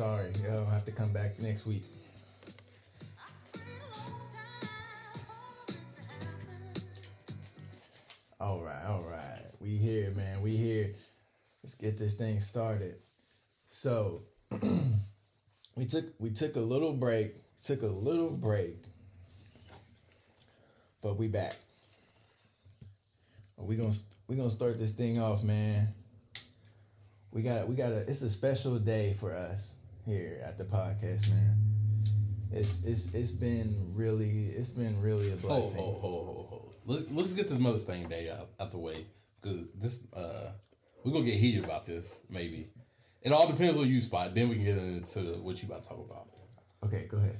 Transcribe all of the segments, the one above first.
Sorry. I'll have to come back next week. All right, all right. We here, man. We here. Let's get this thing started. So, we took we took a little break. Took a little break. But we back. We gonna we gonna start this thing off, man. We got we got a it's a special day for us here at the podcast, man. It's it's it's been really it's been really a Hold, blessing. hold, hold, hold, hold. Let's let's get this Mother's Thing Day out, out the way. Because this, uh, we're gonna get heated about this, maybe. It all depends on you, Spot. Then we can get into what you about to talk about. Okay, go ahead.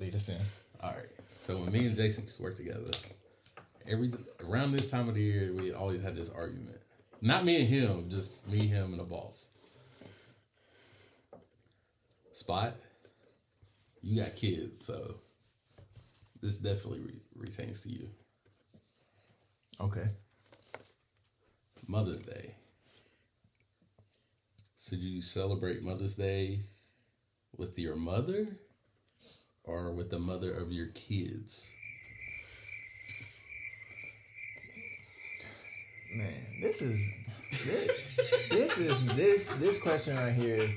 Lead us in. All right. So when me and Jason used to work together, every around this time of the year, we always had this argument. Not me and him, just me, him, and the boss. Spot, you got kids, so this definitely re- retains to you. Okay. Mother's Day. Should you celebrate Mother's Day with your mother or with the mother of your kids? Man, this is this, this is this this question right here.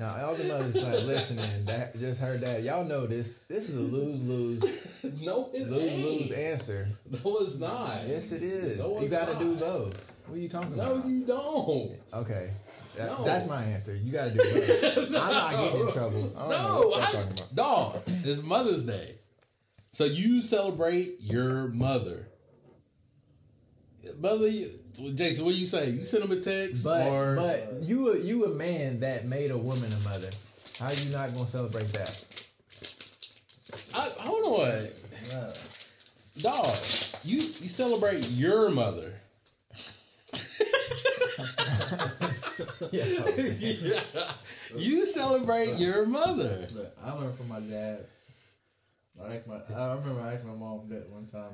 Now all the mothers like listening that just heard that. Y'all know this. This is a lose lose No, lose lose answer. No, it's not. Yes, it is. No, you got to do both. What are you talking No, about? No, you don't. Okay. That- No. That's my answer. You got to do both. I'm not getting in trouble. I don't know No, what I, talking about. dog. It's Mother's Day, so you celebrate your mother. Mother, you- Jason, what do you say? You send them a text, But or but you a, you a man that made a woman a mother. How you not gonna celebrate that? I, hold on, dog. You you celebrate your mother. Yeah. yeah, you celebrate your mother. Look, I learned from my dad. I asked my, I remember I asked my mom that one time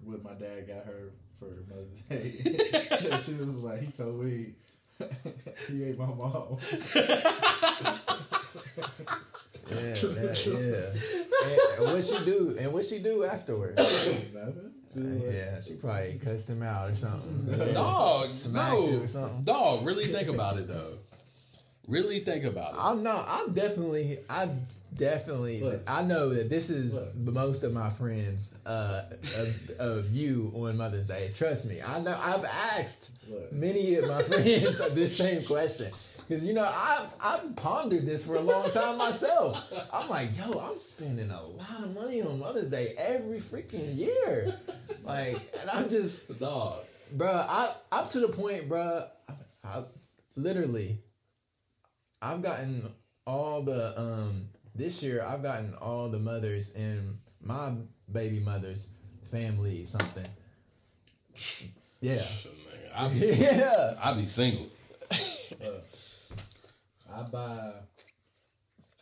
what my dad got her for Mother's Day. she was like, he told me he ate my mom. Yeah, yeah, yeah. And what she do? And what she do afterwards? Nothing. She Yeah, she probably cussed him out or something. Dog, Smacked no, it or something. dog. Really think about it though. Really think about it. I'm not. I'm definitely. I definitely. Look. I know that this is Look. most of my friends uh, of, of you on Mother's Day. Trust me. I know. I've asked Look. many of my friends this same question. Because you know, I've I've pondered this for a long time myself. I'm like, yo, I'm spending a lot of money on Mother's Day every freaking year, like, and I'm just Dog. Bruh, I I'm to the point, bruh. I, I literally, I've gotten all the um this year. I've gotten all the mothers in my baby mother's family something. Yeah, I be, yeah. I be single. I buy.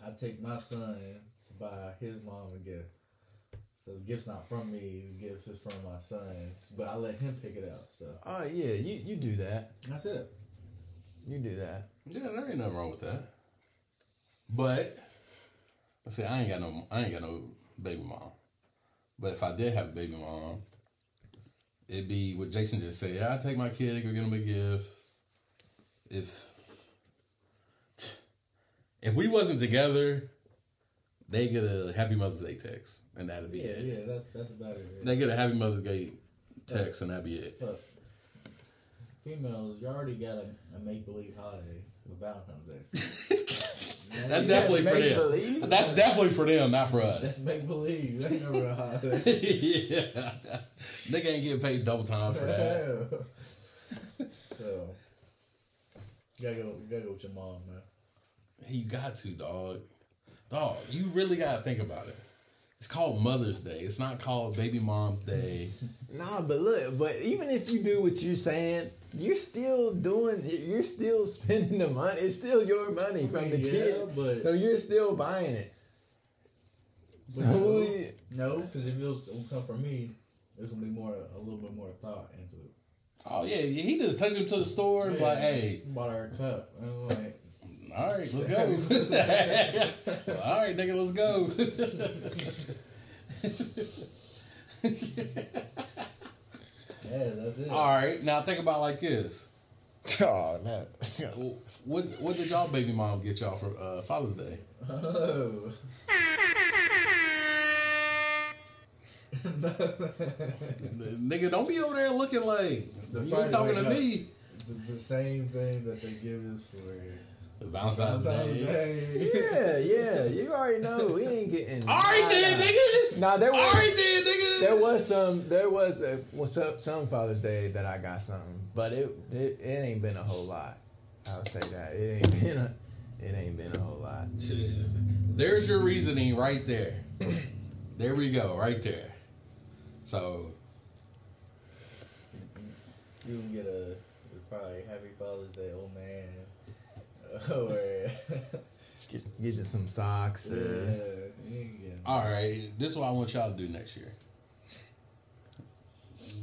I take my son to buy his mom a gift. So the gift's not from me. The gift is from my son. But I let him pick it out. So Oh yeah, you you do that. that's it. You do that. Yeah, there ain't nothing wrong with that. But I say I ain't got no I ain't got no baby mom. But if I did have a baby mom, it'd be what Jason just said. Yeah, I'd take my kid, go get him a gift. If if we wasn't together, they get a happy Mother's Day text, and that'd be Yeah, it. yeah. That's that's about it. yeah. They get a happy Mother's Day text, and that'd be it. Females, you already got a, a make believe holiday for Valentine's Day. That's definitely for them. believe? That's definitely for them, not for us. That's make believe. That ain't never a holiday. yeah. Nigga ain't getting paid double time for that. so, you gotta go. You gotta go with your mom, man. You got to, dog. Dog, you really gotta think about it. It's called Mother's Day. It's not called Baby Mom's Day. Nah, but look, but even if you do what you're saying, you're still doing. You're still spending the money. It's still your money from the Yeah, kid, but- so you're still buying it. So no, we- no, because if it was it come from me, there's gonna be more, a little bit more thought into it. Oh yeah, yeah, he just took him to the store and be like, hey, bought her a cup. And I'm like, all right, let's go. all right, nigga, let's go. Yeah, that's it. all right, now think about like this. Oh no. What what did y'all baby mom get y'all for uh, Father's Day? Oh. Nigga, don't be over there looking like The you party talking to me. the, the same thing that they give us for Valentine's Valentine's Day. Day. yeah, yeah. You already know we ain't getting. All right then, nigga. Nah, there was right then, nigga. there was some there was a, well, some some Father's Day that I got something, but it, it it ain't been a whole lot. I'll say that it ain't been a it ain't been a whole lot. There's your reasoning right there. there we go, right there. So You can get a probably Happy Father's Day, old man. or Get, get you some socks. yeah, Uh, you ain't getting. all right, this is what I want y'all to do next year.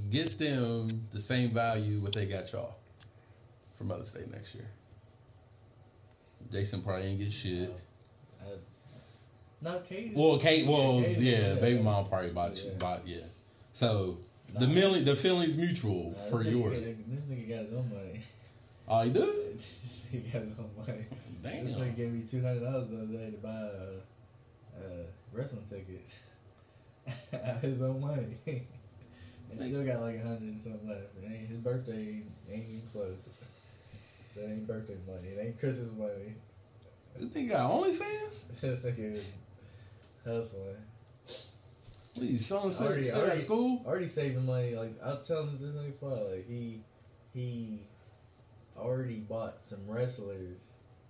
Get them the same value what they got y'all for Mother's Day next year. Jason probably ain't get shit. I, no, Kate. Well, Kate. Well, Kate- yeah, baby mom probably bought Yeah. bought yeah. So the Nah. million, the feeling's mutual Nah, for this nigga- yours. This nigga got his own money. Oh, you do? he got his own money. Damn. This nigga gave me two hundred dollars the other day to buy a, a wrestling ticket. Out of his own money. and still got like a hundred and something left. It ain't, his birthday ain't, ain't even close. So it ain't birthday money. It ain't Christmas money. This nigga got OnlyFans? this nigga is hustling. What, you selling Already- already- at school? Already saving money. Like I was telling this nigga spot, like he he already bought some wrestlers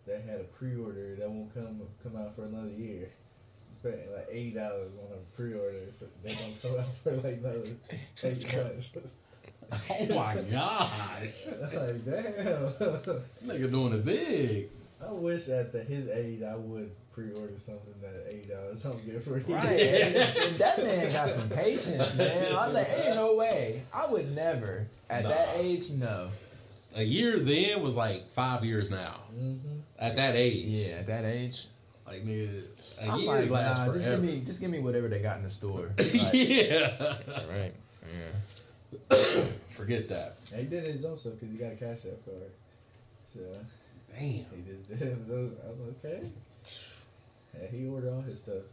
that had a pre-order that won't come come out for another year. Spent like eighty dollars on a pre-order. but They don't come out for like another eight months. Oh my gosh. That's like damn. nigga doing it big. I wish at the, his age I would pre-order something that eighty dollars don't get for you. right, and, that man got some patience, man. I like, ain't no way. I would never at that age. No. A year then was like five years now. hmm At that age. Yeah, at that age. Like, nigga, a I'm year like, lasts nah, just give me, just give me whatever they got in the store. Like, yeah. right. Yeah. Forget that. He did his own stuff because he got a cash app card. So Damn. he just did it. So I was like, okay. Yeah, he ordered all his stuff.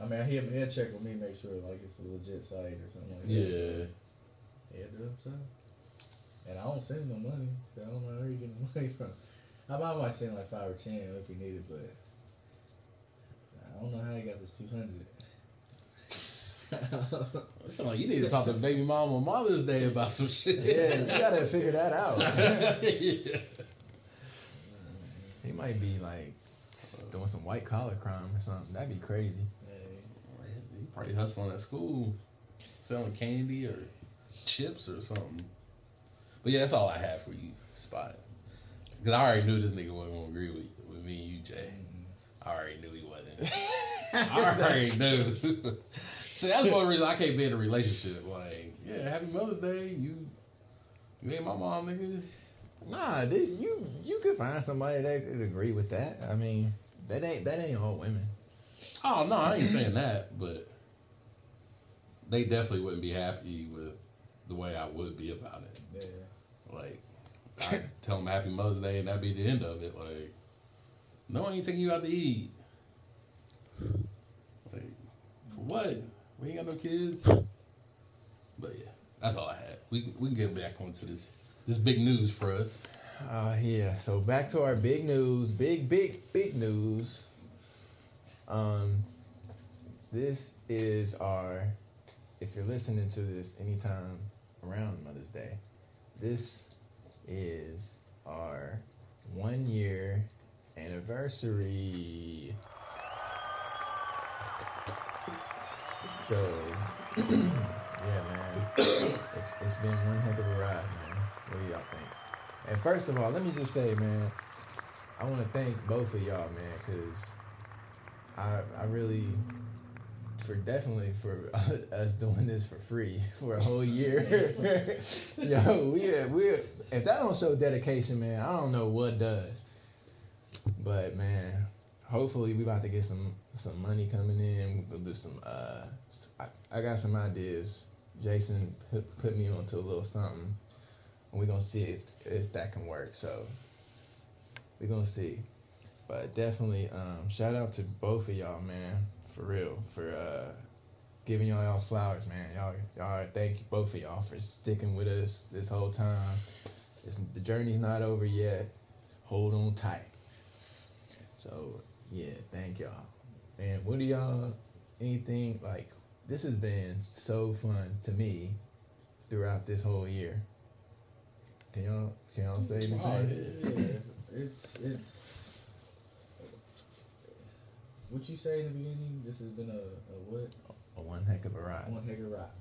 I mean, he'll, he'll check with me, make sure like it's a legit site or something like that. Yeah. Yeah, do it himself. And I don't send him no money. So I don't know where he getting the money from. I might, might send like five or ten if he needed, but I don't know how he got this two hundred. It's like you need to talk to baby mom on Mother's Day about some shit. Yeah, you gotta figure that out. yeah. He might be like doing some white collar crime or something. That'd be crazy. He probably hustling at school, selling candy or chips or something. But yeah, that's all I have for you, Spot. Because I already knew this nigga wasn't going to agree with, with me and you, Jay. Mm-hmm. I already knew he wasn't. I already knew. See, that's one reason I can't be in a relationship. Like, yeah, happy Mother's Day. You you ain't my mom, nigga. Nah, dude, you you could find somebody that could agree with that. I mean, that ain't that ain't all women. Oh, no, I ain't saying that, but they definitely wouldn't be happy with the way I would be about it. Yeah. Like, I tell them Happy Mother's Day, and that'd be the end of it. Like, no, I ain't taking you out to eat. Like, for what? We ain't got no kids. But yeah, that's all I had. We can, we can get back onto this this big news for us. Uh yeah. So back to our big news, big big big news. Um, this is our. If you're listening to this anytime around Mother's Day, this is our one year anniversary. So, yeah, man, it's, it's been one heck of a ride, man. What do y'all think? And first of all, let me just say, man, I want to thank both of y'all, man, because I I really for definitely for us doing this for free for a whole year. Yo, we we if that don't show dedication, man, I don't know what does. But man, hopefully we about to get some some money coming in. We'll do some. Uh, I, I got some ideas. Jason put, put me onto a little something. And we're gonna see if, if that can work. So we're gonna see. But definitely, um, shout out to both of y'all, man, for real, for uh, giving y'all y'all's flowers, man. Y'all, y'all, thank you both of y'all for sticking with us this whole time. It's, the journey's not over yet. Hold on tight. So yeah, thank y'all. And what do y'all? Anything like this has been so fun to me throughout this whole year. Can y'all can y'all say the Oh, same? Yeah. It's it's. What you say in the beginning? This has been a, a what? A one heck of a ride. One heck of a ride.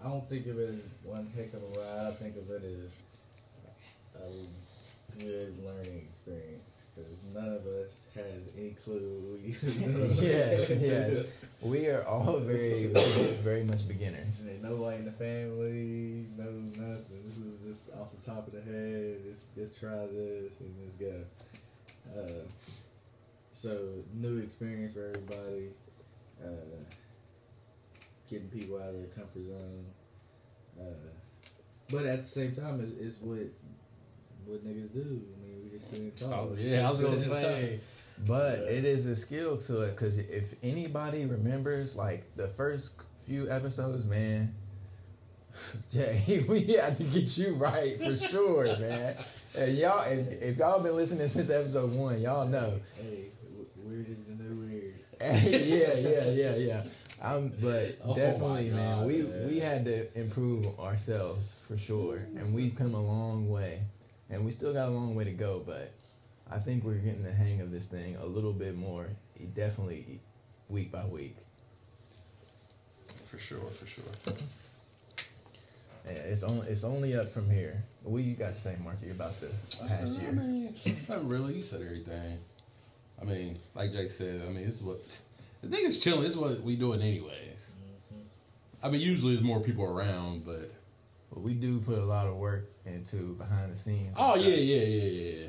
I don't think of it as one heck of a ride. I think of it as a good learning experience because none of us has any clue. Yes, yes. We are all very, very much beginners. Ain't nobody in the family knows nothing. This is just off the top of the head. Just, just try this and let's go. Uh, so new experience for everybody. Uh, getting people out of their comfort zone. Uh, but at the same time, it's, it's what what niggas do. I mean, we just sit and talk. Oh, yeah, I was gonna say, but it is a skill to it because if anybody remembers like the first few episodes, man, Jay, we had to get you right for sure, man. And y'all, if, if y'all been listening since episode one, y'all know. Hey, weird is the new weird. yeah, yeah, yeah, yeah. Um, but Oh definitely, my man, we man. we had to improve ourselves for sure, and we've come a long way, and we still got a long way to go. But I think we're getting the hang of this thing a little bit more, definitely week by week. For sure, for sure. Yeah, it's only it's only up from here. What you got to say, Marky, about the past I year? mean, not really. You said everything. I mean, like Jake said, I mean, this is what the thing is chilling. This is what we doing anyways. I mean, usually there's more people around, but But we do put a lot of work into behind the scenes. oh yeah, yeah, yeah, yeah.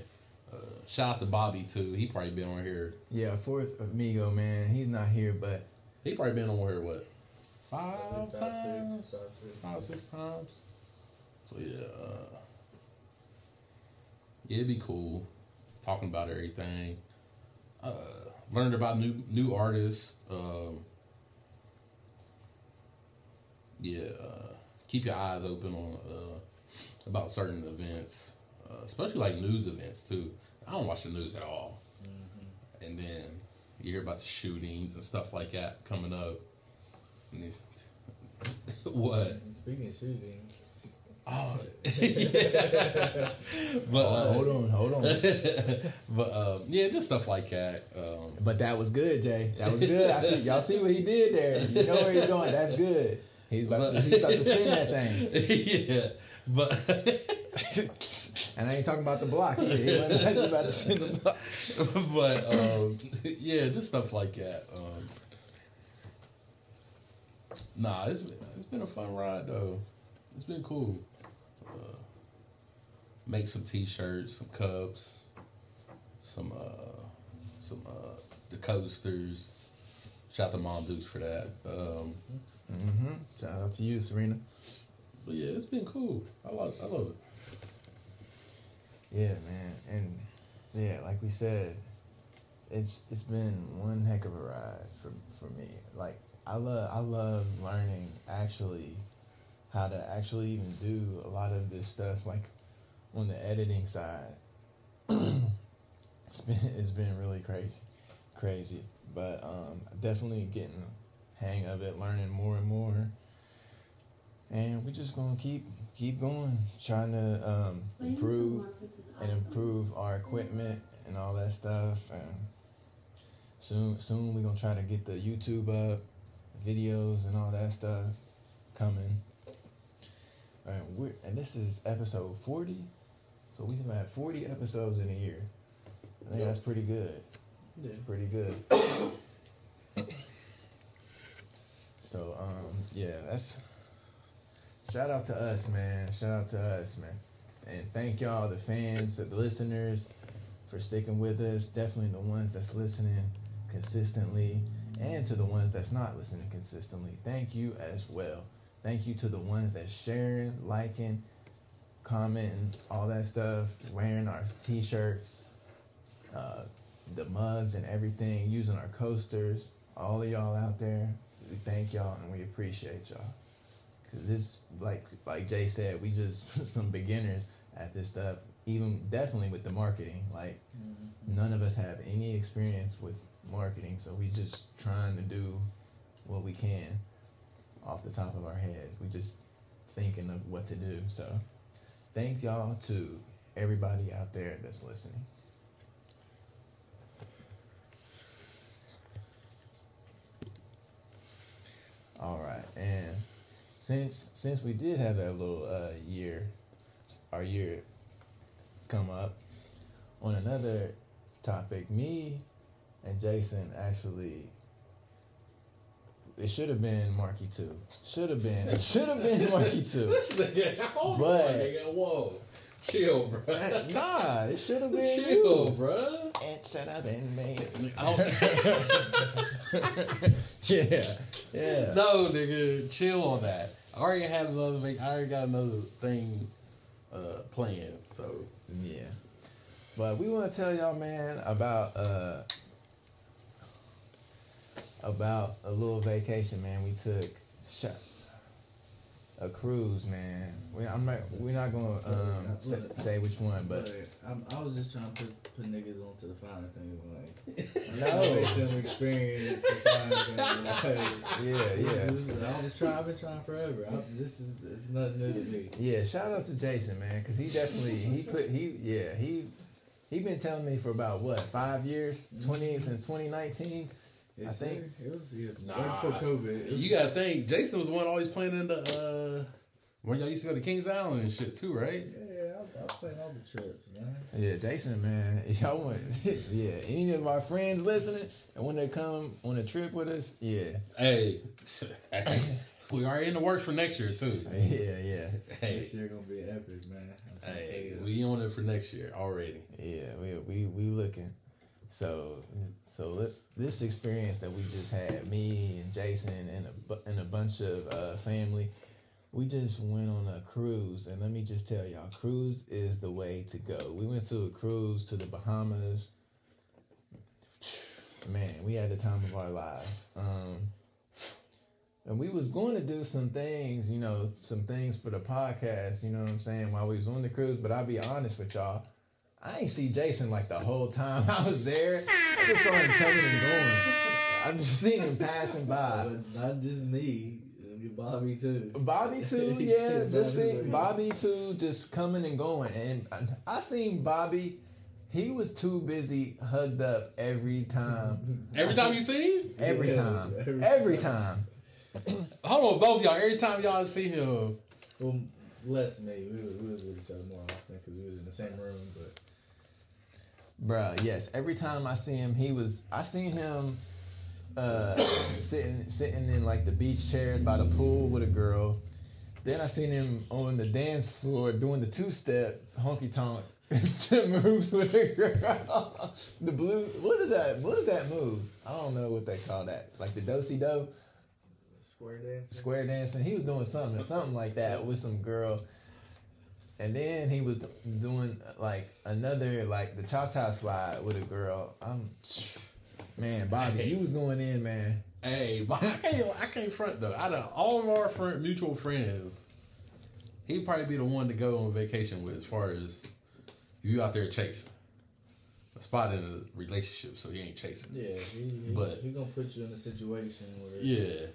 Uh, shout out to Bobby too. He probably been on here. yeah. Fourth amigo, man, he's not here, but He probably been on here what five times, five, six. five six times. So yeah, uh, yeah, it'd be cool talking about everything. Uh, learned about new new artists. Um, yeah, uh, keep your eyes open on uh, about certain events, uh, especially like news events too. I don't watch the news at all, and then you hear about the shootings and stuff like that coming up. And what? Speaking of shootings, Oh, yeah. but Oh, uh, hold on, hold on. but um, yeah, just stuff like that. Um, But that was good, Jay. That was good. I see y'all see what he did there. You know where he's going. That's good. He's about, to, he's about to spin that thing. yeah, but And I ain't talking about the block. He, he wasn't he's about to spin the block. but um, yeah, just stuff like that. Um, nah, it's it's been a fun ride though. It's been cool. Make some t-shirts, some cups, some uh, some uh, the coasters. Shout out to Mom Dukes for that. Um, Mm-hmm. Shout out to you, Serena. but yeah, it's been cool. I love I love it. Yeah, man, and yeah, like we said, it's it's been one heck of a ride for for me. Like I love I love learning actually how to actually even do a lot of this stuff like on the editing side. it's been it's been really crazy, crazy, but um, definitely getting hang of it, learning more and more. And we're just gonna keep keep going, trying to um, improve and improve our equipment and all that stuff. And soon, soon we're gonna try to get the YouTube up, videos and all that stuff coming. And we're and this is episode forty, so we've had forty episodes in a year. I think Yep. that's pretty good. yeah. Pretty good. so um yeah, that's shout out to us, man. Shout out to us, man. And thank y'all, the fans, the listeners, for sticking with us. Definitely the ones that's listening consistently, and to the ones that's not listening consistently. Thank you as well. Thank you to the ones that's sharing, liking, commenting, all that stuff, wearing our t-shirts, uh, the mugs and everything, using our coasters. All of y'all out there, we thank y'all and we appreciate y'all. Cause this, like like Jay said, we just some beginners at this stuff. Even definitely with the marketing, like none of us have any experience with marketing, so we just trying to do what we can off the top of our heads. We just thinking of what to do. So, thank y'all to everybody out there that's listening. All right, and since since we did have that little uh, year, our year come up on another topic, me and Jason actually. It should have been Marky two. Should have been. It should have been Marky two. This nigga, hold But- on, nigga, whoa, chill, bro. Nah, it should have been chill, you. bro. It should have been me. Don't- Yeah, yeah. no, nigga, chill on that. I already had another. vac- I already got another thing uh, planned. So Yeah. But we want to tell y'all, man, about uh about a little vacation, man. We took sh- a cruise, man. We, I'm not. We're not gonna um, say, say which one, but I'm, I was just trying to put, put niggas onto the finer thing, like No. make them experience the finer. Like, yeah, yeah, is, I was trying. I've been trying forever. I, this is it's nothing new to me. yeah. Shout out to Jason, man, because he definitely he put he yeah he he been telling me for about what five years, twenty since 2019. Yes, I think- it was, it was Nah. right before COVID. It was- you gotta think. Jason was the one always planning the uh, when y'all used to go to Kings Island and shit too, right? Yeah, yeah, I, I was playing all the trips, man. Yeah, Jason, man. Y'all went. yeah. Any of our friends listening and when they come on a trip with us, yeah, Hey, we are in the works for next year too. yeah, yeah, Hey, This year gonna be epic, man. I'm trying to tell hey, we on it for next year already. yeah. We we we looking. So so this experience that we just had, me and Jason and a and a bunch of uh, family, we just went on a cruise, and let me just tell y'all, cruise is the way to go. We went to a cruise to the Bahamas. Man, we had the time of our lives. Um, and we was going to do some things, you know, some things for the podcast, you know what I'm saying, while we was on the cruise. But I'll be honest with y'all, I ain't see Jason like the whole time I was there. I just saw him coming and going. I just seen him passing by. But not just me. Bobby too. Bobby too, yeah. Just Bobby, see Bobby too, just coming and going. And I, I seen Bobby. He was too busy, hugged up every time. Every time you see him, Every Yeah, time. every Every time. time. hold on, both y'all. Every time y'all see him, Well, less than me. We was, we was with each other more often because we was in the same room. But Bruh, yes. Every time I see him, he was. I seen him uh, sitting sitting in like the beach chairs by the pool with a girl. Then I seen him on the dance floor doing the two step honky tonk moves with a girl. the blue. What did that? What did that move? I don't know what they call that. Like the do si do square dance. square dancing. He was doing something, something like that with some girl. And then he was doing like another like the cha cha slide with a girl. I'm man, Bobby, you was going in, man. hey, but I can't. I can't front though. Out of all of our friend, mutual friends, he'd probably be the one to go on vacation with as far as you out there chasing. A spot in a relationship, so he ain't chasing. Yeah, he, he, But- he gonna put you in a situation where Yeah.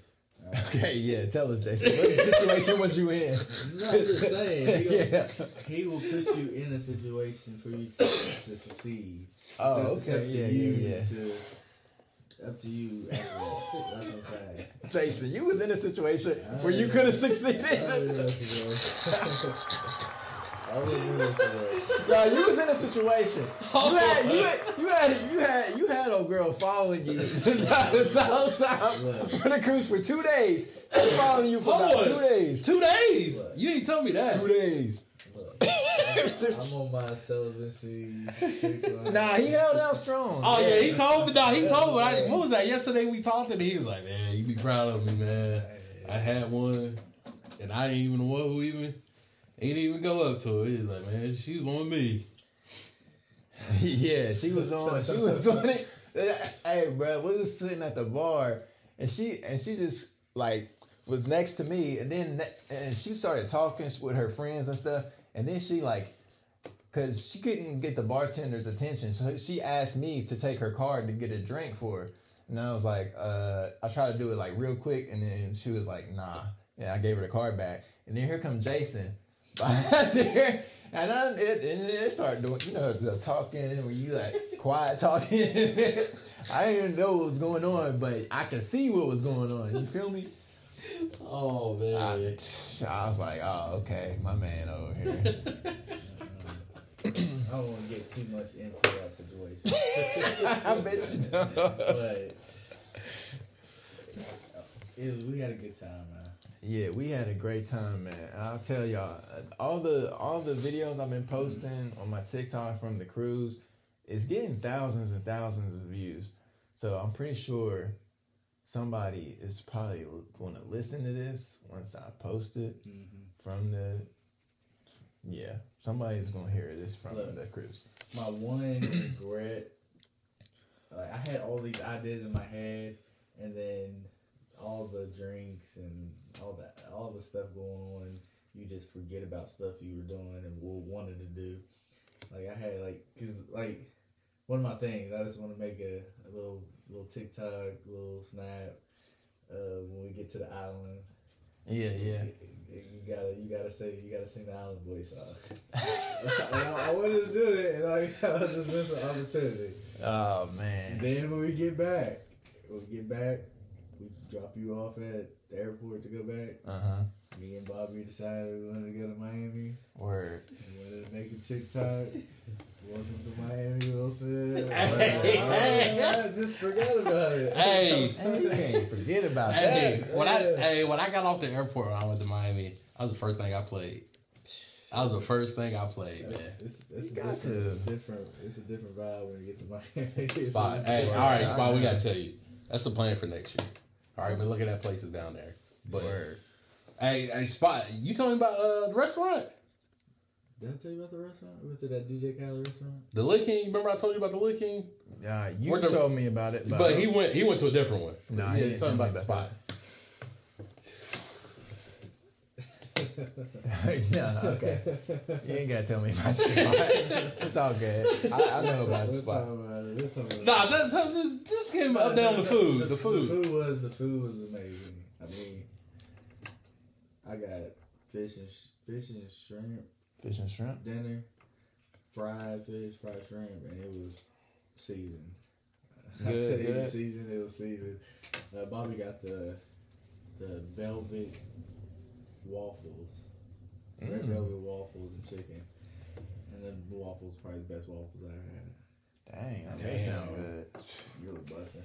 Uh, okay, yeah, tell us, Jason. What situation was you in? No, I'm just saying. He, gonna, yeah. he will put you in a situation for you to, to succeed. Oh, up- okay, it's up to yeah, you yeah, yeah. To, up to you. After that. That's what I'm saying. Jason, you was in a situation where you could have succeeded. mess with her. I wouldn't mess with. No, you was in a situation. You had, you had, you had, you had, you had a girl following you the whole time Look. on the cruise for two days. She following you for Hold about on. two days. Two days. What? You ain't tell me that. Two days. Look, I'm, I'm on my celibacy. six months. Nah, he held out strong. Oh yeah, he told me. Nah, he told me. I, what was that? Yesterday we talked and he was like, "Man, you be proud of me, man. I had one, and I ain't even the one who even ain't even go up to her. He's like, man, she was on me. yeah, she was on. She was on it. Hey, bro, we was sitting at the bar, and she and she just like was next to me, and then and she started talking with her friends and stuff, and then she like. Cause she couldn't get the bartender's attention, so she asked me to take her card to get a drink for her, and I was like, uh, I tried to do it like real quick, and then she was like, Nah, and I gave her the card back, and then here comes Jason behind there, and I it, and then it started doing, you know, the talking where you like quiet talking. I didn't even know what was going on, but I could see what was going on. You feel me? Oh man, I was like, oh, okay, my man over here. I don't want to get too much into that situation. I bet you don't. but it was, we had a good time. Yeah, we had a great time, man. And I'll tell y'all, all the all the videos I've been posting on my TikTok from the cruise is getting thousands and thousands of views. So I'm pretty sure somebody is probably going to listen to this once I post it mm-hmm. from the. Yeah, somebody's going to hear this from Look. the cruise. My one regret, like I had all these ideas in my head, and then all the drinks and all that, all the stuff going on, you just forget about stuff you were doing and wa- wanted to do. Like I had like, cause like one of my things, I just want to make a, a little little TikTok, little snap. Uh, when we get to the island, Yeah, yeah. you gotta you gotta say you gotta sing the Island Boy song. I, I wanted to do it, and I, I just missed the opportunity. Oh man. Then when we get back, when we get back, we drop you off at the airport to go back. Uh huh. Me and Bobby decided we wanted to go to Miami. Word. We wanted to make a TikTok. Welcome to Miami, Will Smith. Hey, I just forgot about it. Hey. Hey, you can't forget about hey, that. when I hey when I got off the airport when I went to Miami, that was the first thing I played. That was the first thing I played, man. It's, it's, You a got different, different. It's a different vibe when you get to Miami. It's Spot. Hey, all right. Spot. We gotta tell you, that's the plan for next year. All right, we're looking at places down there. But Word. hey, hey, Spot, you told me about uh, the restaurant, Did I tell you about the restaurant? We went to that DJ Khaled restaurant. the Licking. Remember I told you about the Licking? Uh, you Where the- told me about it, but, But he went. He went to a different one. Nah, yeah, he he didn't told me about me the about spot. yeah, okay. You ain't gotta tell me about the spot. It's all good. I, I know about the We'll spot. talk about it. We'll talk about. Nah, that, that, just, just give him an update on the food. The The food. food was the food was amazing. I mean, I got fish and sh- fish and shrimp Fish and shrimp. dinner, fried fish, fried shrimp, and it was seasoned. I Good, tell you, good. seasoned. It was seasoned. Uh, Bobby got the the velvet waffles, red Mm. velvet waffles and chicken, and then the waffles probably the best waffles I ever had. Dang, Damn. they sound good. You were busting.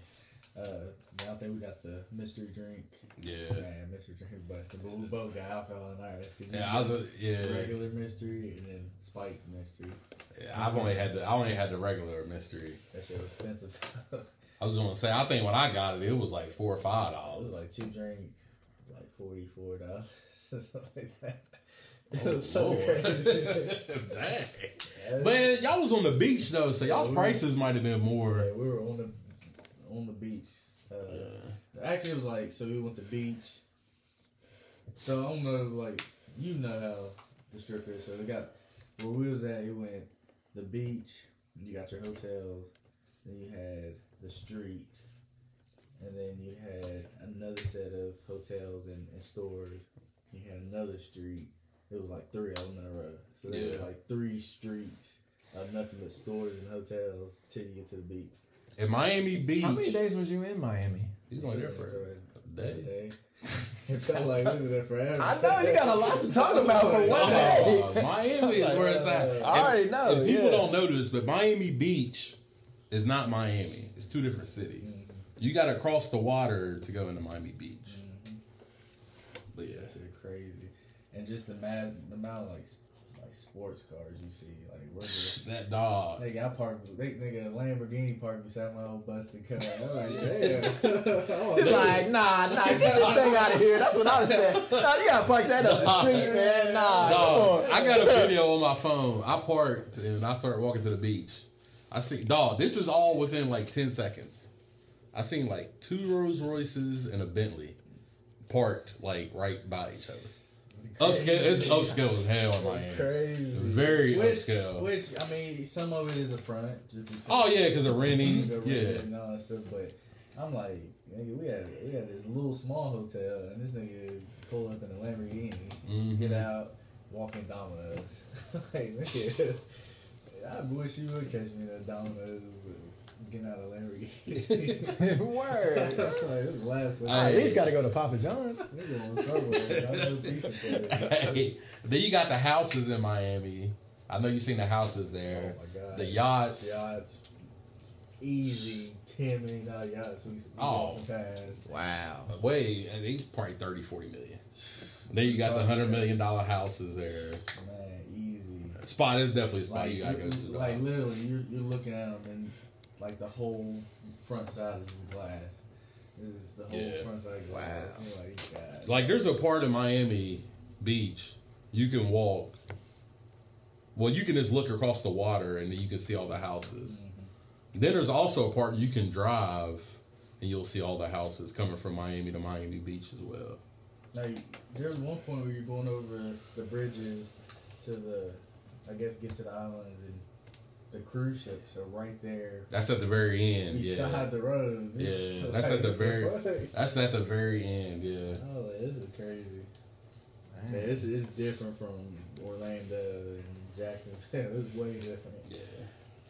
Uh, now I think we got the mystery drink. Yeah. Man, mystery drink busting. But we both got alcohol in ours. 'cause Yeah, I was. A, yeah. regular mystery and then spiked mystery. yeah. I've only had the. I only had the regular mystery. That shit was expensive. I was gonna say. I think when I got it, it was like four or five it was dollars. like two drinks, like forty four dollars, something like that. It Oh, was so crazy. Dang. Man, y'all was on the beach though, so y'all's Yeah, we- prices might have been more. Yeah, we were on the on the beach. Uh, Actually, it was like so we went to the beach. So I don't know, like you know how the strip is. So they got where we was at. It went the beach. You got your hotels. Then you had the street, and then you had another set of hotels and, and stores. You had another street. It was like three of them in a row. So there Yeah. were like three streets of nothing but stores and hotels till you get to the beach. In Miami Beach, How many days was you in Miami? he's only there for a day. day. It felt like we was there forever. I know you got a lot to talk about for one day. Oh, Miami is where it's at. I already know, And people yeah. don't know this, but Miami Beach is not Miami. It's two different cities. Mm-hmm. You got to cross the water to go into Miami Beach. Mm-hmm. But yeah, That shit crazy, and just the mad the amount of like like sports cars you see. Like we're that dog. nigga, I parked they nigga a Lamborghini parked beside my old busted car. I'm like, damn. He's like, nah, nah, get this thing out of here. That's what I was saying. Nah, you gotta park that up the street, man. Nah, Dog. I got a video on my phone. I parked and I started walking to the beach. I see, dog. This is all within like ten seconds. I seen like two Rolls Royces and a Bentley parked like right by each other. Upscale, it's upscale as hell in Miami. Crazy. Very which, upscale. Which I mean, some of it is a front. Oh yeah, because of renting. Yeah, and all that stuff. But I'm like, nigga, we had we had this little small hotel, and this nigga pull up in a Lamborghini, Mhm. get out, walking Domino's. like, nigga, I wish you would catch me at Domino's. Uh, Getting out of Lamborghini. Word. like, this is the last. I at least gotta go to Papa John's. Nigga on Subway. I pizza place. Hey, then you got the houses in Miami. I know you've seen the houses Oh there. my god. The yachts. Yachts. Easy ten million dollar yachts. We, Oh. Wow. Way, and he's probably 30, 40 million. Then you got the hundred million dollar houses there. Man, easy. Spot is definitely a spot Like, you gotta go to. like dog. literally, you're, you're looking at them and like the whole front side is just glass. This is the whole Yeah. front side glass. Wow. Like, God. Like there's a part of Miami Beach you can walk. Well, you can just look across the water and you can see all the houses. Mm-hmm. Then there's also a part you can drive and you'll see all the houses coming from Miami to Miami Beach as well. Like there's one point where you're going over the bridges to the, I guess, get to the islands and the cruise ships are right there That's at the very end. beside Yeah. the roads. Yeah, that's at the very. That's at the very end. Yeah. Oh, this is crazy. Yeah, it's, it's different from Orlando and Jacksonville. It's way different. Yeah.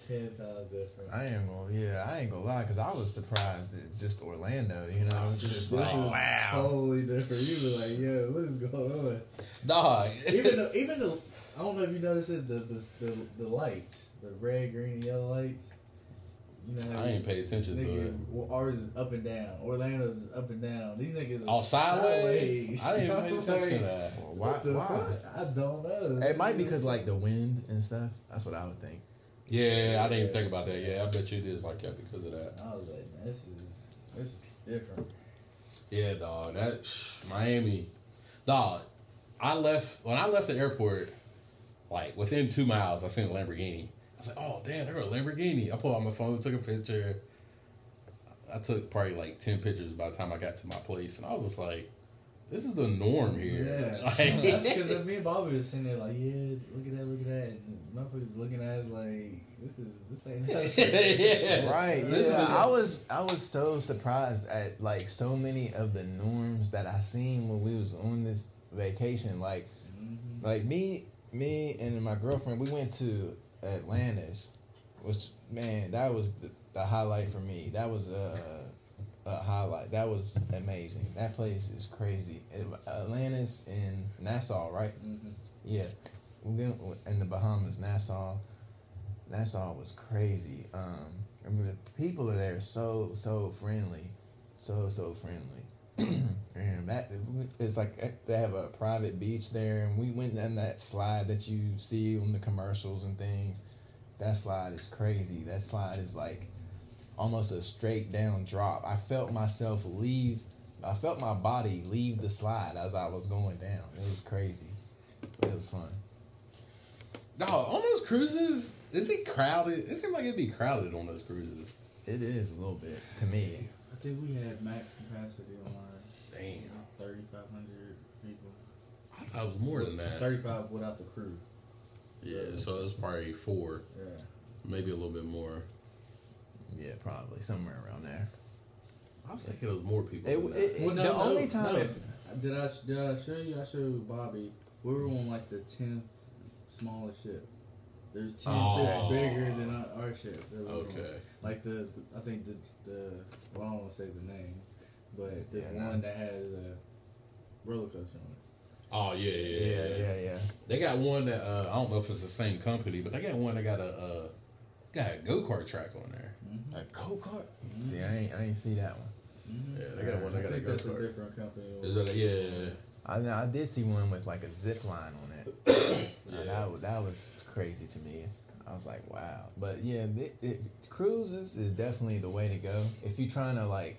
Ten times different. I ain't gonna, yeah, I ain't gonna lie, cause I was surprised at just Orlando. You know, it's just this like, wow. totally different. You were like, yo, what is going on? Dog. even though, even the, I don't know if you noticed it, the the the, the lights, the red, green, and yellow lights. You know, how I you- ain't pay attention to it. well, ours is up and down. Orlando's up and down. These niggas Oh, are sideways? I didn't I'm pay attention like, to that. Well, why? the why? fuck? I don't know. It might be because like the wind and stuff. That's what I would think. Yeah, I didn't even think about that. Yeah, I bet you it is like that because of that. I was like, man, this is this is different. Yeah, dog. That Miami, dog. I left when I left the airport. Like within two miles, I seen a Lamborghini. I was like, "Oh damn, they're a Lamborghini!" I pulled out my phone, took a picture. I took probably like ten pictures by the time I got to my place, and I was just like, "This is the norm here." Yeah, Like- that's because me and Bobby was sitting there like, yeah, look at that, look at that, and motherfuckers looking at us like, this is this ain't nothing. yeah. Right. This Yeah. is- I was I was so surprised at like so many of the norms that I seen when we was on this vacation. Like, Mhm. like me, me and my girlfriend, we went to Atlantis, which man, that was the, the highlight for me. That was a, a highlight. That was amazing. That place is crazy. Atlantis in Nassau, right? Mhm. Yeah, we went in the Bahamas, Nassau. Nassau was crazy. Um, I mean, the people are there so so friendly, so so friendly. and that it's like eh, they have a private beach there, and we went on that slide that you see on the commercials and things. That slide is crazy. That slide is like almost a straight down drop. I felt myself leave. I felt my body leave the slide as I was going down. It was crazy, but it was fun. No, on those cruises, is it crowded? It seems like it'd be crowded on those cruises. It is a little bit to me. I think we had max capacity on our Damn, thirty five hundred people. I thought it was more than that. Thirty five without the crew. Yeah, so it's probably four, Yeah. maybe a little bit more. Yeah, probably somewhere around there. I was thinking it was more people. It- than that. it- Well, no, the no, only time no. if did I did I show you? I showed Bobby. We were on like the tenth smallest ship. There's ten Oh. ships bigger than our, our ship. that we were on. okay. Like the, the I think the the well, I don't want to say the name, but the Yeah, one no. that has a roller coaster on it. Oh yeah, yeah, yeah, yeah, yeah, yeah. They got one that uh, I don't know if it's the same company, but they got one that got a uh, got a go kart track on there. Mm-hmm. A go kart. See, I ain't, I ain't see that one. Mm-hmm. Yeah, they got one. They I got a think go that's a kart. different company. Is that a, yeah? I know I did see one with like a zip line on it. Now, Yeah. that was that was crazy to me. I was like, wow. But yeah, it, it, cruises is definitely the way to go if you're trying to like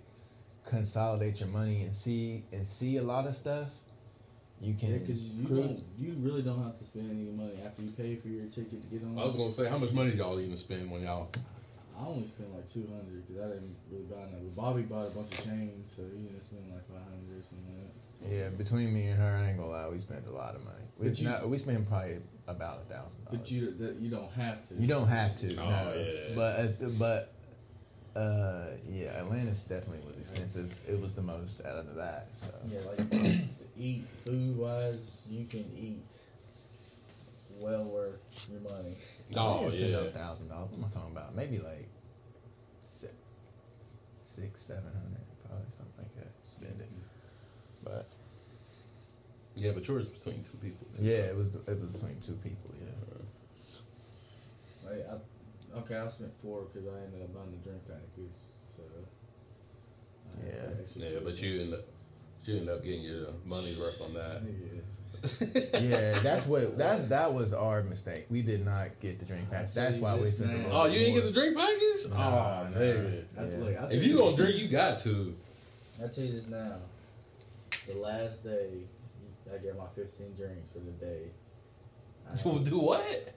consolidate your money and see and see a lot of stuff. You can Yeah, because you cruise- don't, you really don't have to spend any money after you pay for your ticket to get on. I was gonna say, how much money y'all even spend when y'all? I only spent like two hundred because I didn't really buy nothing. But Bobby bought a bunch of chains, so he ended up spending like five hundred or something like that. Yeah, between me and her, I ain't gonna lie, we spent a lot of money. We, But you- no, we spent probably about a thousand dollars. But you that, you don't have to. You don't have to. Oh, no. yeah. But uh, but uh, yeah, Atlantis definitely was expensive. It was the most out of that. So Yeah, like eat food wise, you can eat well worth your money. Oh spend yeah. a thousand dollars. What am I talking about? Maybe like six, six, seven hundred, probably something like that. Spend it. But Yeah, but yours was between two people. Too. yeah, it was it was between two people. Yeah. Like, I, okay, I spent four because I ended up buying the drink package. So uh, I had Yeah. Yeah, but you end up you end up getting your money's worth on that. Yeah. Yeah, that's what that's that was our mistake. We did not get the drink pass. tell That's why we this spent. a now. Oh, you didn't get the drink package? Nah, oh, nah. nigga. Yeah. look, If tell you gonna drink, you got to. I tell you this now. The last day, I get my 15 drinks for the day. I- will Do what?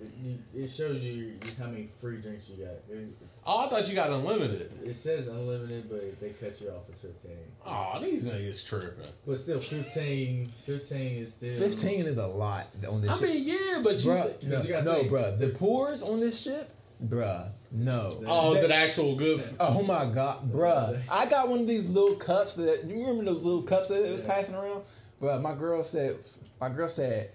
It, it shows you how many free drinks you got. It, Oh, I thought you got unlimited. it says unlimited, but they cut you off at 15. Oh, these niggas tripping. But still, 15, 15 is still. Fifteen is a lot on this. I ship. mean, yeah, but you. Bruh, no, you no, think. bruh. The pours on this ship, bruh. No. Oh, is it actual good? Oh my god, bruh. I got one of these little cups that you remember those little cups that it was Yeah. passing around? Bruh, my girl said my girl said,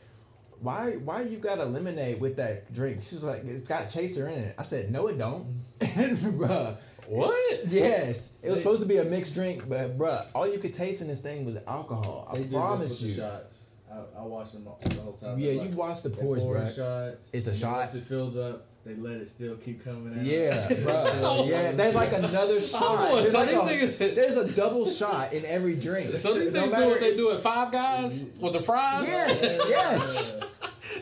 Why why you got a lemonade with that drink? She's like, It's got chaser in it. I said, No it don't. and bruh. What? Yes. It was They- supposed to be a mixed drink, but bruh, all you could taste in this thing was alcohol. I promise you. shots. I, I watch them all, the whole time. Yeah, Like, you watch the pours, bruh. shots. It's a shot. Once it fills up, they let it still keep coming out. Yeah, bro. Oh yeah, there's like another oh, shot. on, There's, so like a, niggas- there's a double shot in every drink. So these No niggas do matter- what they do at Five Guys with the fries? Yes, yes.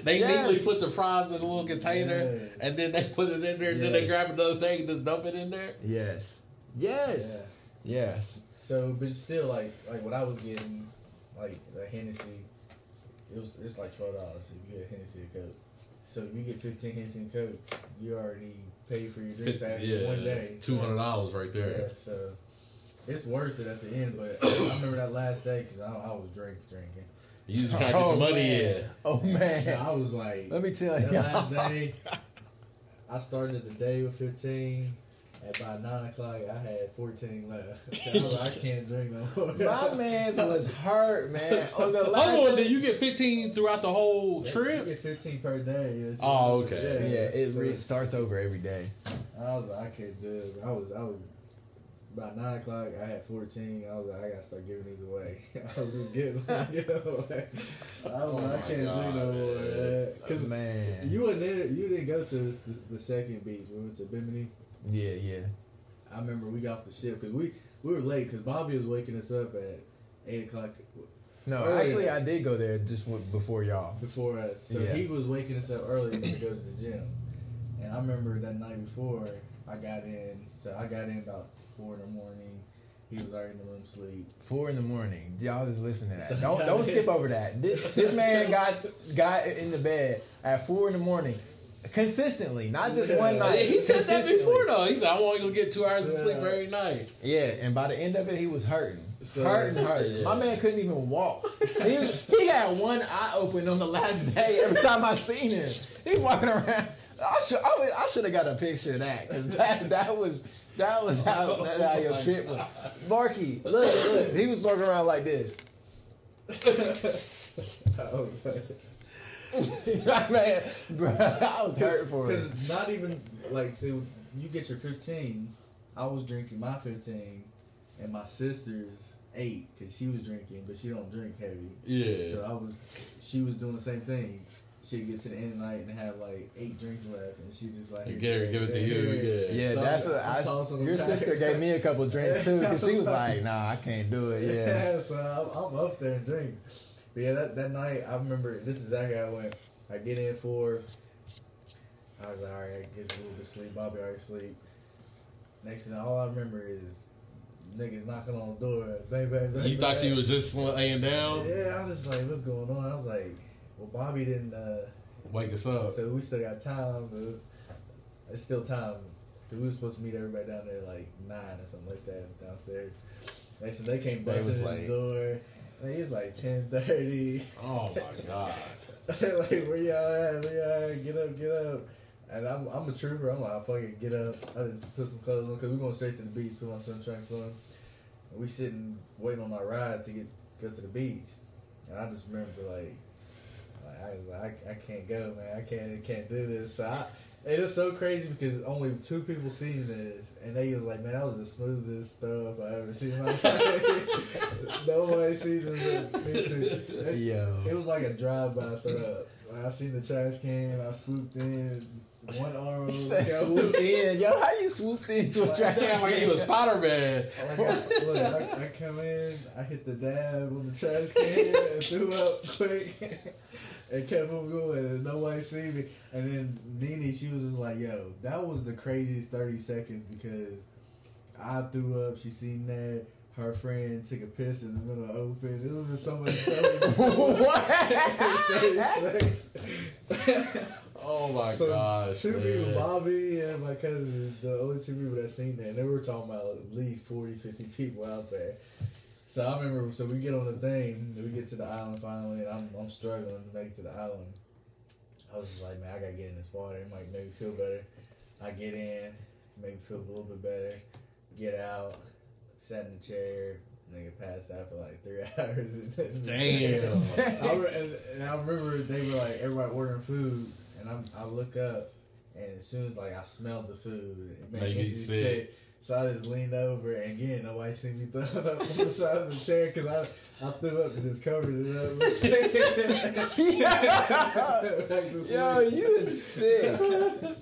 They Yes. neatly put the fries in a little container, Yeah. and then they put it in there, and then they Yes. grab another thing and just dump it in there. Yes. Yeah. Yes. Yes. So, but still, like, like what I was getting, like the Hennessy, it was it's like twelve dollars if you get a Hennessy and Coke. So you get fifteen Hennessy and Coke, you already paid for your drink back in one day. two hundred dollars right Yeah, there. so it's worth it at the end. But I remember that last day because I, I was drink drinking. You just gotta get oh, your money man. in. Oh man. I was like, Let me tell you. last day, I started the day with fifteen. And by nine o'clock, I had fourteen left. I was like, I can't drink no more. My man's was hurt, man. On the Hold last on, did you get 15 throughout the whole You trip? get fifteen per day. It's- Oh, okay. Yeah, it so re- starts over every day. I was like, I can't do it. I was, I was. By nine o'clock, I had fourteen. I was like, I gotta start giving these away. I was just getting, getting away. I was Oh like, I oh can't God, drink no more. man. man. Cause Man. you wasn't there. You didn't go to the, the second beach. We went to Bimini. Yeah, yeah. I remember we got off the ship because we we were late because Bobby was waking us up at eight o'clock No, actually. I did go there just before y'all. before us. So Yeah. he was waking us up early to go to the gym. And I remember that night before I got in. So I got in about four in the morning. He was already in the room asleep. Four in the morning. Y'all just listen to that. So- Don't don't skip over that. This, this man got got in the bed at four in the morning, consistently, not just one Yeah. night. he said that before though. He said I want to get two hours of sleep every night. Yeah, and by the end of it, he was hurting, So- hurting, hurting. My man couldn't even walk. He, was- he had one eye open on the last day. Every time I seen him, he walking around. I should I, I should have got a picture of that because that that was. That was how oh that how your trip was. Marky, look, look, he was walking around like this. Oh, I man, bro, I was hurt for it. Because not even like so you get your fifteen. I was drinking my fifteen, and my sister's eight because she was drinking, but she don't drink heavy. Yeah. So I was, she was doing the same thing. She'd get to the end of the night and have like eight drinks left, and she just like, And get her- give it to you, yeah. Yeah, So that's I'm- what I'm I. tossing them Your back. sister gave me a couple drinks too because she was like, "Nah, I can't do it." Yeah, Yeah, so I'm, I'm up there and drink. But yeah, that, that night I remember this is exactly how I went. I get in for. I was like, all right, I get a little bit of sleep. Bobby already sleep. Next thing, all I remember is niggas knocking on the door. Bang, bang, bang. You thought you was just laying down? Yeah, I was just like, what's going on? I was like, well, Bobby didn't. uh Wake us up. So we still got time. It's still time. we were supposed to meet everybody down there like nine or something like that downstairs. Next thing they came busting was in late. the door. And it's like ten thirty. Oh my god. like where y'all at? Where y'all at? Get up, get up. And I'm I'm a trooper. I'm like, I fucking get up. I just put some clothes on because we're going straight to the beach. Put my swim trunks on. And we sitting waiting on our ride to get go to the beach. And I just remember like, like I was like, I, I can't go, man. I can't I can't do this. So I, it is so crazy because only two people seen this, and they was like, man, that was the smoothest stuff I ever seen in my life. Nobody seen this. but Me too. It- yo, it was like a drive-by throw up. Like, I seen the trash can. I swooped in. One arm. over said swooped in. Yo, how you swooped into a trash Damn, like he was Spider Man. Like I, look, I, I come in, I hit the dab on the trash can and threw up quick and kept on going and nobody see me. And then Nene, she was just like, yo, that was the craziest 30 seconds because I threw up, she seen that. Her friend took a piss in the middle of open. It was just so much stuff. Oh my So, gosh. Two people. Bobby and my cousin, the only two people that seen that. And they were talking about at least 40, 50 people out there. So I remember, so we get on the thing, we get to the island finally, and I'm, I'm struggling to make it to the island. I was just like, man, I gotta get in this water. It might make me feel better. I get in, make me feel a little bit better. Get out, sat in the chair, nigga passed out for like three hours. in the chair. Damn. I and, and I remember they were like everybody ordering food, and I'm, I look up, and as soon as like I smelled the food, it made me sick. sick. So I just leaned over, and again, nobody seen me throw it up on the side of the chair because I, I threw up and just covered it up. To Yo, you sick.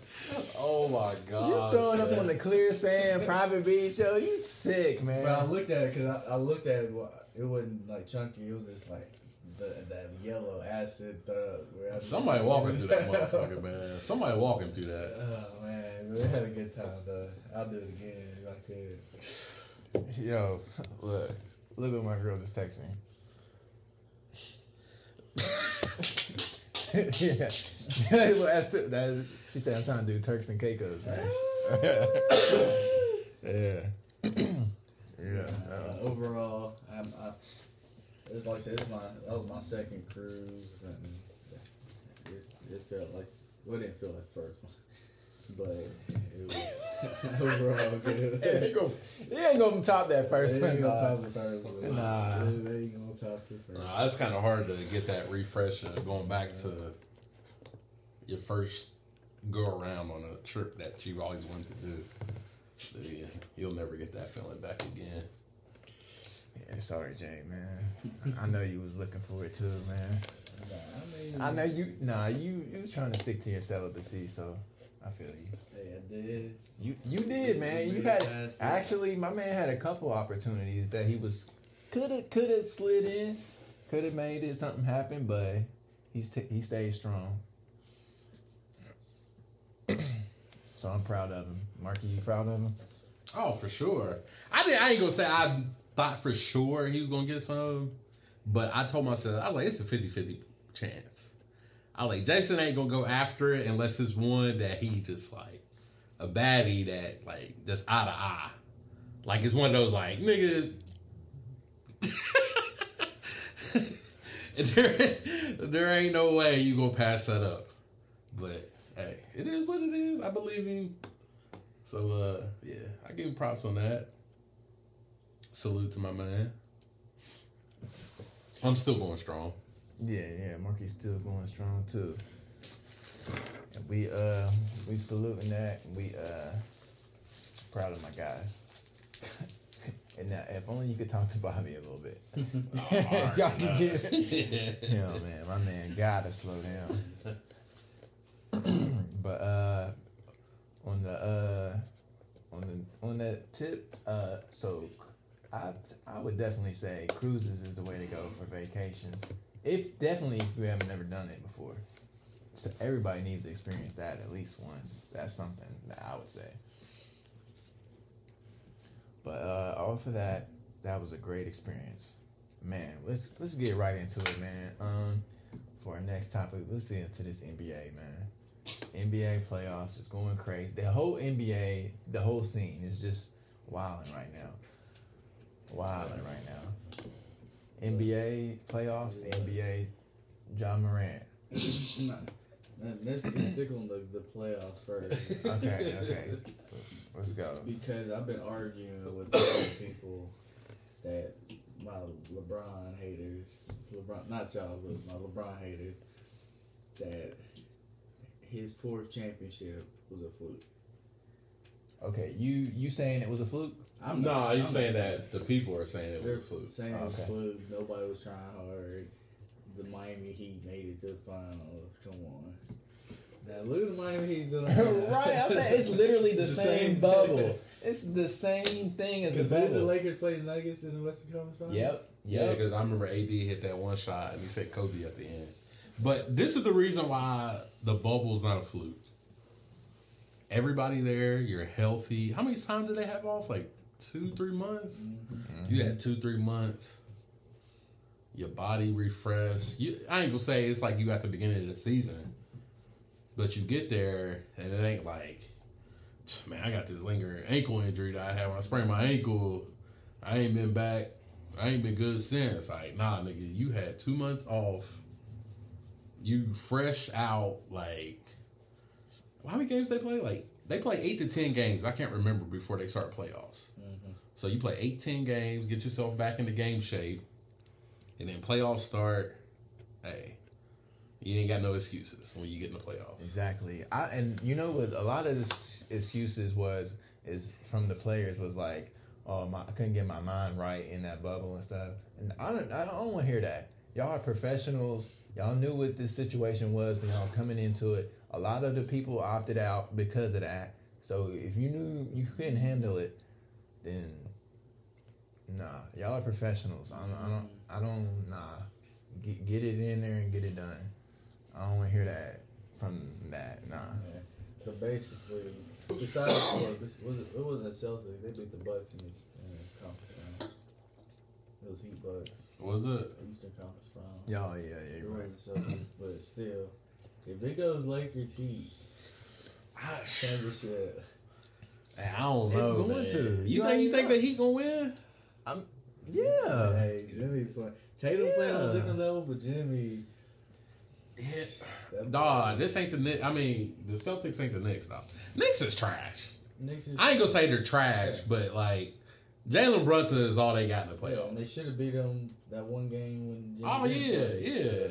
Oh my god. You throwing up on the clear sand, private beach. Yo, you sick, man. But I looked at it because I, I looked at it. It wasn't like chunky. It was just like the that yellow acid thug. where Somebody walking through that motherfucker, man. Somebody walking through that. Oh man, we had a good time though. I'll do it again if I could. Yo, look, look what my girl just texted me. yeah, Well, that's too- that is- she said I'm trying to do Turks and Caicos next. yeah, yeah. So. Uh, overall, I'm, I, it's like I said, it's my that was my second cruise, and it, it felt like well, it didn't feel like the first one. but it was overall good. Yeah, he, go, he ain't gonna top that first They ain't one. gonna top the first one. Nah. They, they ain't gonna top the first. Nah, it's kind of hard to get that refresh of going back to your first go around on a trip that you've always wanted to do. So, yeah, you'll never get that feeling back again. Yeah, sorry, Jay, man. I know you was looking for it too, man. Nah, I mean, I know you. Nah, you you was trying to stick to your celibacy, so I feel you. Hey, I did. You you did, man. You had actually, my man had a couple opportunities that he was could have could have slid in, could have made it something happen, but he's t- he stayed strong. so I'm proud of him. Marky, you proud of him? Oh, for sure. I did. I ain't gonna say I thought for sure he was gonna get some, but I told myself I was like it's a 50-50 chance. I was like Jason ain't gonna go after it unless it's one that he just like a baddie that like just eye to eye. Like it's one of those like nigga. there, there ain't no way you gonna pass that up. But hey, it is what it is. I believe in. So uh yeah, I give him props on that. Salute to my man. I'm still going strong. Yeah, yeah. Marky's still going strong too. We uh we saluting that. We uh proud of my guys. and now, if only you could talk to Bobby a little bit. Y'all can get you know, man, my man gotta slow down. but uh on the uh on the on that tip, uh so I I would definitely say cruises is the way to go for vacations. If definitely if you haven't never done it before. So everybody needs to experience that at least once. That's something that I would say. But uh off of that, that was a great experience. Man, let's let's get right into it, man. Um for our next topic, let's get into this NBA, man. NBA playoffs is going crazy. The whole NBA, the whole scene is just wilding right now. Wilding right now. NBA playoffs, NBA, Ja Morant. Nah, let's stick on the, the playoffs first. Okay, okay. Let's go. Because I've been arguing with people that my LeBron haters, LeBron, not y'all, but my LeBron haters, that his fourth championship was a fluke. Okay, you you saying it was a fluke? I'm no, not- he's I'm saying that the people are saying it was a fluke. saying it was Okay. fluke. Nobody was trying hard. The Miami Heat made it to the finals. Come on. Now look at the Miami Heat doing right, I'm saying it's literally the, The same, same- bubble. It's the same thing as the Because did the. Lakers played the Nuggets in the Western Conference Finals? Yep, Yeah, because I remember AD hit that one shot and he said Kobe at the end. But this is the reason why the bubble's not a fluke. Everybody there, you're healthy. How many times do they have off? Like two, three months? Mm-hmm. You had two, three months. Your body refreshed. You, I ain't gonna say it's like you at the beginning of the season, but you get there and it ain't like, man, I got this lingering ankle injury that I had when I sprained my ankle. I ain't been back. I ain't been good since. Like, nah, nigga, you had two months off. You fresh out. Like, how many games they play? Like, they play eight to ten games. I can't remember before they start playoffs. So you play 18 games, get yourself back into game shape, and then playoffs start. Hey, you ain't got no excuses when you get in the playoffs. Exactly. I and you know what a lot of this excuses was is from the players was like, oh my, I couldn't get my mind right in that bubble and stuff. And I don't I don't want to hear that. Y'all are professionals. Y'all knew what this situation was when y'all coming into it. A lot of the people opted out because of that. So if you knew you couldn't handle it, then nah, y'all are professionals. I don't, I don't, I don't, nah. Get, get it in there and get it done. I don't want to hear that from that. Nah. Yeah. So basically, besides for was it, it wasn't the Celtics. They beat the Bucks in this in the conference round. It was Heat Bucks Was it? Eastern Conference Final. Oh, yeah, yeah, yeah. It You're right. was the Celtics, but still, if it goes Lakers Heat ah, championship, I don't know. It's know. going man. to. You, You think you think know. the Heat gonna win? Yeah. hey Jimmy play. Tatum playing on Yeah. a different level, but Jimmy. Yeah. That- Dog, this ain't the Knicks. I mean, the Celtics ain't the Knicks, though. Knicks is trash. Knicks is, I ain't gonna say they're trash, Yeah. but like Jalen Brunson is all they got in the Yeah, they should have beat them that one game when. Jimmy Oh yeah, play. yeah.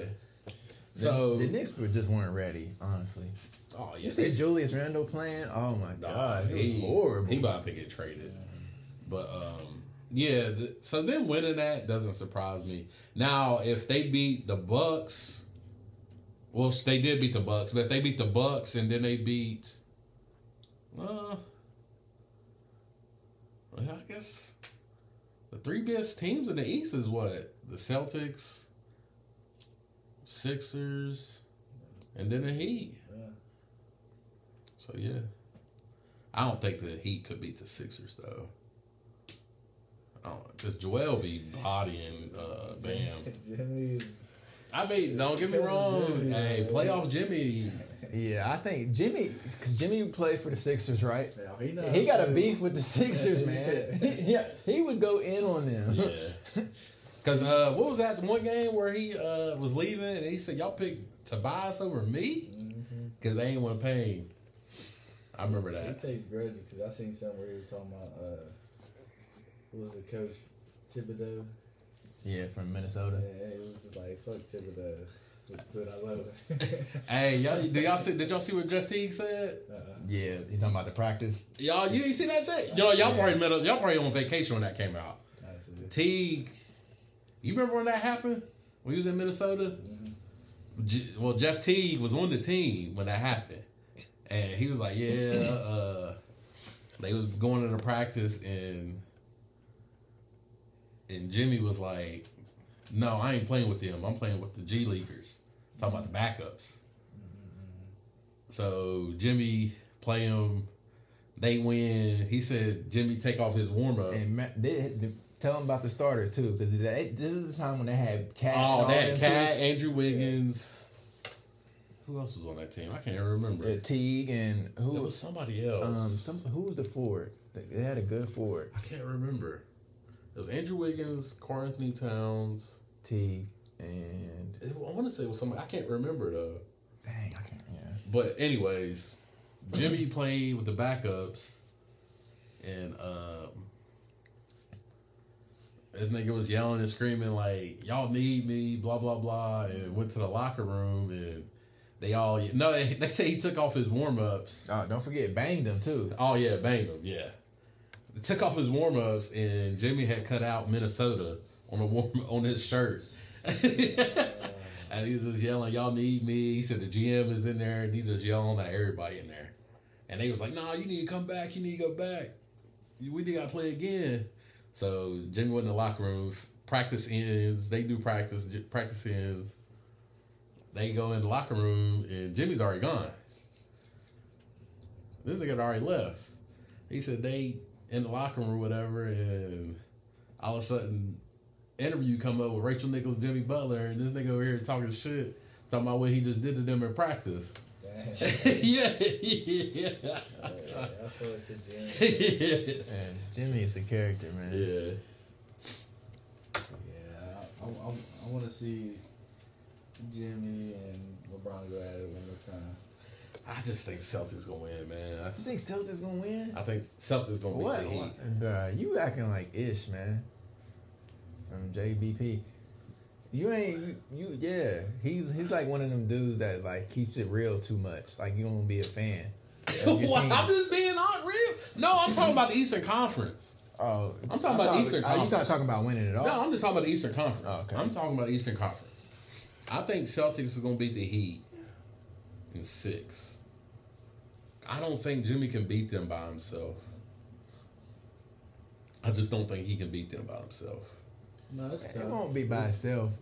The- So, the, Knicks were just weren't ready, honestly. oh yeah, You see Julius Randle playing? Oh my Nah, god, he, he horrible. He about to get traded. But um, yeah. The, so them winning that doesn't surprise me. Now, if they beat the Bucks, well, they did beat the Bucks, but if they beat the Bucks and then they beat, uh, well, I guess the three best teams in the East is what the Celtics, Sixers, and then the Heat. Yeah. So yeah, I don't think the Heat could beat the Sixers though. Because Joel be bodying uh, Bam. Jimmy. I mean, don't get me wrong. Jimmy, Hey, man. playoff Jimmy. yeah, I think Jimmy, because Jimmy played for the Sixers, right? Yeah, he, knows He got a beef with the Sixers, man. yeah, he would go in on them. Yeah. Because uh, what was that the one game where he uh, was leaving and he said, "Y'all picked Tobias over me because they ain't want to pay." him." I remember that. He takes grudges because I seen something where he was talking about uh, who was the coach Thibodeau. Yeah, from Minnesota. Yeah, it was just like fuck Thibodeau, but, but I love it. Hey, y'all, did y'all see? Did y'all see what Jeff Teague said? uh-uh. Yeah, he talking about the practice. Y'all, you ain't see that thing? Yo, y'all probably met up. Y'all probably on vacation when that came out. Actually. Teague, you remember when that happened? When he was in Minnesota? J- well, Jeff Teague was on the team when that happened, and he was like, "Yeah, uh, they was going into practice, and and Jimmy was like, no, I ain't playing with them. I'm playing with the G leaguers. Talking about the backups. So Jimmy play him. They win. He said Jimmy take off his warm up. And Ma- they, they tell him about the starters too, because this is the time when they had Cat. Oh, that cat. Andrew Wiggins. Who else was on that team? I can't remember. Uh, Teague and who It was somebody else. um some who was the forward? They- They had a good forward. I can't remember. It was Andrew Wiggins, Karl-Anthony Towns. Teague and I want to say it was somebody. I can't remember though. dang, I can't. Yeah. But anyways, Jimmy played with the backups, and um, this nigga was yelling and screaming like, "Y'all need me," blah blah blah, and went to the locker room and they all no. They say he took off his warm ups. Oh, don't forget, banged them too. Oh yeah, banged them. Yeah, took off his warm ups, and Jimmy had cut out Minnesota on a warm on his shirt. and he's just yelling, "Y'all need me." He said the GM is in there, and he just yelling at everybody in there. And they was like, "Nah, you need to come back. You need to go back. We need to play again." So Jimmy went in the locker room. Practice ends. They do practice. Practice ends. They go in the locker room, and Jimmy's already gone. This nigga had already left. He said they in the locker room or whatever, and all of a sudden, interview come up with Rachel Nichols, Jimmy Butler, and this nigga over here talking shit, talking about what he just did to them in practice. Damn. yeah, yeah, Uh, that's what it's a Jimmy. yeah. And Jimmy is a character, man. yeah. Yeah, I, I, I want to see Jimmy and LeBron go at it one more time. I just think Celtics gonna win, man. You think Celtics gonna win? I think Celtics gonna What? beat the Heat. what? Bruh, you acting like Ish, man. From JBP. You ain't you, you yeah. He's he's like one of them dudes that like keeps it real too much. Like you don't be a fan. What? I'm just being not real. No, I'm talking about the Eastern Conference. Oh, I'm talking about Eastern Are you not talking about winning it all? No, I'm just talking about the Eastern Conference. Oh, okay. I'm talking about the Eastern Conference. I think Celtics is going to beat the Heat in six. I don't think Jimmy can beat them by himself. I just don't think he can beat them by himself. No, it's It won't be by itself,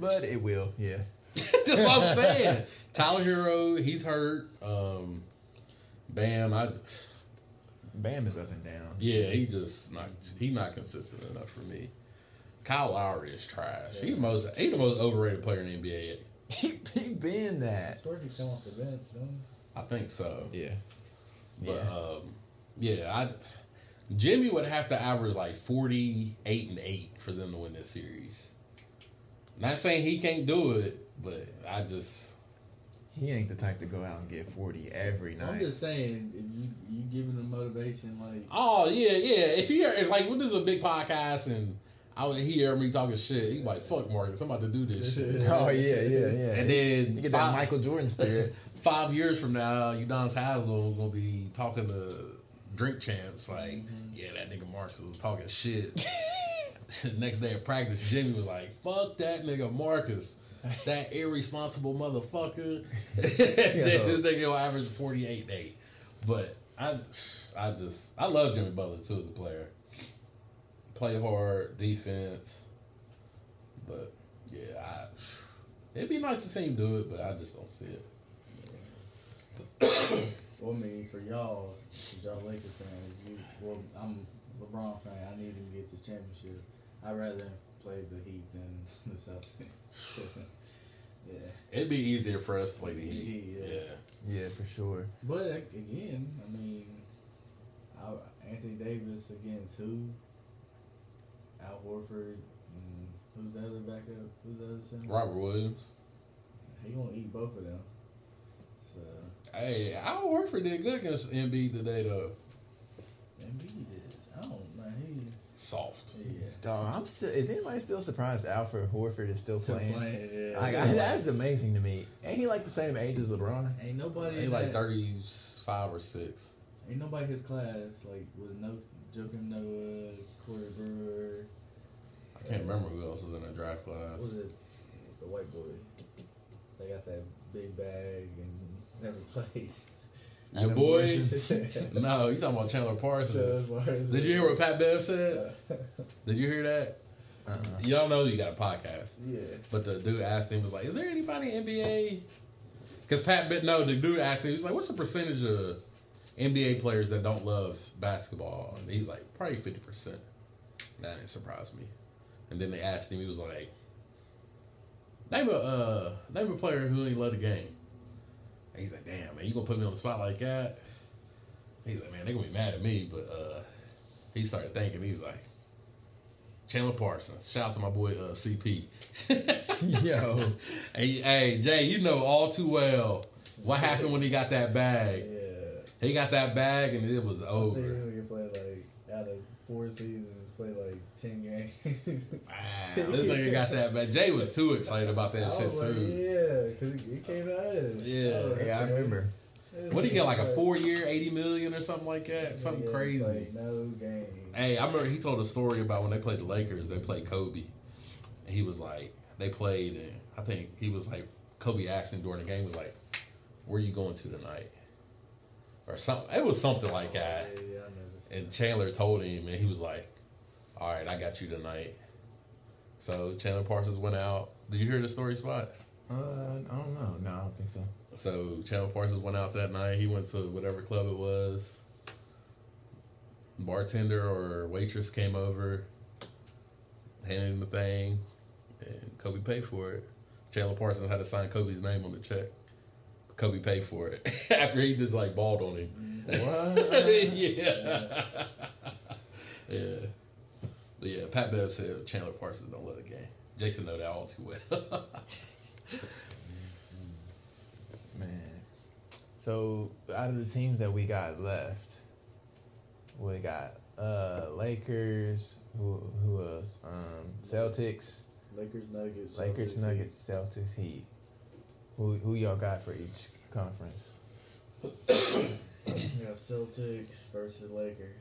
but it will. Yeah. That's what I'm saying. Tyler Herro, he's hurt. Um, Bam, I Bam is up and down. yeah, he just not he not consistent enough for me. Kyle Lowry is trash. He's most he's the most overrated player in the NBA. He, he been I that. swear he come off the bench, don't he? I think so. Yeah. But Yeah. um, yeah, I Jimmy would have to average like forty eight and eight for them to win this series. Not saying he can't do it, but I just he ain't the type to go out and get forty every night. I'm just saying, if you you giving them motivation, like Oh yeah, yeah. If you hear if, like when this is a big podcast and I would hear me talking shit, he like fuck Marcus, I'm about to do this shit. oh yeah, yeah, yeah. And then you get five- that Michael Jordan spirit. Five years from now, Udonis Haslem gonna be talking to drink champs like, Mm-hmm. yeah, that nigga Marcus was talking shit. Next day of practice, Jimmy was like, "Fuck that nigga Marcus, that irresponsible motherfucker." this nigga will average forty eight day, but I, I just I love Jimmy Butler too as a player. Play hard, defense, but yeah, I, it'd be nice to see him do it, but I just don't see it. Well, I mean, for y'all, cause y'all Lakers fans, you well, I'm LeBron fan. I need him to get this championship. I'd rather play the Heat than the Celtics. yeah, It'd be easier for us to play the Heat. Heat, yeah. yeah. yeah, for sure. but again, I mean, I, Anthony Davis against who? Al Horford. And who's the other backup? Who's the other center? Robert Williams. He gonna eat both of them. So Hey, Al Horford did good against Embiid today though. Embiid is. I don't know. He Soft. yeah. Dog, I'm still. Is anybody still surprised Alfred Horford is still Still playing? playing, yeah. Like, I, that's amazing to me. Ain't he like the same age as LeBron? Ain't nobody He like that- thirty five or six. Ain't nobody his class like was no Joakim Noah, Corey Brewer. I can't remember who else was in that draft class. What was it? The white boy. They got that big bag and never played. Your boy? no, you talking about Chandler Parsons. Did you hear what Pat Bev said? Did you hear that? Uh-uh. Y'all know you got a podcast. Yeah. But the dude asked him, was like, is there anybody in NBA? Because Pat, Bet, no, the dude asked him, he was like, what's the percentage of NBA players that don't love basketball? And he's like, probably 50%. That didn't surprise me. And then they asked him, he was like, name a, uh, name a player who ain't love the game. And he's like, damn, man, you gonna put me on the spot like that? He's like, man, they gonna be mad at me. But uh, he started thinking, he's like, Chandler Parsons. Shout out to my boy uh, CP. Yo, Hey, hey, Jay, you know all too well what happened when he got that bag. Yeah. He got that bag and it was I think over. we can play like out of four seasons, play like ten games. Wow, this nigga got that bag. Jay was too excited about that I shit like, too. yeah, because it came to us. Yeah. was yeah, I remember. What he get like a four year, eighty million or something like that? Something Yeah, crazy. Like, no game. Hey, I remember he told a story about when they played the Lakers. They played Kobe. And he was like, they played, and I think he was like, Kobe asked him during the game, was like, "Where you going to tonight?" Or something. It was something like that. yeah, I know this. And Chandler told him, and he was like, "All right, I got you tonight." So Chandler Parsons went out. Did you hear the story, Spot? Uh, I don't know. No, I don't think so. So Chandler Parsons went out that night. He went to whatever club it was. Bartender or waitress came over, handed him the thing, and Kobe paid for it. Chandler Parsons had to sign Kobe's name on the check. Kobe paid for it after he just like balled on him. What? yeah. yeah. But yeah, Pat Bev said Chandler Parsons don't love the game. Jason know that all too well. Man. So out of the teams that we got left, we got uh Lakers, who who else? Um Celtics, Lakers, Nuggets. Lakers, Celtics, Nuggets, Celtics, Heat. Who who y'all got for each conference? We got Celtics versus Lakers.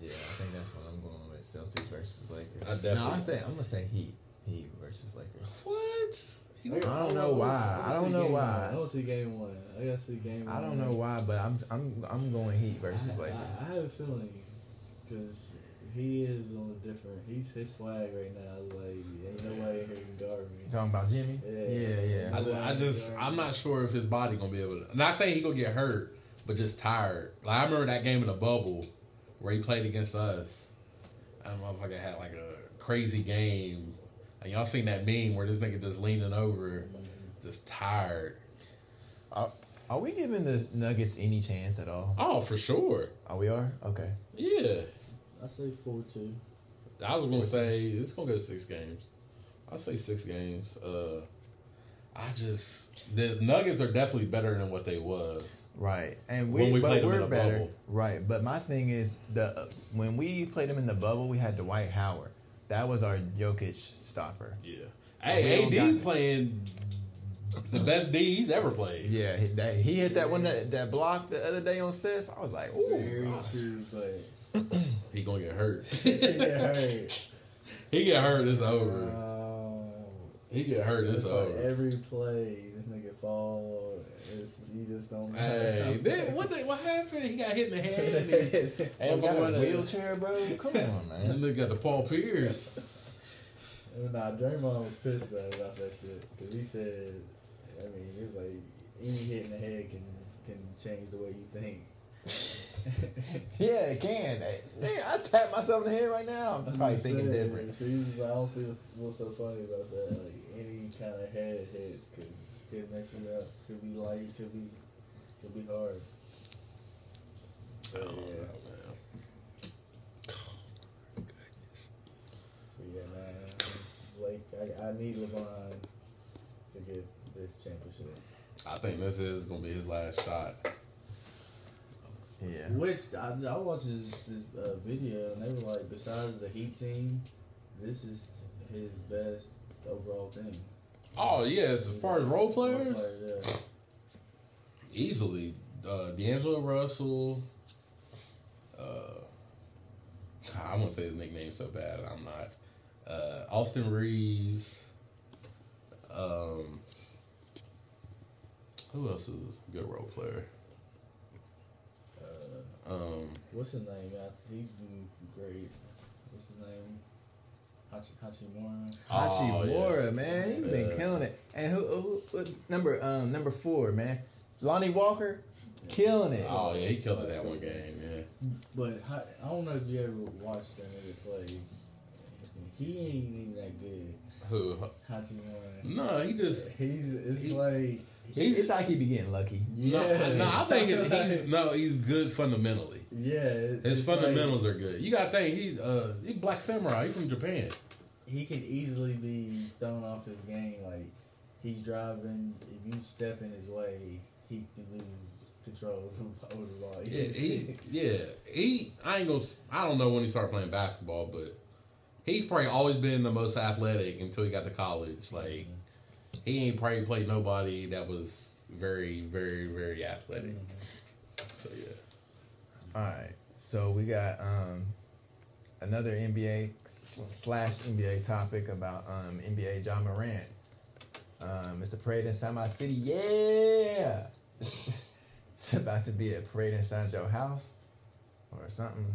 Yeah, I think that's what I'm going with. Celtics versus Lakers. I definitely- No, I say I'm gonna say Heat. Heat versus Lakers. what? I don't know why. I don't know why. one. I don't see game one. I gotta see game one. I don't know why, but I'm I'm I'm going Heat versus I, Lakers. I, I have a feeling because he is on a different. He's his swag right now. Like ain't nobody here can guard me. Talking about Jimmy? Yeah. yeah, yeah. I, ju- I just, I'm not sure if his body gonna be able to. Not saying he gonna get hurt, but just tired. Like I remember that game in the bubble where he played against us. That motherfucker had like a crazy game. And y'all seen that meme where this nigga just leaning over, just tired. Are, are we giving the Nuggets any chance at all? Oh, for sure. Oh, we are. Okay. Yeah. I say four two. I was gonna say it's gonna go to six games. I'll say six games. Uh, I just the Nuggets are definitely better than what they was. Right, and we, When we but played them in we're better. bubble. Right, but my thing is the when we played them in the bubble, we had Dwight Howard. That was our Jokic stopper. Yeah. we Hey, AD got- playing the best D he's ever played. Yeah, he, that, he hit that one that, that block the other day on Steph. I was like, Very ooh. true, He gonna get hurt. he get hurt. he get hurt. It's over. He get hurt. It's it's like over. every play, this nigga fall. It's, he just don't. Hey, then what? The, what happened? He got hit in the head. Hey, we got a wheelchair, bro. Come on, man. nigga got the Paul Pierce. Nah, Draymond was pissed about that shit because he said, I mean, he was like, any hit in the head can can change the way you think. Yeah, it can. Man, I tap myself in the head right now. I'm probably thinking different. So he was like, I don't see what's so funny about that. Like any kind of head hits could could mess you up. Could be light. Could be could be hard. So, yeah. But yeah, man. Blake, I, I need LeBron to get this championship. I think this is gonna be his last shot. Yeah. Which I, I watched his, his uh, video and they were like, besides the Heat team, this is his best overall team. Oh yeah, as far as role players, yeah. easily uh, D'Angelo Russell. Uh, I won't say his nickname so bad. I'm not. Uh, Austin Reaves. Um, who else is a good role player? Uh, Um, what's his name? I, he's great. What's his name? Hachi, Hachimura. Hachimura, Oh, yeah. man, he's been killing it. And who, who, who number um number four, man, Lonnie Walker, killing it. Oh yeah, he killed it that one game. Yeah. But Ha- I don't know if you ever watched that nigga play. He ain't even that good. Who? Hachimura. No, he just. He's it's He- like He's, it's like he be getting lucky. no, yeah. no, I think he's, he's no, he's good fundamentally. yeah. it- His it's fundamentals are good. You gotta think he uh he Black Samurai. He from Japan. He can easily be thrown off his game. Like he's driving. If you step in his way, he could lose control over the ball. Yeah, he yeah he. I ain't gonna. s- I don't know when he started playing basketball, but he's probably always been the most athletic until he got to college. Like he ain't probably played nobody that was very very very athletic. So yeah. All right, so we got um another NBA slash NBA topic about um NBA Ja Morant. Um, it's a parade inside my city. Yeah, it's about to be a parade inside your house or something.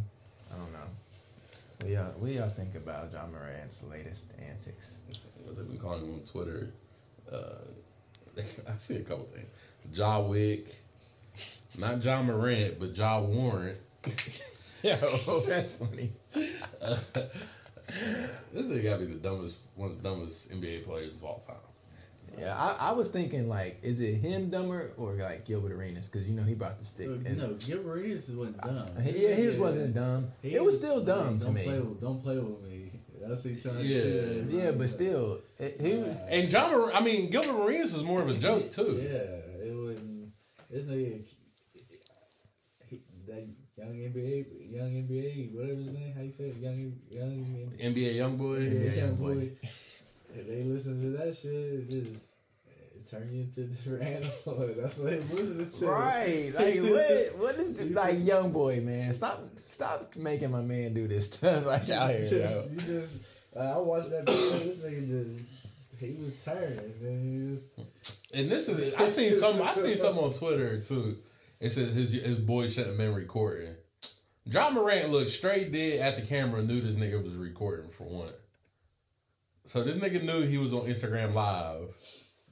I don't know. We all we all think about Ja Morant's latest antics. what they've been calling him on Twitter. Uh, I see a couple things. Ja Wick, not Ja Morant, but Ja Warrant. Yo, that's funny. this nigga gotta be the dumbest, one of the dumbest NBA players of all time. Yeah, I, I was thinking like, is it him dumber or like Gilbert Arenas? Because you know he brought the stick. Look, and- no, Gilbert Arenas wasn't dumb. Yeah, his wasn't dumb. He it was still dumb to don't me. Play with, don't play with me. That's what he Yeah. to. Yeah, but still, it, he was. And Ja, Mor- I mean Gilbert Arenas is more of a joke too. Yeah, it wouldn't. This nigga, he, that young NBA, young NBA, whatever his name, how you say it, young, young, NBA young boy. NBA, Yeah, young boy. boy. If they listen to that shit, it just it turn you into a different animal. That's what they listening to. Right, like what? What is it, like, young boy, man? Stop, stop making my man do this stuff like out here, just, yo. you just, uh, I watched that video. This nigga just, he was turned, and then he just. And this is I seen some I seen something on Twitter too. It says his his boy shouldn't have been recording. Ja Morant looked straight dead at the camera and knew this nigga was recording for one. So this nigga knew he was on Instagram live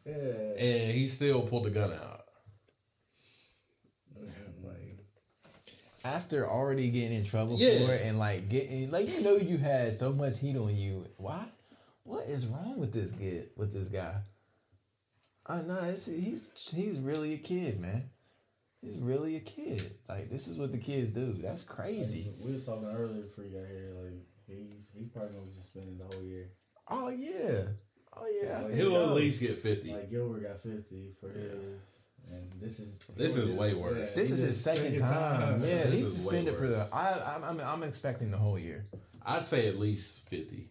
Yeah. and he still pulled the gun out. Like, After already getting in trouble Yeah. for it and like getting, like you know, you had so much heat on you. Why? What is wrong with this kid? With this guy? Uh, I know it's, he's he's really a kid, man. He's really a kid. Like this is what the kids do. That's crazy. We was talking earlier before you got here. Like he's he probably gonna be suspended the whole year. Oh yeah. Oh yeah, I Like, think He'll so. at least get fifty. Like Gilbert got fifty for his, and this is This is way worse. This is his second time. Yeah, This he's is way suspended for the. worse. I, I'm, I'm I'm expecting the whole year. I'd say at least fifty,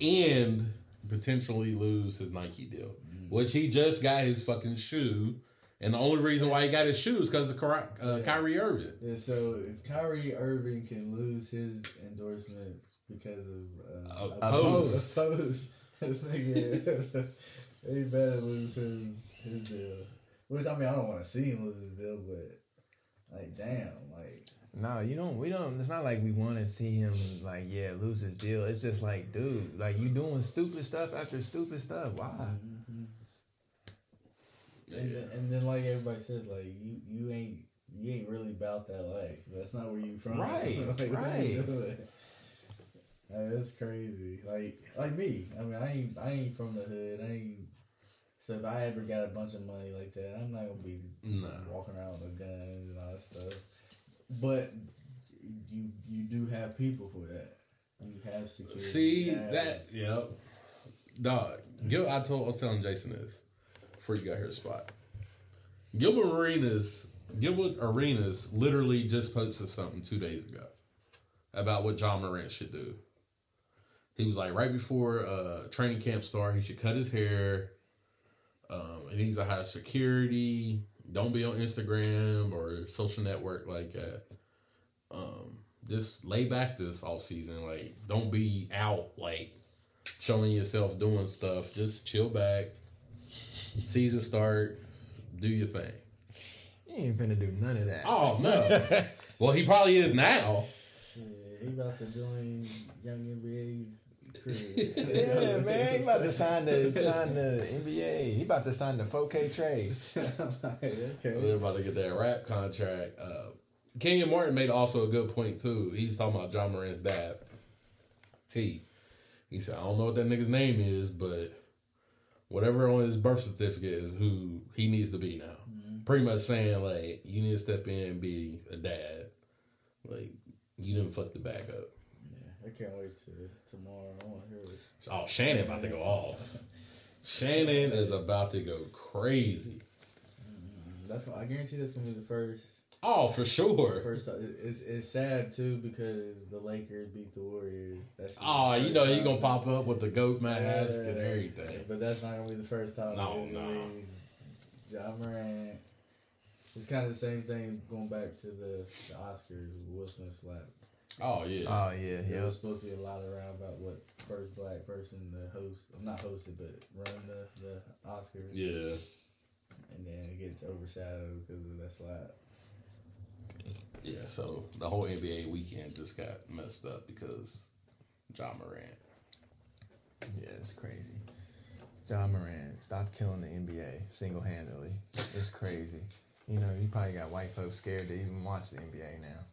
and potentially lose his Nike deal, which he just got his fucking shoe, and the only reason why he got his shoes because of Ky- uh, Kyrie Irving. Yeah, so if Kyrie Irving can lose his endorsements because of uh, A post. a post, this nigga, he better lose his his deal. Which I mean, I don't want to see him lose his deal, but like, damn, like, No, you don't. We don't. It's not like we want to see him like yeah lose his deal. It's just like dude, like you doing stupid stuff after stupid stuff. Why? Mm-hmm. and, then, and then like everybody says, like you you ain't you ain't really about that life. That's not where you from, Right, Like, right. Like, that's crazy. Like like me. I mean, I ain't I ain't from the hood. I ain't. So if I ever got a bunch of money like that, I'm not gonna be Nah. walking around with guns and all that stuff. But you you do have people for that. You have security. See have- that? Yep. Dog. Gil, I told I was telling Jason this before you got here, spot. Gilbert Arenas, Gilbert Arenas, literally just posted something two days ago about what Ja Morant should do. He was like, right before uh, training camp start, he should cut his hair. Um, he needs to hire security. Don't be on Instagram or social network like that. Um, just lay back this off season. Like, don't be out like showing yourself doing stuff. Just chill back. Season start. Do your thing. You ain't finna do none of that. Oh no. well, he probably is now. Shit, he about to join Young NBA crew. Yeah, man, he about to sign the sign the NBA. He about to sign the 4K trade. okay. They're about to get that rap contract. Uh, Kenyon Martin made also a good point too. He's talking about Ja Morant's dad, T. He said, "I don't know what that nigga's name is, but whatever on his birth certificate is who he needs to be now." Pretty much saying like, you need to step in and be a dad. Like, you didn't fuck the back up. Yeah, I can't wait to tomorrow. I want to hear it. Oh, Shannon about to go off. Shannon is about to go crazy. Mm, that's gonna, I guarantee that's gonna be the first. Oh, for sure. First, time. it's it's sad too because the Lakers beat the Warriors. That's Oh, you know he gonna pop up with the goat mask and everything. But that's not gonna be the first time. No, no. Ja Morant. It's kind of the same thing going back to the, the Oscars. Will Smith slap. Oh yeah. Oh yeah, There yeah. was supposed to be a lot around about what first black person to host, not hosted, but run the, the Oscars. yeah. And then it gets overshadowed because of that slap. Yeah. So the whole NBA weekend just got messed up because Ja Morant. Yeah, it's crazy. Ja Morant, stop killing the NBA single handedly. It's crazy. You know, you probably got white folks scared to even watch the NBA now.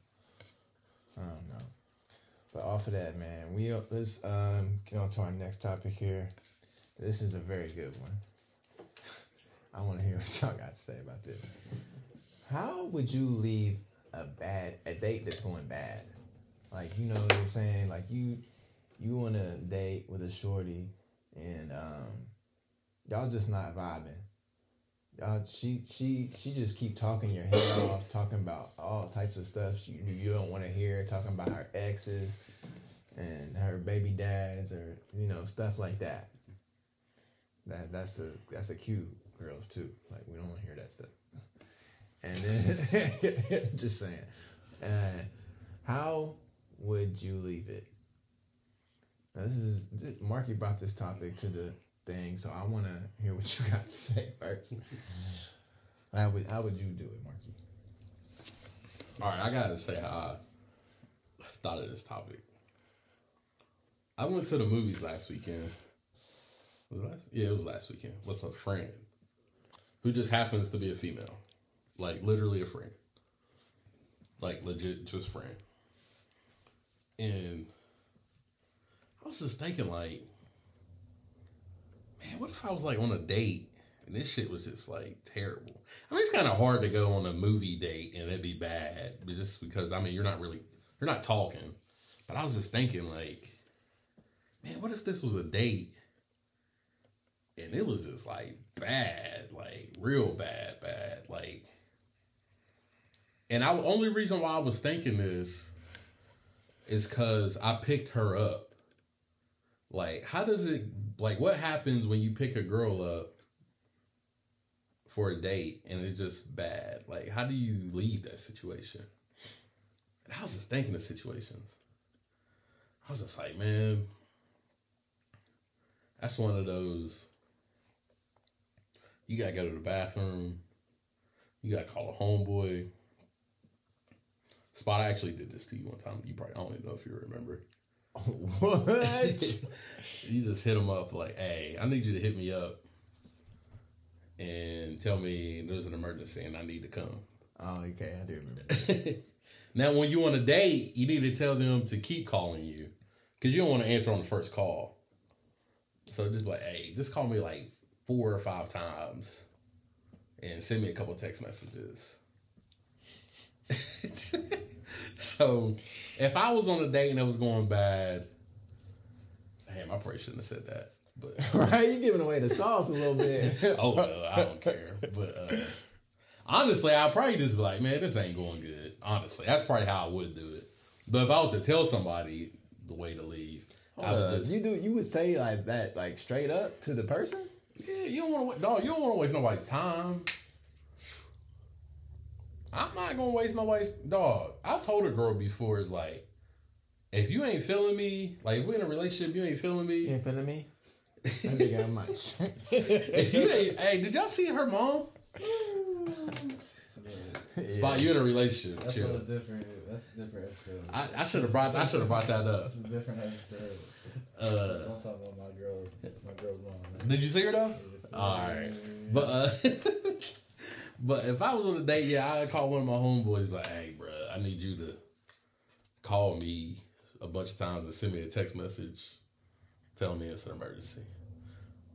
I don't know. But off of that, man, we let's um, get on to our next topic here. This is a very good one. I want to hear what y'all got to say about this. How would you leave a bad a date that's going bad? Like you know what I'm saying? Like you you on a date with a shorty and um y'all just not vibing. Y'all she she she just keep talking your head off, talking about all types of stuff you you don't want to hear, talking about her exes and her baby dads or you know stuff like that. That that's a that's a cue, girls too. Like we don't want to hear that stuff. And then just saying, uh, how would you leave it? Now, this is this- Marky brought this topic to the thing, so I want to hear what you got to say first. How would how would you do it, Marky? All right, I gotta say how I thought of this topic. I went to the movies last weekend. Was it last? Yeah, it was last weekend with a friend who just happens to be a female, like literally a friend, like legit just friend. And I was just thinking, like, man, what if I was like on a date and this shit was just like terrible? I mean, it's kind of hard to go on a movie date and it be bad, just because I mean, you're not really you're not talking. But I was just thinking, like, man, what if this was a date and it was just like bad, like real bad, bad, like. And I only reason why I was thinking this is because I picked her up. Like, how does it like? What happens when you pick a girl up for a date and it's just bad? Like, how do you leave that situation? And I was just thinking of situations. I was just like, man, that's one of those. You gotta go to the bathroom. You gotta call a homeboy. Spot, I actually did this to you one time. You probably I don't even know if you remember. what? You just hit him up like, "Hey, I need you to hit me up and tell me there's an emergency and I need to come." oh, okay, I do remember. now, when you on a date, you need to tell them to keep calling you because you don't want to answer on the first call. So just like, "Hey, just call me like four or five times and send me a couple text messages." so, if I was on a date and it was going bad, damn, I probably shouldn't have said that. But right, you giving away the sauce a little bit. oh well, I don't care. But uh, honestly, I'd probably just be like, man, this ain't going good. Honestly, that's probably how I would do it. But if I was to tell somebody the way to leave, I Uh, just, you do you would say like that, like straight up to the person? yeah, you don't want to, dog. You don't want to waste nobody's time. I'm not gonna waste nobody's dog. I told a girl before, it's like, if you ain't feeling me, like if we're in a relationship, you ain't feeling me. You ain't feeling me? I think I might. If you ain't, hey, did y'all see her mom? Spot, you in a relationship. That's chill. a different. That's a different episode. I, I should have brought I should have brought that up. That's a different episode. Uh, Don't talk about my girl. My girl's mom. Man. did you see her though? All right, but uh, but if I was on a date, yeah, I'd call one of my homeboys like, "Hey, bro, I need you to call me a bunch of times and send me a text message, telling me it's an emergency.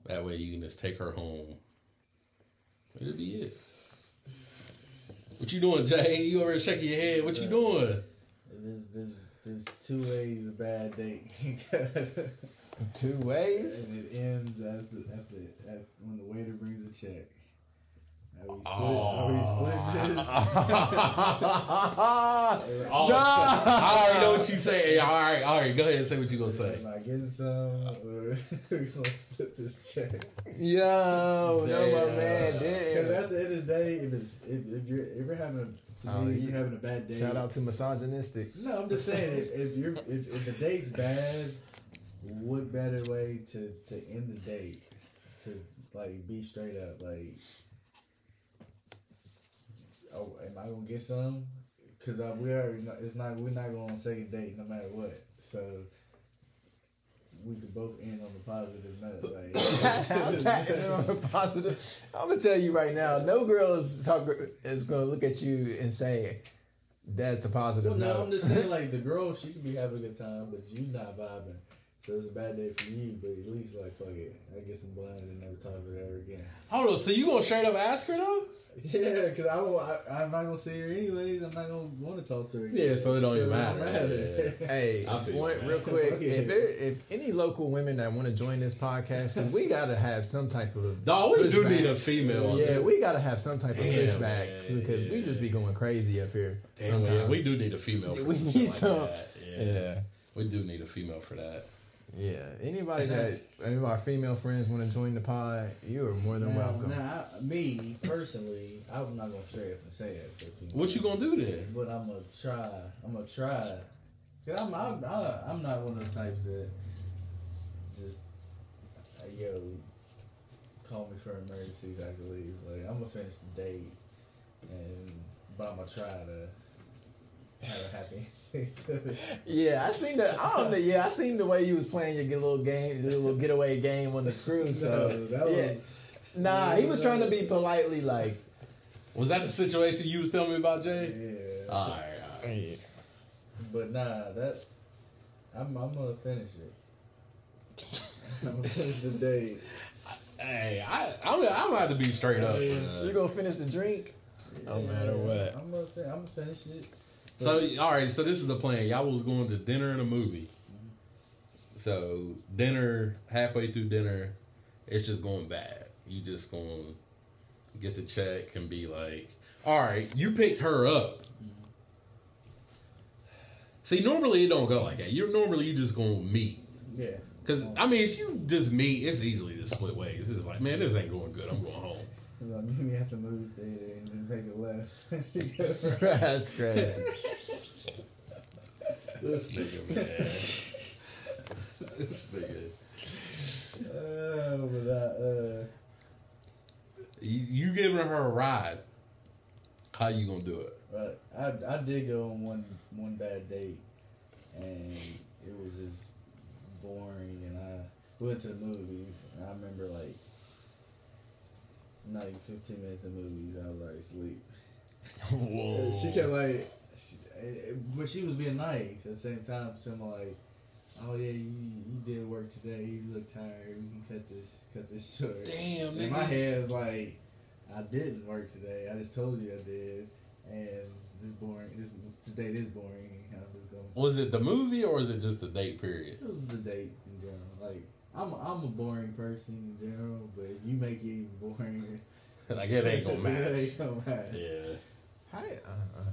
That way, you can just take her home. It'll be it." What you doing, Jay? You already shaking your head. What you doing? There's, there's, there's two ways a bad date can go. Two ways. And it ends at the, at the at when the waiter brings the check. Are we split? Oh. Are we split this? Oh, I already know what you say. All right, all right. Go ahead and say what you gonna say. Am I getting some, or we gonna split this check? Yo, no, my Damn. man, Because at the end of the day, if it's if, if you're if you're having to Oh, me, you're having a bad day. Shout out to misogynistic. No, I'm just saying if, if you're if, if the date's bad, what better way to to end the date to like be straight up like. Oh, am I gonna get some? Cause uh, we already know it's not. We're not going on second date no matter what. So we could both end on a positive note. How's that on a positive? I'm gonna tell you right now, no girl is, talk, is gonna look at you and say that's a positive well, no, note. I'm just saying like the girl, she could be having a good time, but you not vibing. So it's a bad day for you, but at least like fuck it, I get some blinds and never talk to her ever again. Hold on. So you gonna straight up ask her though? Yeah, because I, don't- I I'm not gonna see her anyways. I'm not gonna want to talk to her. Yeah, so it don't even matter. matter. Yeah, Hey, I feel you, real quick, Fuck if there, if any local women that want to join this podcast, 'cause we gotta have some type of Dog, we do pushback. need a female. on Yeah, there. we gotta have some type of Damn, pushback man, because we just be going crazy up here. Damn, sometimes. yeah, we do need a female. For We something need like some- that. Yeah. yeah, we do need a female for that. Yeah. Anybody that any of our female friends want to join the pod, you are more than Now, welcome. now, I, me personally, I'm not gonna straight up and say it. to people. What you gonna do then? But I'm gonna try. I'm gonna try. Cause I'm I'm I- I'm not one of those types that just uh, yo call me for emergencies. I can leave. Like I'm gonna finish the date, and but I'm gonna try to have a happy. ending. Yeah, I seen the. I don't know. Yeah, I seen the way you was playing your little game, your little getaway game on the cruise. So No, that was- yeah, nah, he was trying to be politely like. Was that the situation you was telling me about, Jay? yeah. All right, all right. But nah, that I'm I'm gonna finish it. I'm gonna finish the date. Hey, I, I'm, I'm gonna have to be straight up. You gonna finish the drink? No matter what. I'm gonna fin- I'm gonna finish it. So, all right. So this is the plan. Y'all was going to dinner and a movie. So dinner, halfway through dinner, it's just going bad. You just gonna get the check and be like, all right, you picked her up. See, normally it don't go like that. You're normally you just gonna meet. Yeah. Cause I mean, if you just meet, it's easily to split ways. It's like, man, this ain't going good. I'm going home. You meet me at the movie theater and then a left. she go right. That's crazy. This nigga, man. this nigga. Oh, but I, uh, You, you giving her a ride? How you gonna do it? Right. I I did go on one one bad date, and it was just boring. And I went to the movies, and I remember like not even fifteen minutes of movies, I was like sleep. Whoa. She kept like, she, but she was being nice at the same time. So I'm like, oh yeah, you you did work today. You look tired. We can cut this cut this short. Damn, In my head is like, I didn't work today. I just told you I did, and this boring. This, this date is boring. And of just going. Was it the movie or is it just the date period? It was the date in general. Like I'm I'm a boring person in general, but if you make it even boring, Like it ain't gonna it match. ain't gonna match. Yeah. How did, uh, uh,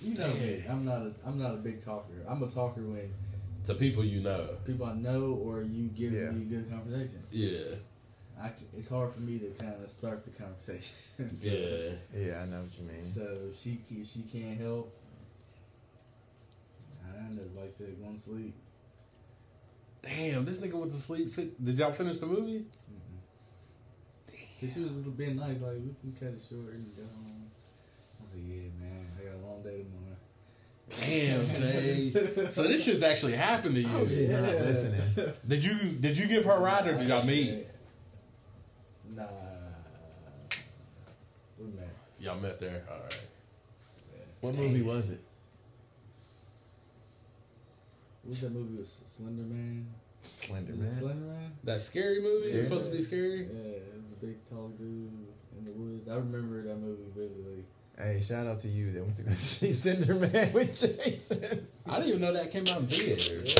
You know me. I'm not a I'm not a big talker. I'm a talker when To people you know. people I know or you give Yeah. me a good conversation. Yeah. I c it's hard for me to kind of start the conversation. So- Yeah. yeah, I know what you mean. So she she can't help. I end up like I said going to sleep. Damn, this nigga went to sleep. Did y'all finish the movie? Cause she was just being nice, like we can cut it short and go home. I was like, yeah, man, I got a long day tomorrow. Damn, Jay. so this shit's actually happened to you. Oh, She's not listening. Did you did you give her a ride or did y'all meet? Nah, we met. Y'all met there. All right. What movie was it? What was that movie with Slender Man? Slender Man. Slender Man? That scary movie? Scary It's supposed to be scary? Yeah, it was a big tall dude in the woods. I remember that movie vividly. Hey, shout out to you that went to go see Slender Man with Jason. I didn't even know that came out in theaters.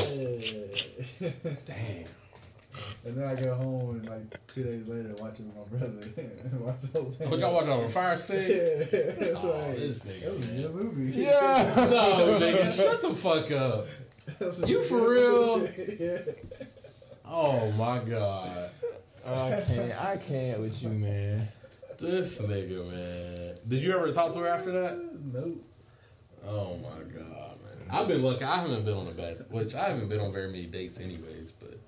Yeah. Damn. and then I go home and like two days later watch it with my brother. watch the whole thing. What y'all watching on a fire stick? Yeah. Oh, like, this nigga, That was a good movie. Yeah. No, nigga, shut the fuck up. That's a You for real? yeah. Oh my god. I can't. I can't with you, man. This nigga, man. Did you ever talk to her after that? Nope. Oh my god, man. I've been lucky. I haven't been on a bad, which I haven't been on very many dates, anyways. But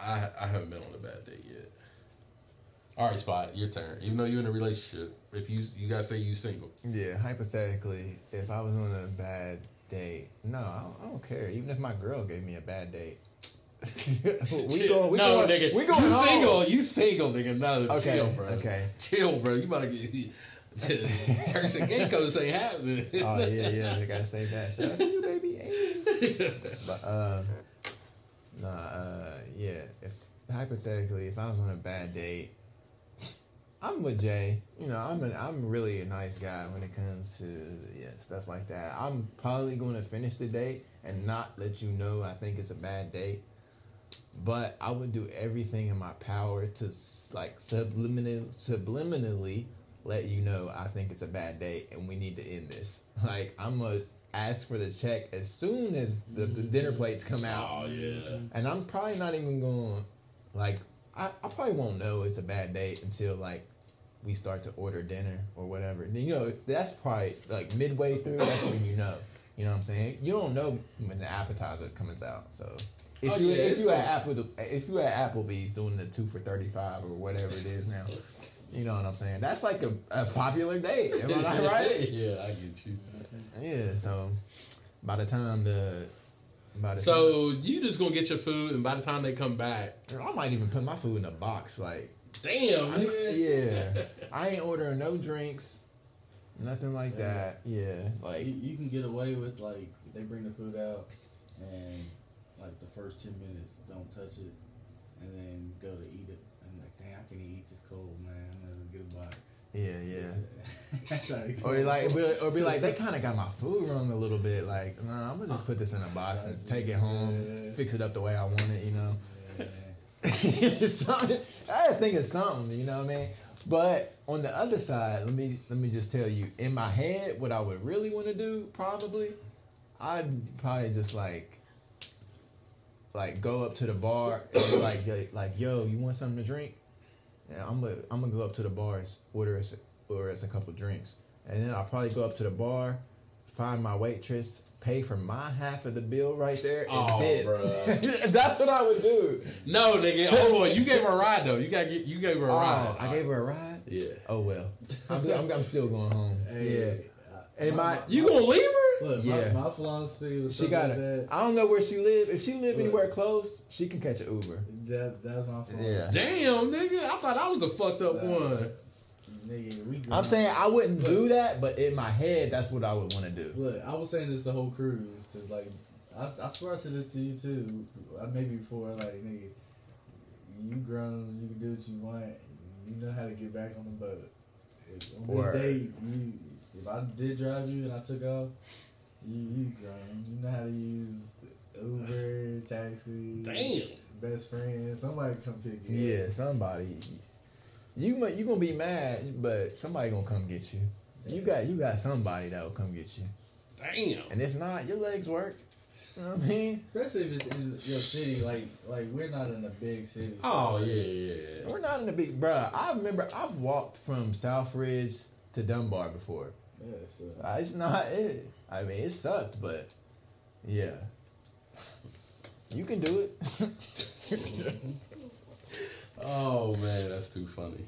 I I haven't been on a bad date yet. All right, Spot, your turn. Even though you're in a relationship, if you you guys say you single, Yeah, hypothetically, if I was on a bad date, no, I don't, I don't care. Even if my girl gave me a bad date, we going. We no, going, nigga, We going you home. single. You single, nigga. No, Okay, chill, bro. okay. chill, bro. You about to get Turks and Caicos ain't happening. Oh yeah, yeah. We gotta say that. Shout out to you, baby. But um, nah, uh, yeah. If hypothetically, if I was on a bad date, I'm with Jay. You know, I'm an, I'm really a nice guy when it comes to yeah stuff like that. I'm probably going to finish the date and not let you know I think it's a bad date. But I would do everything in my power to like subliminal, subliminally let you know I think it's a bad date and we need to end this. Like I'm gonna ask for the check as soon as the, the dinner mm-hmm. plates come out. Oh yeah. And I'm probably not even going like I, I probably won't know it's a bad date until like we start to order dinner or whatever. Then you know that's probably like midway through. That's when you know. You know what I'm saying? You don't know when the appetizer comes out. So if Oh, you yeah, if you at Apple if you at Applebee's doing the two for thirty five or whatever it is now, you know what I'm saying? That's like a, a popular date. Am I not right? yeah, I get you. Yeah. So by the time the by the So you just gonna get your food, and by the time they come back, I might even put my food in a box like. Damn, I- yeah, I ain't ordering no drinks, nothing like that. Yeah, like You, you can get away with like they bring the food out and like the first ten minutes don't touch it and then go to eat it and like dang I can eat this cold man I'm gonna get a box. yeah, yeah. That's how you Or go. like, or be like, they kind of got my food wrong a little bit. Like, nah, I'm gonna just put this in a box and take it home, fix it up the way I want it. You know. I think of something, you know what I mean? But on the other side, let me let me just tell you, in my head, what I would really want to do, probably, I'd probably just like, like go up to the bar and be like, like, yo, you want something to drink? And I'm gonna I'm gonna go up to the bars, order us order us a couple drinks, and then I'll probably go up to the bar, find my waitress, pay for my half of the bill right there, and Oh, dip. bruh. That's what I would do. No, nigga. Oh, Hold on. You gave her a ride though. You got you gave her a oh, ride. Oh, I gave her a ride. Yeah. Oh well, I'm, I'm, I'm still going home. Hey, yeah, uh, and my You gonna leave her? Look, Yeah. my, my philosophy was she got like it. that. I don't know where she live. If she live Look. anywhere close, she can catch an Uber. That that's my philosophy. Yeah. Damn, nigga. I thought I was the fucked up Nah. one. Nigga, we. I'm saying I wouldn't Look. do that, but in my head, that's what I would want to do. Look, I was saying this the whole cruise because, like, I, I swear I said this to you too. I maybe before, like, nigga, you grown, you can do what you want. You know how to get back on the boat. If- On Word. this date, you, if I did drive you and I took off, you you grown. You know how to use Uber, taxi, Damn. best friend. Somebody come pick you. Yeah, up. somebody. You mu- you gonna be mad, but somebody gonna come get you. You got you got somebody that will come get you, Damn. and if not, your legs work. You know what I mean? Especially if it's in your city, like like we're not in a big city. so- Oh yeah, yeah. We're not in the big, bruh. I remember I've walked from Southridge to Dunbar before. Yeah, so. Uh, It's not it. I mean, it sucked, but yeah, you can do it. Oh man, that's too funny.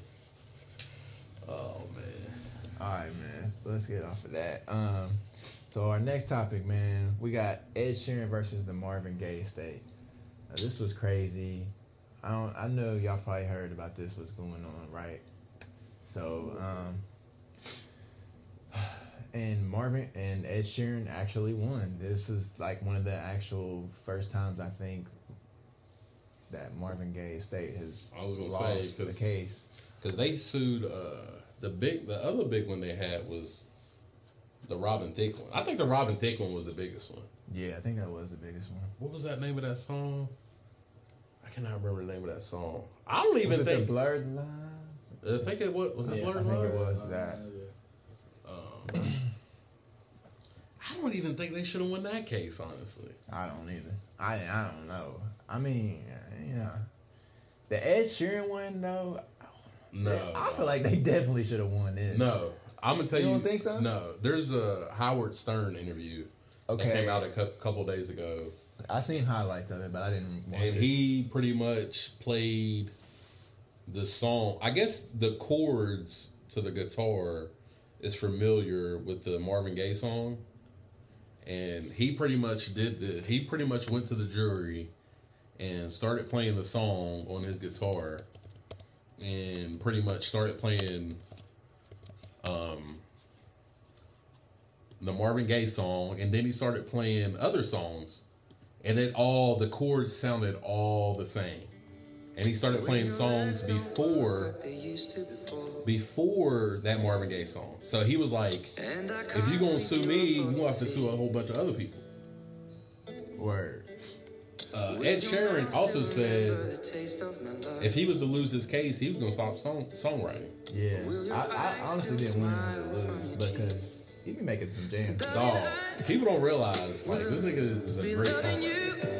Oh man. All right, man. Let's get off of that. Um, so our next topic, man, we got Ed Sheeran versus the Marvin Gaye estate. Now, this was crazy. I don't. I know y'all probably heard about this. What's going on, right? So, um, and Marvin and Ed Sheeran actually won. This is like one of the actual first times I think that Marvin Gaye estate has I was gonna say, lost the 'cause- case. Because they sued uh, the big, the other big one they had was the Robin Thicke one. I think the Robin Thicke one was the biggest one. Yeah, I think that was the biggest one. What was that name of that song? I cannot remember the name of that song. I don't Was even it think. the blurred lines? I think it was. Was it Yeah, Blurred I think it Lines? was that. Um, I don't even think they should have won that case. Honestly, I don't either. I I don't know. I mean, yeah. The Ed Sheeran one though, no. I feel like they definitely should have won this. no. I'm gonna tell You you. don't think so? No. There's a Howard Stern interview that came out a cou- couple days ago. I seen highlights of it, but I didn't watch and it. he pretty much played the song. I guess the chords to the guitar is familiar with the Marvin Gaye song, and he pretty much did the. He pretty much went to the jury and started playing the song on his guitar, and pretty much started playing, um. The Marvin Gaye song, and then he started playing other songs and it all the chords sounded all the same and he started playing songs before before that marvin gaye song so he was like if you're gonna sue me you're gonna have to sue a whole bunch of other people Word. Uh, ed sheeran also said if he was to lose his case he was gonna stop song songwriting. Yeah, I, I honestly didn't want him to lose because he be making some jams. dog people don't realize like this nigga is a great songwriter.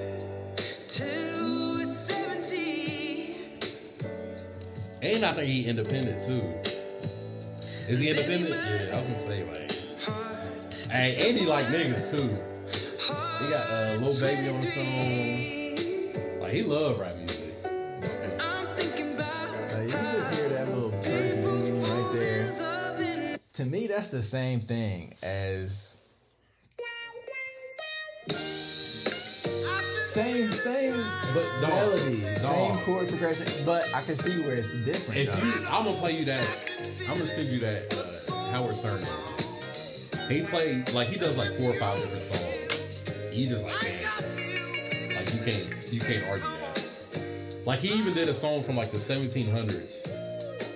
and i think he independent too. Is he independent? yeah i was gonna say like Hey, Andy like niggas too. He got a uh, Lil Baby on the song. Like he love rap music. Okay. Like, you just hear that little first beginning right there. To me, that's the same thing as same same But dog, melody, dog. same chord progression. But I can see where it's different. If though. you, I'm gonna play you that. I'm gonna send you that uh, Howard Stern. He played like he does like four or five different songs. You just like man, like you can't you can't argue that. Like he even did a song from like the 1700s,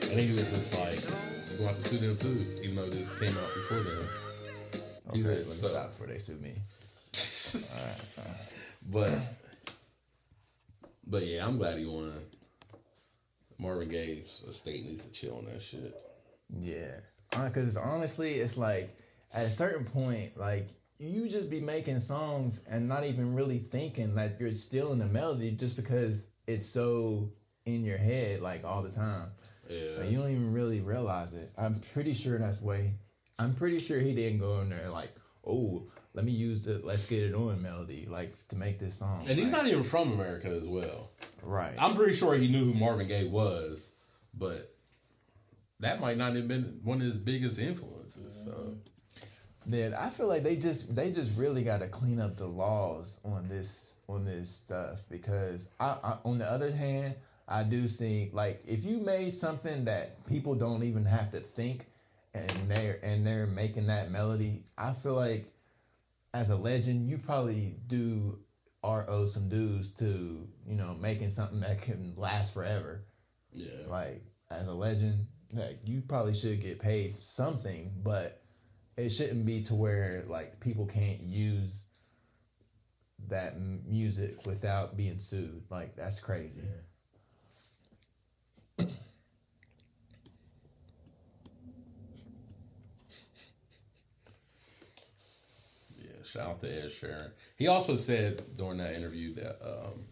and he was just like, "You're gonna have to sue them too," even though this came out before then. okay, He's me so- stop before they sue me. all right But But yeah, I'm glad he won. Marvin Gaye's estate needs to chill on that shit. Yeah, uh, because honestly, it's like at a certain point, like you just be making songs and not even really thinking that you're stealing the melody just because it's so in your head like all the time. Yeah. Like, you don't even really realize it. I'm pretty sure that's way. I'm pretty sure he didn't go in there like, oh, let me use the "Let's Get It On" melody like to make this song. and he's Like, not even from America as well. right. I'm pretty sure he knew who Marvin Gaye was, but that might not have been one of his biggest influences. So Then I feel like they just they just really got to clean up the laws on this on this stuff because I, I on the other hand I do see like if you made something that people don't even have to think and they're and they're making that melody I feel like as a legend you probably do are owe some dues to you know making something that can last forever. Yeah, like as a legend like you probably should get paid something but it shouldn't be to where like people can't use that music without being sued like that's crazy yeah. Shout out to Ed Sheeran. He also said during that interview that um,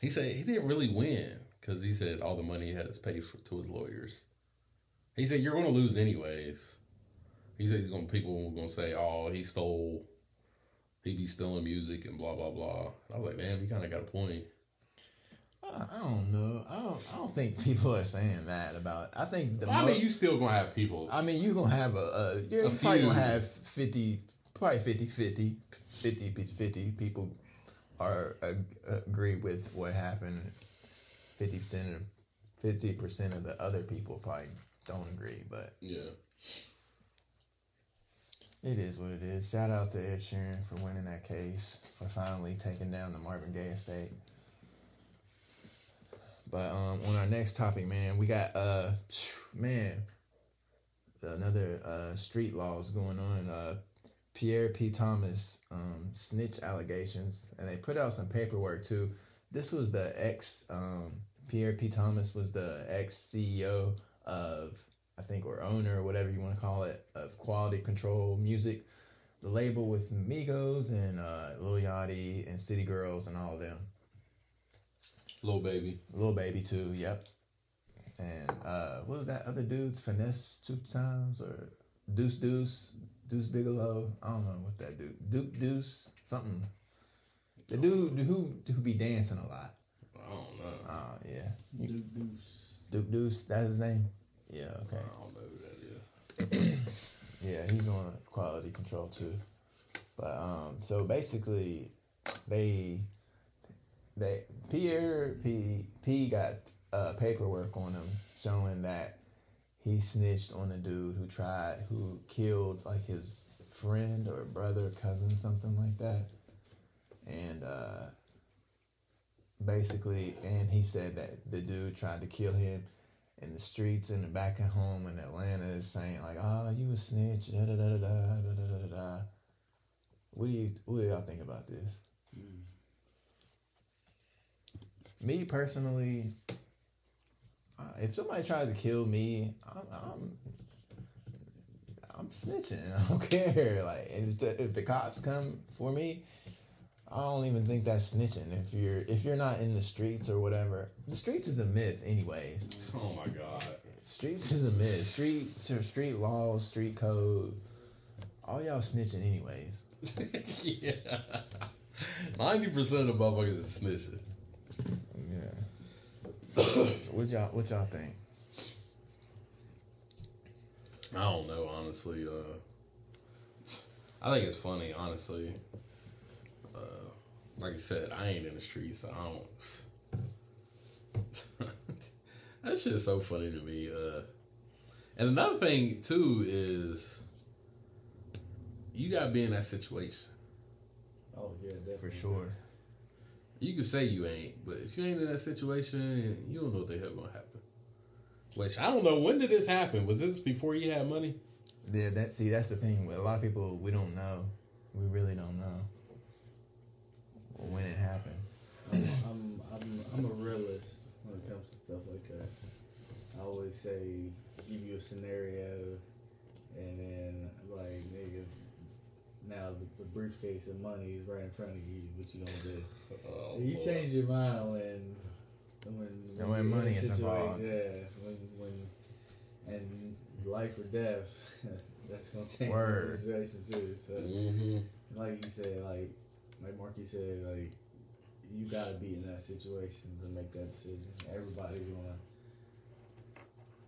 he said he didn't really win because he said all the money he had is paid for, to his lawyers. He said you're going to lose anyways. He said he's gonna people to say, "Oh, he stole, he be stealing music and blah blah blah." I was like, "Damn, you kind of got a point." I, I don't know I don't I don't think people are saying that about I think the I mean, you still gonna have people. I mean you gonna have a, a you're A probably few. gonna have 50 probably 50 50 50 50 people are uh, agree with what happened 50% of 50% of the other people probably don't agree but yeah, it is what it is shout out to Ed Sheeran for winning that case for finally taking down the Marvin Gaye estate but um on our next topic man we got uh man another uh street laws going on uh Pierre P. Thomas um, snitch allegations, and they put out some paperwork too. This was the ex um, Pierre P. Thomas was the ex CEO of I think or owner or whatever you want to call it of Quality Control Music, the label with Migos and uh, Lil Yachty and City Girls and all of them. Lil Baby. Lil Baby too. Yep. And uh, what was that other dude's finesse two times or Deuce Deuce Deuce Bigelow? I don't know what that dude Duke Deuce something. The dude who who be dancing a lot. I don't know. Oh yeah, Duke Deuce. Duke Deuce. That's his name. Yeah. Okay. I don't know who that is. Yeah, he's on quality control too. But um, so basically, they they Pierre P P got uh, paperwork on him showing that he snitched on a dude who tried who killed like his friend or brother, cousin, something like that, and uh, basically, and he said that the dude tried to kill him in the streets and the back at home in Atlanta is saying like, "Ah, oh, you a snitch." Da da da da da da da da. What do you what do y'all think about this? Mm. Me personally, uh, if somebody tries to kill me, I'm, I'm I'm snitching. I don't care. Like, if the, if the cops come for me, I don't even think that's snitching. If you're if you're not in the streets or whatever, the streets is a myth, anyways. Oh my god. Streets is a myth. Street street laws, street code. All y'all snitching anyways. yeah. Ninety percent of the motherfuckers is snitching. Yeah. what y'all what y'all think? I don't know, honestly. Uh, I think it's funny, honestly. Uh, like I said, I ain't in the streets, so I don't. that shit is so funny to me. Uh, and another thing too is you gotta be in that situation. Oh yeah, definitely. For sure. You can say you ain't, but if you ain't in that situation, you don't know what the hell gonna happen. Which I don't know. When did this happen? Was this before you had money? Yeah, that see that's the thing. With a lot of people, we don't know. We really don't know when it happened. I'm, I'm, I'm I'm a realist when it comes to stuff like that. I always say give you a scenario, and then like nigga, now the, the briefcase of money is right in front of you. What you gonna do? Oh, you boy. change your mind when when And when you're in a money is situation- involved. Yeah, when when and life or death. That's gonna change Word. the situation too. So Mhm. like you said, like like Marky said, like you gotta be in that situation to make that decision. Everybody's gonna.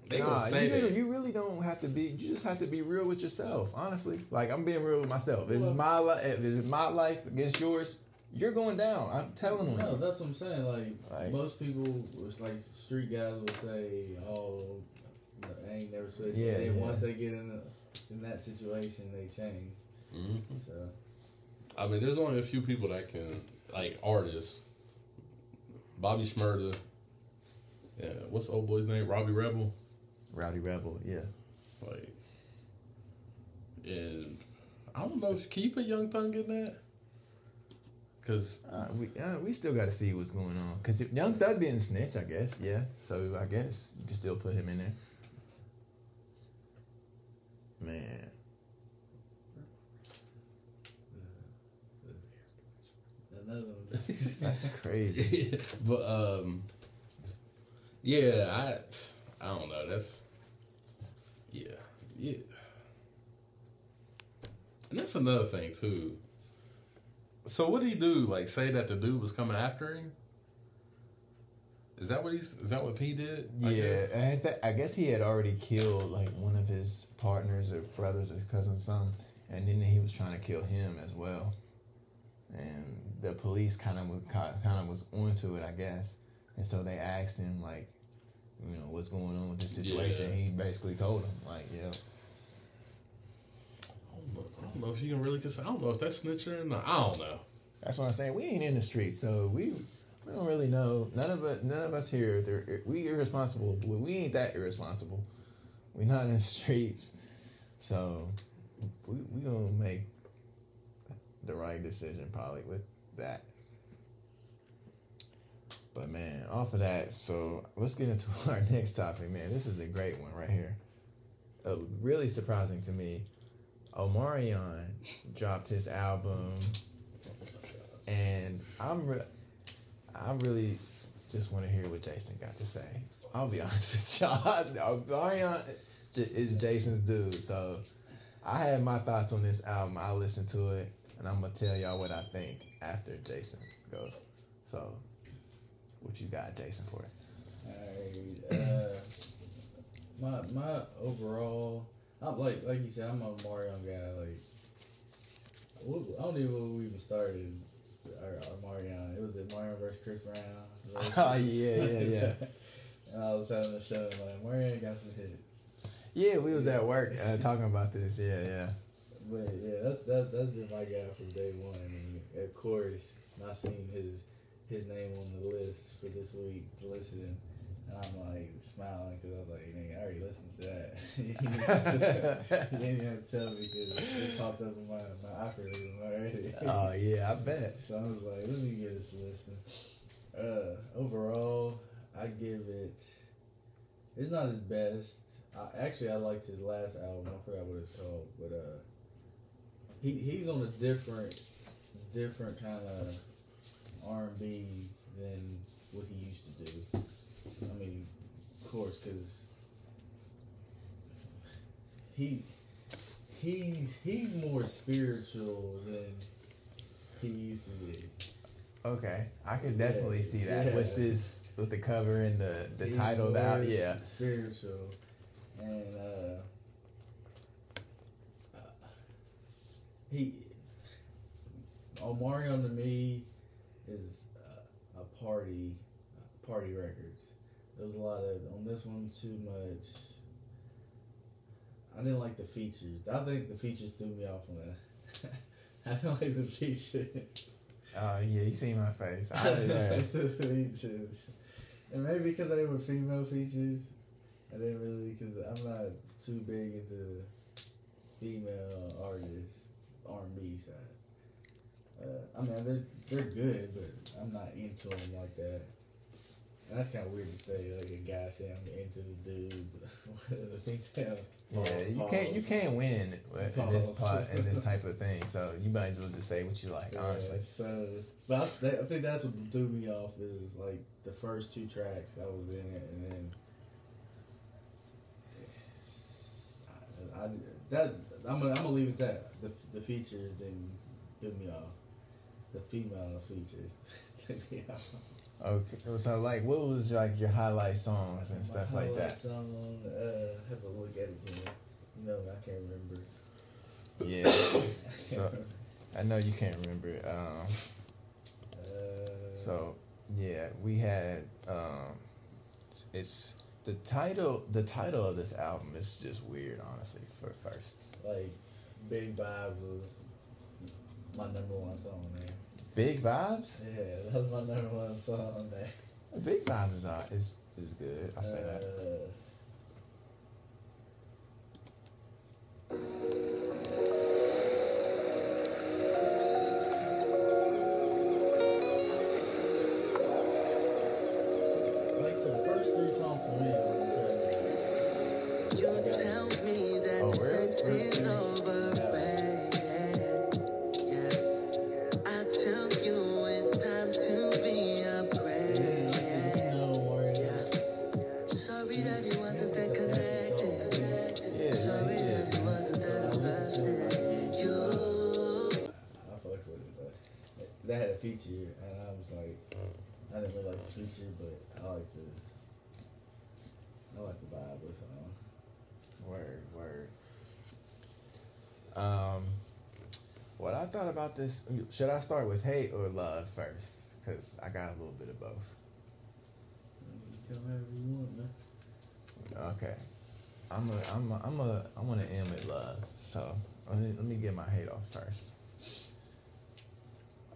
They Nah, gonna say you, that. really, you really don't have to be. You just have to be real with yourself. Honestly, like I'm being real with myself. If Well- it's my life. If it's my life against yours, you're going down. I'm telling you. No, that's what I'm saying. Like, Like- most people, was like street guys will say, "Oh, I ain't never switched." Yeah, and then yeah. once they get in the, in that situation, they change. Mhm. So I mean, there's only a few people that can, like artists. Bobby Shmurda. Yeah, what's the old boy's name? Robbie Rebel. Rowdy Rebel. Yeah. Like, and I don't know. if you put Young Thug in that? Cause Uh, we uh, we still got to see what's going on. Cause if Young Thug didn't snitch, I guess. Yeah. So I guess you can still put him in there. Man. Another one. That's crazy. but um, yeah, I I don't know. That's yeah, yeah, and that's another thing too. So what did he do? Like say that the dude was coming after him? Is that what he's? Is that what P did? I Yeah, guess? and I, guess he had already killed like one of his partners or brothers or cousins something, and then he was trying to kill him as well. And the police kind of was kind of was onto it, I guess. And so they asked him like, you know, what's going on with this situation. Yeah. He basically told them like, yeah, I don't know. I don't know if you can really just. I don't know if that's snitching or not. I don't know. that's what I'm saying. We ain't in the street, so we we don't really know. None of us, none of us here, they're, we irresponsible. But we ain't that irresponsible. We not in the streets, so we we gonna make the right decision probably with that. But man, off of that, so let's get into our next topic, man. This is a great one right here. Uh, really surprising to me. Omarion dropped his album, and I'm re- I really just want to hear what Jason got to say. I'll be honest with y'all. Omarion is Jason's dude, so I had my thoughts on this album. I listened to it, and I'm gonna tell y'all what I think after Jason goes. So, what you got, Jason, for it? Alright, uh, my my overall, I'm like like you said, I'm a Mario guy. Like, I don't even know we even started our, our Mario. It was the Mario versus Chris Brown. Oh, yeah, yeah, yeah. and I was having a show like Mario got some hits. Yeah, we was at work uh, talking about this. Yeah, yeah. But yeah, that's that's that's been my guy from day one. And of course, not seeing his his name on the list for this week, listening, and I'm like smiling because I was like, "Nigga, I already listened to that." you didn't have to- have to tell me because it popped up in my my algorithm already. Oh yeah, I bet. So I was like, let me give this listen. Uh, overall, I give it. It's not his best. I, actually, I liked his last album. I forgot what it's called, but uh, he he's on a different, different kind of R and B than what he used to do. I mean, of course, because he he's he's more spiritual than he used to be. Okay, I could definitely see that Yeah. with this, with the cover and the the He's title. That yeah, spiritual, and uh, he Omarion to me is uh, a party party records. There was a lot of on this one too much. I didn't like the features. I think the features threw me off on that. I don't like the features. oh yeah, you see my face. I I did didn't like the features, and maybe because they were female features, I didn't really because I'm not too big into female artists R and B side. Uh, I mean, they're they're good, but I'm not into them like that. And that's kind of weird to say, like a guy saying I'm into the dude, but the female. Yeah, you can't you can't win in this pot in this type of thing. So you might as well just say what you like, honestly. Yeah, so, but I, I think that's what threw me off is like the first two tracks I was in it, and then I, I that I'm gonna I'm gonna leave it at that. The the features didn't threw me off. The female features threw me off. Okay, so like, what was like your highlight songs and stuff My like that? Song, uh, have a look at it again. You know, I can't remember. Yeah, so I know you can't remember. it. Um, Uh, so yeah, we had um, it's the title. The title of this album is just weird, honestly. For first, like Big Vibes was my number one song, man. Big Vibes. Yeah, that's my number one song, man. Big Vibes is uh, is is good. I say that. Uh, Like so, the first three songs for me that oh, really? sex is overrated. Yeah. I tell you it's time to be upgraded. Yeah. Sorry that you wasn't that connected. Yeah, Sorry yeah, that you wasn't that invested. You. I fucks with it, but that had a feature, and I was like, I didn't really like the feature, but I like the, I like the vibe the song. Word, word. Um, what I thought about this, should I start with hate or love first? Because I got a little bit of both. You can whatever you want, man. Okay. I'm a, I'm a, I'm a, I want to end with love. So let me, let me get my hate off first.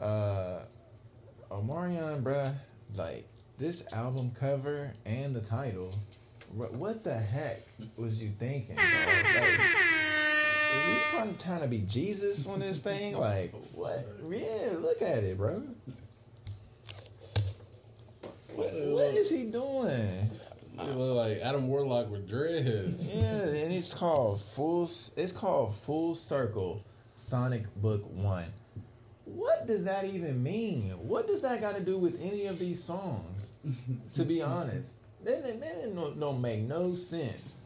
Uh, Omarion, bruh, like this album cover and the title, what the heck was you thinking? Bro? Like, are you trying, trying to be Jesus on this thing? Like, what? Yeah, look at it, bro. What, what is he doing? Look like Adam Warlock with dreads. Yeah, and it's called full. It's called Full Circle Sonic Book One. What does that even mean? What does that got to do with any of these songs? to be honest, that that, that don't, don't make no sense.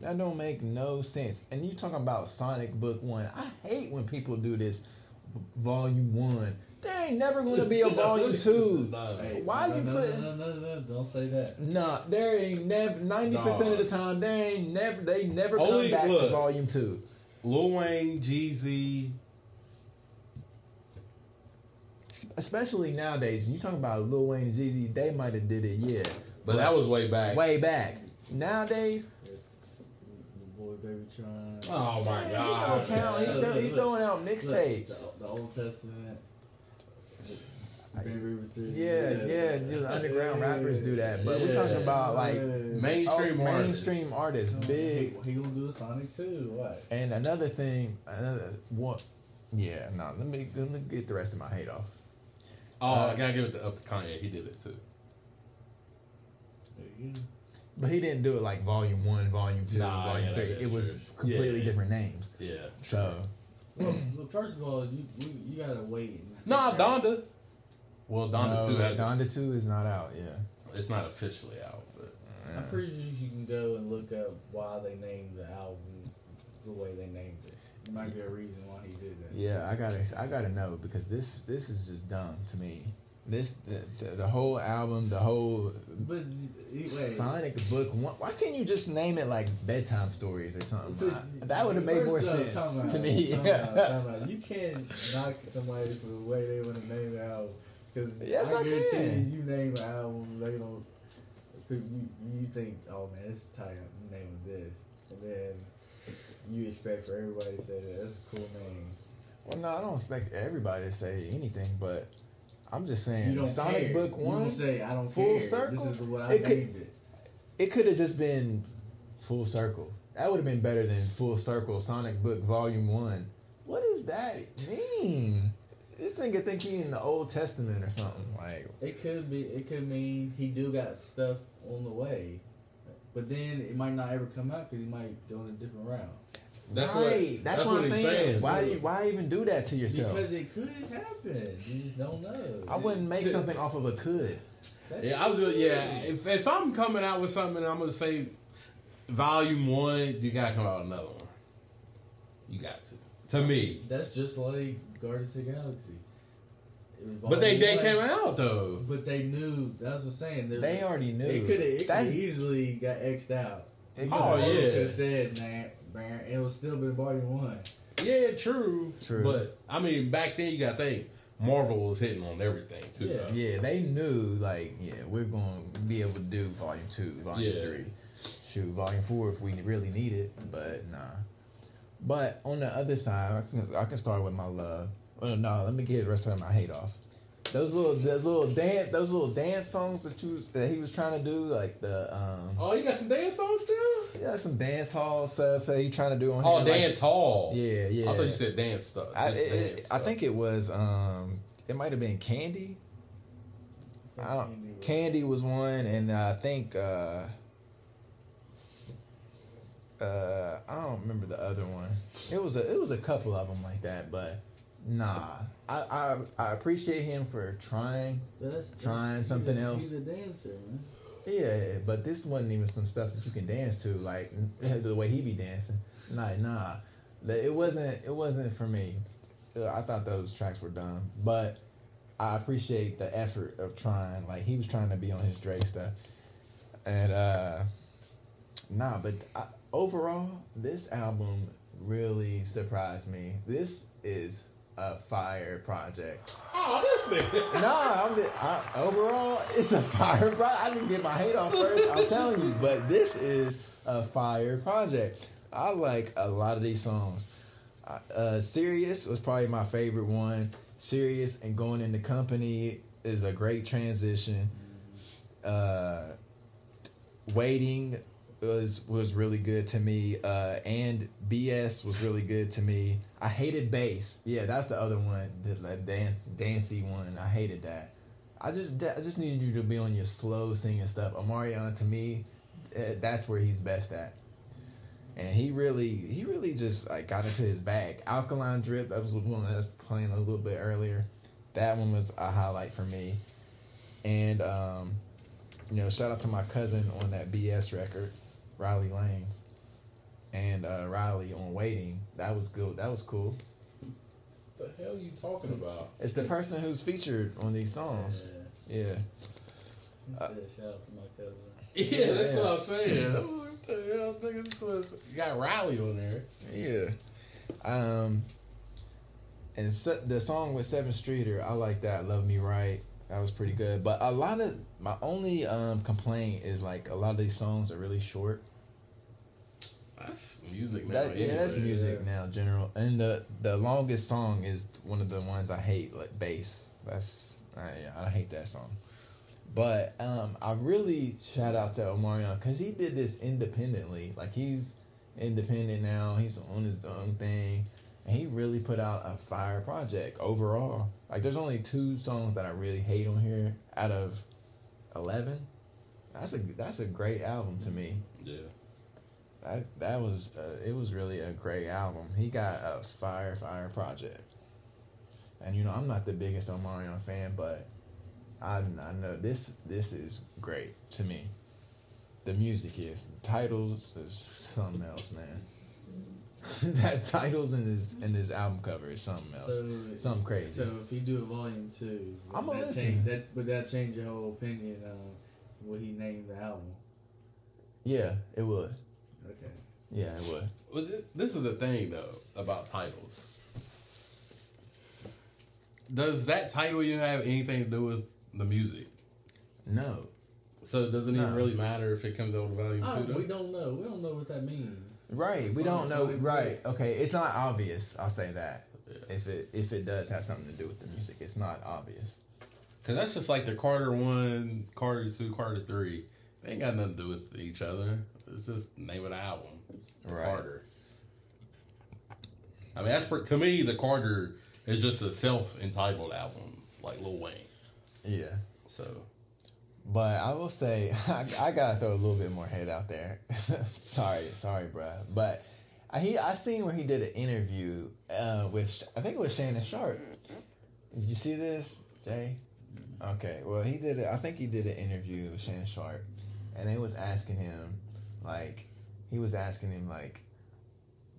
That don't make no sense. And you talking about Sonic Book One? I hate when people do this. Volume One. There ain't never going to be a Volume Two. Nah. Hey, Why no, you no, putting- No, no, no, no, don't say that. Nah, there ain't never ninety percent of the time. They ain't never. They never come Only- back for look. Volume Two. Lil Wayne, Jeezy. especially nowadays. You talking about Lil Wayne and Jeezy? They might have did it, yeah, But that was way back. way back. Nowadays, boy Baby Tron. Oh my he god. don't count. He, throw, he throwing out mixtapes. The, the Old Testament. Baby Everything. Yeah, yeah, the underground rappers do that, but we're talking about like Mainstream oh, artists. mainstream artists, big. He, he gonna do a Sonic too. What? And another thing, another one. Yeah, no. Let me let me get the rest of my hate off. Oh, Uh, I gotta give it to, up to Kanye. He did it too. But he didn't do it like Volume One, Volume Two, Nah, Volume yeah, Three. It was true. completely Yeah. different names. Yeah. So Well, well, first of all, you you, you gotta wait. and- Nah, Donda. Well, Donda no, too has. Donda Two is not out. Yeah. It's not officially out, but I'm pretty sure you can go and look up why they named the album the way they named it. There might be a reason why he did that. Yeah, I gotta, I gotta know because this, this is just dumb to me. This, the, the, the whole album, the whole But wait. Sonic Book One. Why can't you just name it like bedtime stories or something? So, I- that would have made more sense time out, to me. time out, time out. You can't knock somebody for the way they want to name the album. Because Yes, I guarantee can. You, you name an album, they don't. Cause You, you think, oh man, this is tight. I'm naming this, and then you expect for everybody to say that. That's a cool name. Well, no, I don't expect everybody to say anything, but I'm just saying Sonic care. Book One. say I don't Full care. Circle? This is what I It could- named it. It could have just been Full Circle. That would have been better than Full Circle Sonic Book Volume One. What does that mean? this nigga think he in the Old Testament or something. Like, It could be. It could mean he do got stuff on the way, but then it might not ever come out because he might go in a different route. That's right. what. that's, That's, what, what I'm saying. saying. Why? Why even do that to yourself? Because it could happen. You just don't know. I wouldn't make something off of a could. That's Yeah, I was. Just, yeah, if if I'm coming out with something, and I'm gonna say volume one. You gotta come out with another one. You got to. To me, That's just like Guardians of the Galaxy. But they they volume came out though. But they knew. That's what I'm saying. There's- They already knew. It could have. It could That's- have easily got xed out. It Oh, yeah. Could said, "Nah, man," it would still been volume one. Yeah, true. True. But I mean, back then you got to think Marvel was hitting on everything too. Yeah. though. Yeah, they knew like, yeah, we're gonna be able to do volume two, volume Yeah. three, shoot, volume four if we really need it, but nah. But on the other side, I can, I can start with my love. Well, no, let me get the rest of my hate off. Those little, those little dance, those little dance songs that you that he was trying to do, like the um, Oh, you got some dance songs still? yeah, some dance hall stuff that he trying to do on. Oh, here, like- dance hall. Yeah, yeah. I thought you said dance stuff. I, it- dance it- I think it was um it might have been Candy. I don't, Candy was one, and I think uh, uh, I don't remember the other one. It was a it was a couple of them like that, but nah, I I, I appreciate him for trying. That's, Trying he's something a- else. He's a dancer, man. Yeah, but this wasn't even some stuff that you can dance to, like the way he be dancing. Nah, nah, it wasn't. It wasn't for me. Uh, I thought those tracks were dumb, but I appreciate the effort of trying. Like he was trying to be on his Drake stuff, and uh nah. But I, overall, this album really surprised me. This is a fire project. Oh, this nigga. Nah, I'm, I, overall, it's a fire project. I didn't get my hate off first, I'm telling you, but this is a fire project. I like a lot of these songs. Uh, uh, Serious was probably my favorite one. Serious and Going into Company is a great transition. Uh, Waiting was was really good to me. Uh, and BS was really good to me. I hated bass. Yeah, that's the other one, the like, dance dancey one. I hated that. I just I just needed you to be on your slow singing stuff. Omarion to me, eh, that's where he's best at. And he really he really just like got into his bag. Alkaline Drip, that was one that was playing a little bit earlier. That one was a highlight for me. And um, you know, shout out to my cousin on that BS record, Riley Lanes. And uh, Riley on Waiting. That was good. That was cool. What the hell are you talking about? It's the person who's featured on these songs. Yeah. Yeah. Said, shout out to my cousin. Yeah, that's Yeah. what I'm saying. what the hell, nigga? This was, you got Riley on there. Yeah. Um and se- the song with Sevyn Streeter, I like that. Love Me Right. That was pretty good. But a lot of my only um complaint is like a lot of these songs are really short. That's music now. That, yeah, that's music now, general. And the the longest song is one of the ones I hate, like bass. That's I, I hate that song. But um, I really shout out to Omarion because he did this independently. Like he's independent now. He's on his own thing, and he really put out a fire project overall. Like there's only two songs that I really hate on here out of eleven. That's a that's a great album to me. Yeah. That that was uh, it was really a great album. He got a fire fire project, and you know I'm not the biggest Omarion fan, but I I know this this is great to me. The music is the titles is something else, man. that titles in his in his album cover is something else, So, something crazy. so if he do a volume two, I'ma that listen. change that would that change your whole opinion on what he named the album? yeah, it would. Okay. Yeah, it would. Well, thi- this is the thing though about titles. Does that title even have anything to do with the music? No, So it doesn't even really matter if it comes out with volume Oh, two. Though? we don't know. We don't know what that means. Right, we don't know. we- Right, okay, it's not obvious. I'll say that. Yeah. If it if it does have something to do with the music, it's not obvious. Cause that's just like the Carter one, Carter two, Carter three. They ain't got nothing to do with each other. It's just the name of the album, Right. Carter. I mean, that's per- to me the Carter is just a self entitled album, like Lil Wayne. Yeah. So But I will say, I, I gotta throw a little bit more head out there. sorry, sorry, bruh. But I he I seen where he did an interview uh, with I think it was Shannon Sharpe. Did you see this, Jay? Okay, well he did it. I think he did an interview with Shannon Sharpe, and they was asking him, like, he was asking him like,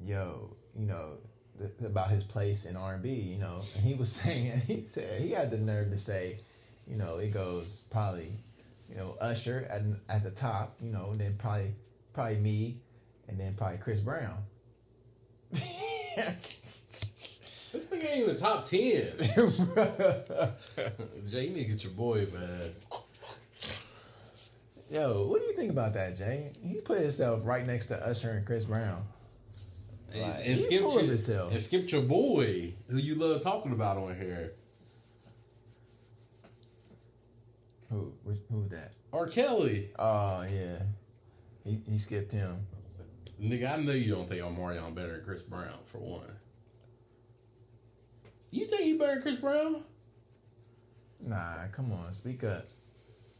yo, you know, th- about his place in R and B, you know, and he was saying, he said he had the nerve to say, you know, it goes probably, you know, Usher at at the top, you know, and then probably probably me, and then probably Chris Brown. this nigga ain't even top ten. Jay, you need to get your boy, man. Yo, what do you think about that, Jay? He put himself right next to Usher and Chris Brown. Like, and he skip full of your, himself. and skip your boy, who you love talking about on here, Who? Who was that? R. Kelly. Oh yeah, he he skipped him. Nigga, I know you don't think Omarion better than Chris Brown for one. You think he better than Chris Brown? Nah, come on, speak up.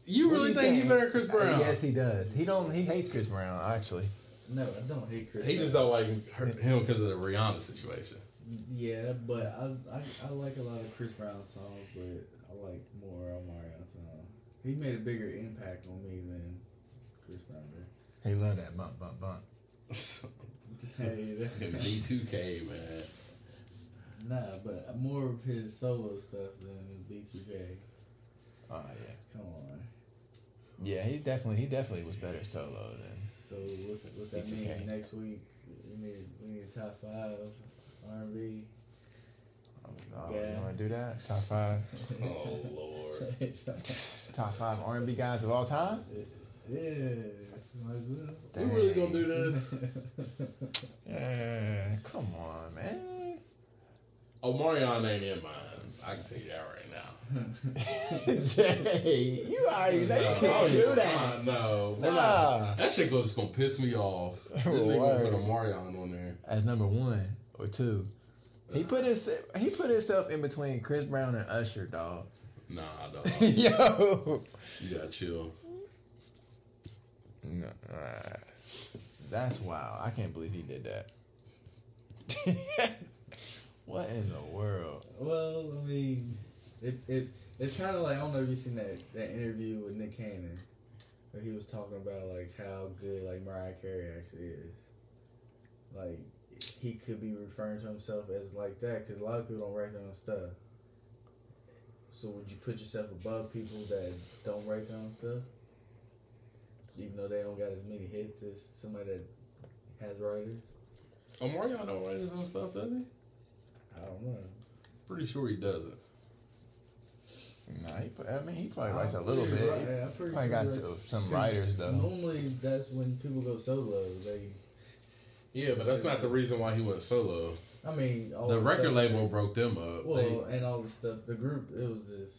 You What really you think, he better than Chris Brown? Uh, yes, he does. He don't. He hates Chris Brown actually. No, I don't hate Chris. He just don't like her, him because of the Rihanna situation. Yeah, but I, I I like a lot of Chris Brown songs, but I like more Omarion songs. He made a bigger impact on me than Chris Brown did. He love that bump, bump, bump. Hey, that- B2K, man. nah, but more of his solo stuff than B2K. Oh yeah, Come on. Yeah. He definitely, he definitely was better solo than. So what's what's that B2K. mean next week? We need we need a top five R&B. Oh, Yeah. you want to do that? Top five, Oh, Lord. top five R and B guys of all time. yeah, might as well. We really gonna do this? Yeah, come on, man. Omarion ain't in mine. I can tell you that right now. Jay, you already know you can't do nah, that. No, we're Nah. That shit goes gonna piss me off. This nigga put Word. Omarion on there. As number one or two, he put his he put himself in between Chris Brown and Usher, dog. Nah, dog. Yo, you gotta chill. No, that's wild. I can't believe he did that. what in the world? Well, I mean, it, it it's kind of like I don't know if you seen that that interview with Nick Cannon, where he was talking about like how good like Mariah Carey actually is. Like he could be referring to himself as like that because a lot of people don't write their own stuff. So would you put yourself above people that don't write their own stuff, even though they don't got as many hits as somebody that has writers? Omarion don't write his own stuff, does he? I don't know. Pretty sure he doesn't. Nah, he, put- I mean, he probably writes a little bit. Right, He I'm pretty probably sure got some, some writers though. Normally, that's when people go solo. They, Yeah, but that's not the reason why he went solo. I mean, all The record stuff- label broke them up. Well, They- and all the stuff. The group, it was just.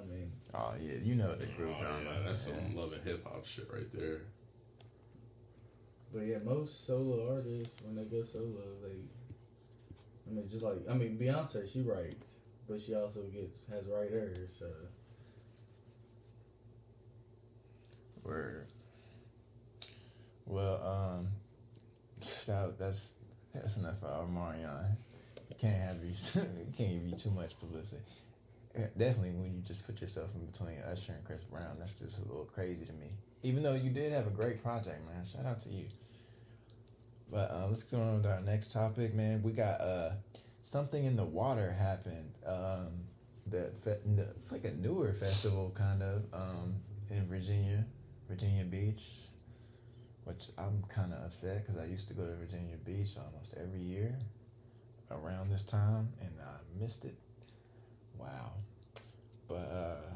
I mean, Oh yeah, you know the Oh, group drama. yeah, that's yeah. some love and hip hop shit right there. but yeah, most solo artists when they go solo, they. I mean, just like I mean, Beyonce, she writes, but she also gets has writers. So Word. Well, um, that, that's that's enough for our Omarion. You can't have you, can't give you too much publicity. Definitely, when you just put yourself in between Usher and Chris Brown, that's just a little crazy to me. Even though you did have a great project, man. Shout out to you. But uh, let's go on to our next topic, man. We got uh, something in the water happened. Um, that fe- it's like a newer festival, kind of, um, in Virginia, Virginia Beach, which I'm kind of upset because I used to go to Virginia Beach almost every year around this time, and I missed it. Wow, but uh,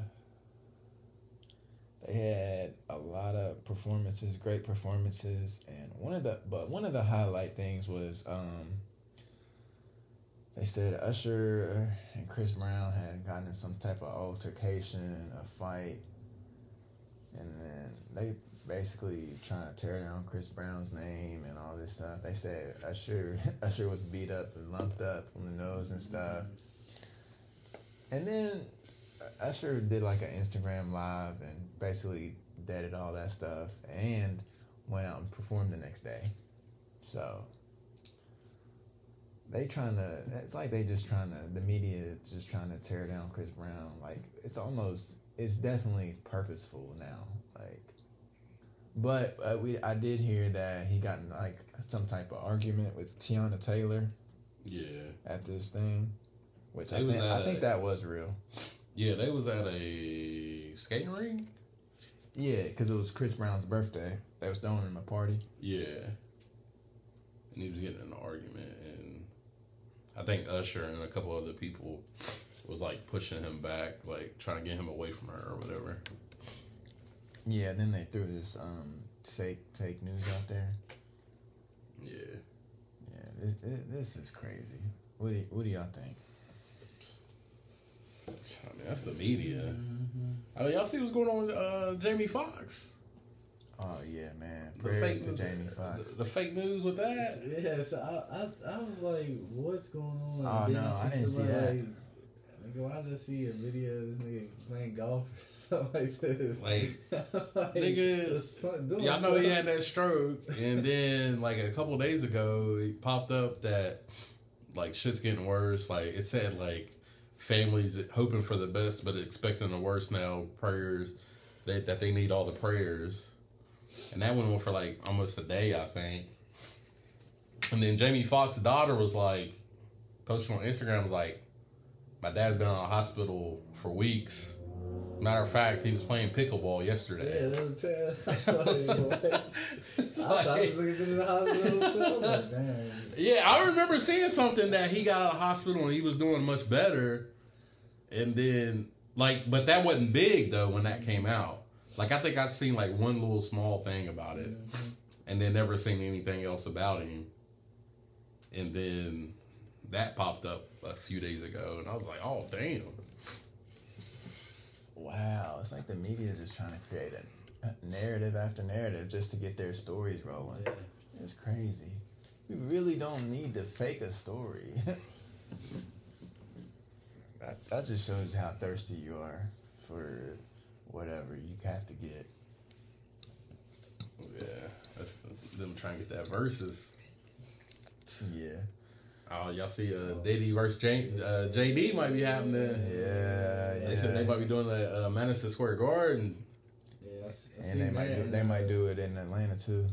they had a lot of performances, great performances, and one of the but one of the highlight things was um, they said Usher and Chris Brown had gotten in some type of altercation, a fight, and then they basically trying to tear down Chris Brown's name and all this stuff. They said Usher Usher was beat up and lumped up on the nose and stuff. And then Usher did like an Instagram live and basically deaded all that stuff and went out and performed the next day. So they trying to it's like they just trying to the media is just trying to tear down Chris Brown. Like it's almost it's definitely purposeful now. Like but uh, we I did hear that he got in like some type of argument with Teyana Taylor Yeah, at this thing. Which They I think, at I think a- that was real. yeah. They was at a skating ring. Yeah, because it was Chris Brown's birthday. They was throwing him a party. Yeah, and he was getting in an argument, and I think Usher and a couple other people was like pushing him back, like trying to get him away from her or whatever. Yeah, and then they threw this um fake fake news out there. Yeah, Yeah, this, this is crazy. What do what do y'all think? I mean that's the media. I mean, y'all see what's going on with uh, Jamie Foxx? Oh yeah, man. The Prayers fake to news- Jamie Foxx. The, the fake news with that. Yeah, so I, I, I was like, what's going on? Oh, And no, I didn't see somebody that. Like, nigga, why did I see a video of this nigga playing golf or something like this? Like, I like, nigga, just doing Y'all know he had that stroke, and then like a couple days ago, it popped up that like shit's getting worse. Like it said like families hoping for the best but expecting the worst now. Prayers that that they need all the prayers, and that went on for like almost a day, I think. And then Jamie Foxx's daughter was like posting on Instagram was like, "My dad's been in a hospital for weeks." Matter of fact, he was playing pickleball yesterday. Yeah, that was bad. I saw it, like, I thought he was looking in the hospital. So I like, damn. Yeah, I remember seeing something that he got out of the hospital and he was doing much better. And then, like, but that wasn't big though when that came out. Like, I think I've seen like one little small thing about it, mm-hmm. and then never seen anything else about him. And then that popped up a few days ago, and I was like, oh damn. Wow, it's like the media is just trying to create a narrative after narrative just to get their stories rolling. Yeah. It's crazy. We really don't need to fake a story. that, that just shows how thirsty you are for whatever you have to get. Yeah, that's them trying to get that versus. Yeah. Oh, y'all see, uh, Diddy versus J- uh, JD might be happening. Yeah, They said they might be doing the uh, Madison Square Garden. Yeah, I, s- I And they seen might do, they might do it in Atlanta too.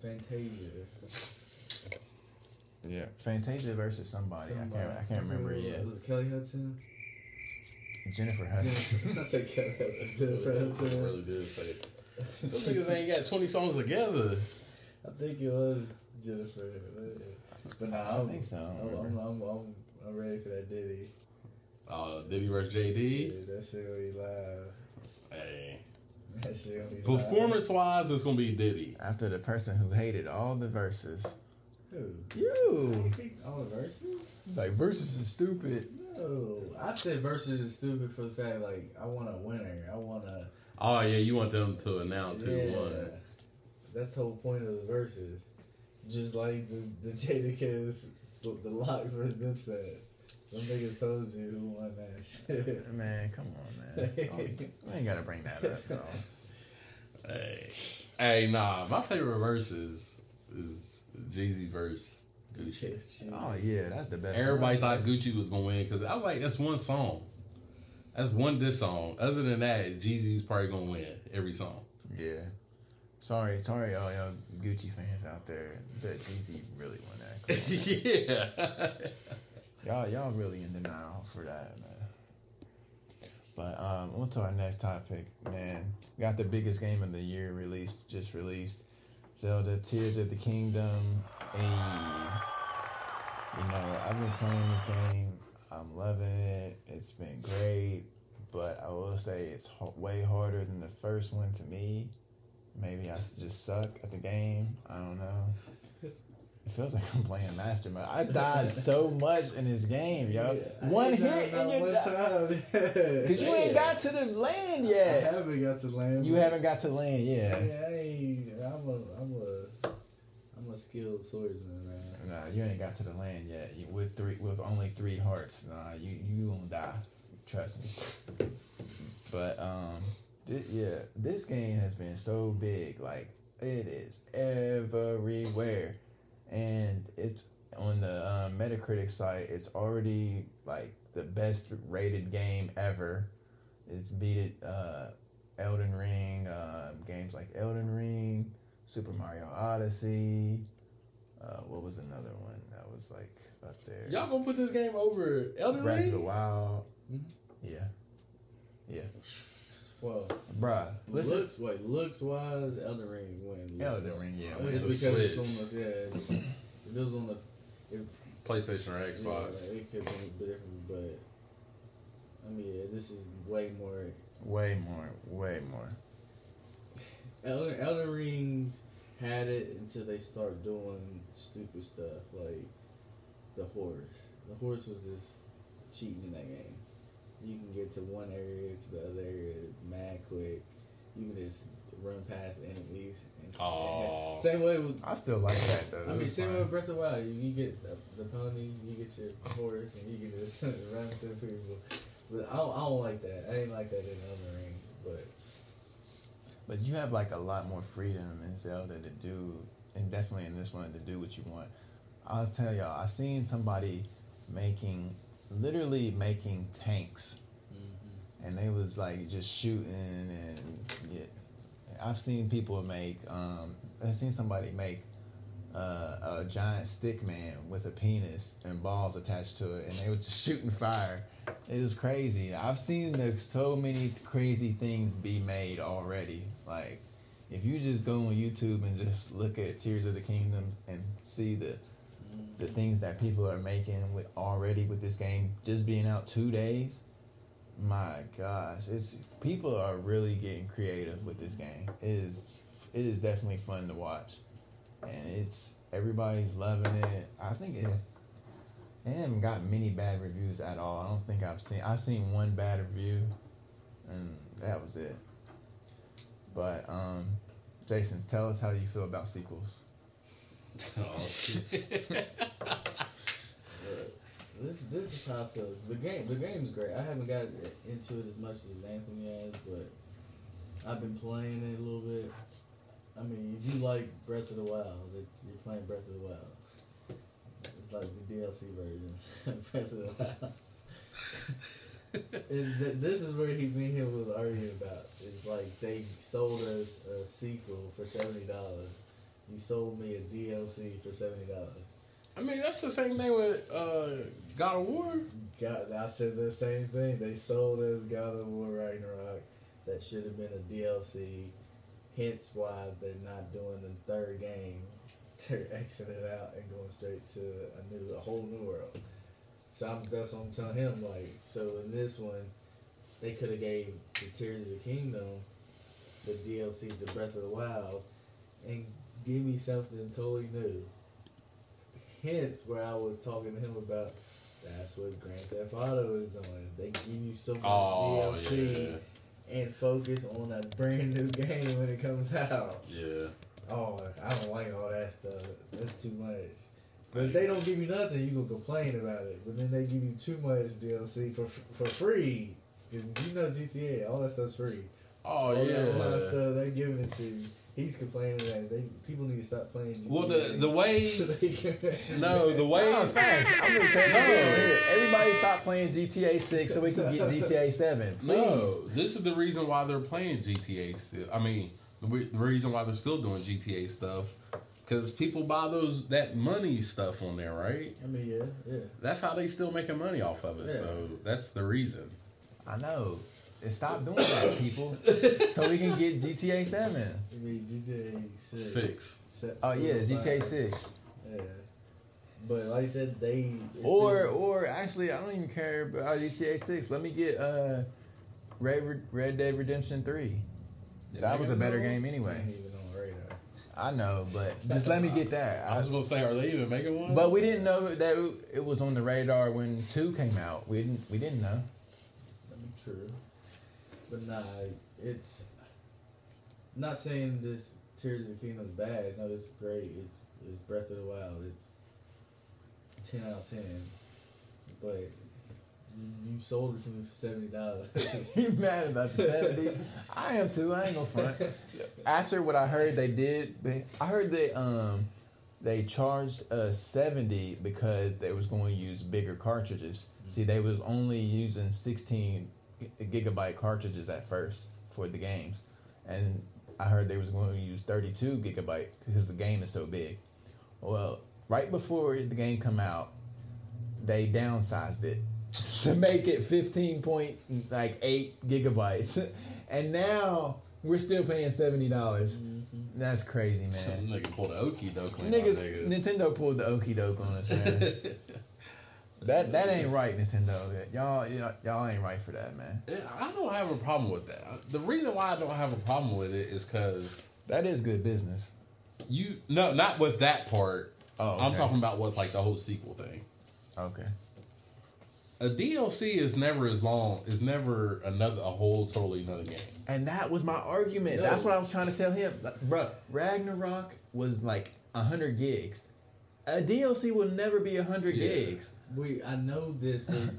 Fantasia. Yeah. Fantasia versus somebody. I can't I can't remember it yet. Was it Kelly Hudson? Jennifer Hudson. I said Kelly Hudson. Jennifer I Hudson. really did say it. Those niggas ain't got 20 songs together. I think it was Jennifer. But nah, I I'm, think so, I I'm, don't I'm, remember. I'm, I'm, I'm ready for that Diddy. Uh, Diddy versus JD. Yeah, that shit gonna be live. Hey. That shit gonna be live. Performance wise, it's gonna be Diddy. After the person who hated all the verses. Who? You. You all the verses? It's like verses is stupid. No, I said verses is stupid for the fact like I want a winner. I want a Oh yeah, you want them to announce yeah. who won. That's the whole point of the verses. Just like the the Jadakiss, the, the LOX versus Dipset. Them niggas told you who won that shit. Man, come on, man. Oh, we ain't gotta bring that up, though. Hey, hey, nah. My favorite verses is Jeezy verse Gucci. Oh yeah, that's the best. Everybody thought Gucci was gonna win because I was like that's one song. That's one diss song. Other than that, Jeezy's probably gonna win every song. Yeah. Sorry, sorry, all y'all Gucci fans out there. But Jeezy really won that. Yeah. y'all, y'all really in denial for that, man. But um, on to our next topic, man. Got the biggest game of the year released, just released. Zelda Tears of the Kingdom. Hey. You know, I've been playing this game. I'm loving it. It's been great. But I will say it's h- way harder than the first one to me. Maybe I just suck at the game. I don't know. It feels like I'm playing Master Mode. I died so much in this game, yo. I one hit and you die. time. Cause you ain't got to the land I yet. haven't got to land. You haven't got to land, yeah. Yeah, I ain't. I'm a. I'm a. I'm a skilled swordsman, man. Nah, you ain't got to the land yet. You, with three, with only three hearts, nah, you you gonna die. Trust me. But um, thi- yeah, this game has been so big. Like it is everywhere, and it's on the um, Metacritic site. It's already like the best rated game ever. It's beat it. Uh, Elden Ring, um, games like Elden Ring, Super Mario Odyssey. Uh, what was another one that was like up there? Y'all gonna put this game over Elden Breath of the Ring? Wild. Mhm. Yeah. Yeah. Well, Bruh. Listen. looks wait, looks wise, Elden Ring win. Elden Ring, yeah. It's It's because it's on the yeah. It's, it was on the. It, PlayStation or yeah, Xbox? it could be different, but I mean, yeah, this is way more. Way more. Way more. Elden, Elden Rings had it until they start doing stupid stuff like the horse. The horse was just cheating in that game. You can get to one area to the other area mad quick. You can just run past enemies. And, Aw. Same way with I still like that though. I mean, same fun. way with Breath of the Wild. You, you get the, the pony, you get your horse, and you can just run through people. But I don't, I don't like that. I ain't like that in Elden Ring. But But you have like a lot more freedom in Zelda to do, and definitely in this one to do what you want. I'll tell y'all, I seen somebody making, literally making tanks, and they was like just shooting and yeah. I've seen people make. Um, I've seen somebody make uh, a giant stick man with a penis and balls attached to it, and they were just shooting fire. It was crazy. I've seen the, so many crazy things be made already. Like, if you just go on YouTube and just look at Tears of the Kingdom and see the the things that people are making with already with this game just being out two days, my gosh, it's people are really getting creative with this game. It is it is definitely fun to watch, and it's everybody's loving it. I think it. It haven't got many bad reviews at all. I don't think I've seen. I've seen one bad review, and that was it. But um, Jason, tell us how you feel about sequels. Oh, shit. this this is how I feel. The game the game's great. I haven't got into it as much as Anthony has, but I've been playing it a little bit. I mean, if you like Breath of the Wild, it's, you're playing Breath of the Wild. It's like the DLC version of Breath of the Wild. and th- this is where he me and him was arguing about. It's like they sold us a sequel for seventy dollars. You sold me a DLC for seventy dollars. I mean, that's the same thing with uh, God of War. God, I said the same thing. They sold us God of War Ragnarok. That should have been a DLC. Hence why they're not doing the third game. They're exiting out and going straight to a new, a whole new world. So I'm, that's what I'm telling him. Like, so in this one, they could have gave the Tears of the Kingdom the DLC the Breath of the Wild, and give me something totally new. Hence, where I was talking to him about. That's what Grand Theft Auto is doing. They give you so much Oh, DLC and focus on a brand new game when it comes out. yeah. Oh, I don't like all that stuff. That's too much. But if they don't give you nothing, you gonna complain about it. But then they give you too much DLC for for free. 'Cause you know GTA, all that stuff's free. Oh, all that, all that yeah. stuff they're giving it to you. He's complaining that they people need to stop playing GTA. Well, the the way So they can- no, the way oh, No, facts. I'm just saying. No. Everybody stop playing GTA 6 so we can get GTA 7. Please. No, this is the reason why they're playing GTA still. I mean, the, the reason why they're still doing GTA stuff because people buy those that money stuff on there, right? I mean, yeah, yeah. That's how they still making money off of it. Yeah. So that's the reason. I know. And stop doing that, people. so we can get GTA 7. I mean, GTA six. Six. Se- Oh, yeah, five. GTA 6. Yeah. But like I said, they Or, been- or actually, I don't even care about GTA 6. Let me get uh, Red, Red Dead Redemption 3. That was a better game ain't anyway. Even on radar. I know, but just let me get that. I I, was gonna say, are they even making one? but we didn't know that it was on the radar when two came out. We didn't. We didn't know. I mean, true. But nah, it's not saying this Tears of the Kingdom is bad. No, it's great. It's it's Breath of the Wild. It's ten out of ten. But you, you sold it to me for seventy dollars. you mad about the seventy? I am too. I ain't gonna front. After what I heard they did, I heard they um they charged us seventy because they was going to use bigger cartridges. See, they was only using sixteen gigabyte cartridges at first for the games, and I heard they was going to use thirty-two gigabyte because the game is so big. Well, right before the game come out, they downsized it to make it 15 point like 8 gigabytes. And now we're still paying $70. Mm-hmm. That's crazy Some man. nigga pulled a okie doke on niggas niggas. nintendo pulled the okey doke on us man. That that ain't right nintendo. Y'all y'all, y'all ain't right for that man. I don't have a problem with that. The reason why I don't have a problem with it is because that is good business. you no, not with that part. Oh, I'm talking about with like the whole sequel thing. okay A DLC is never as long. Is never another a whole totally another game. And that was my argument. No. That's what I was trying to tell him. Like, Bruh, Ragnarok was like 100 gigs. A DLC will never be 100 Yeah. gigs. we I know this, but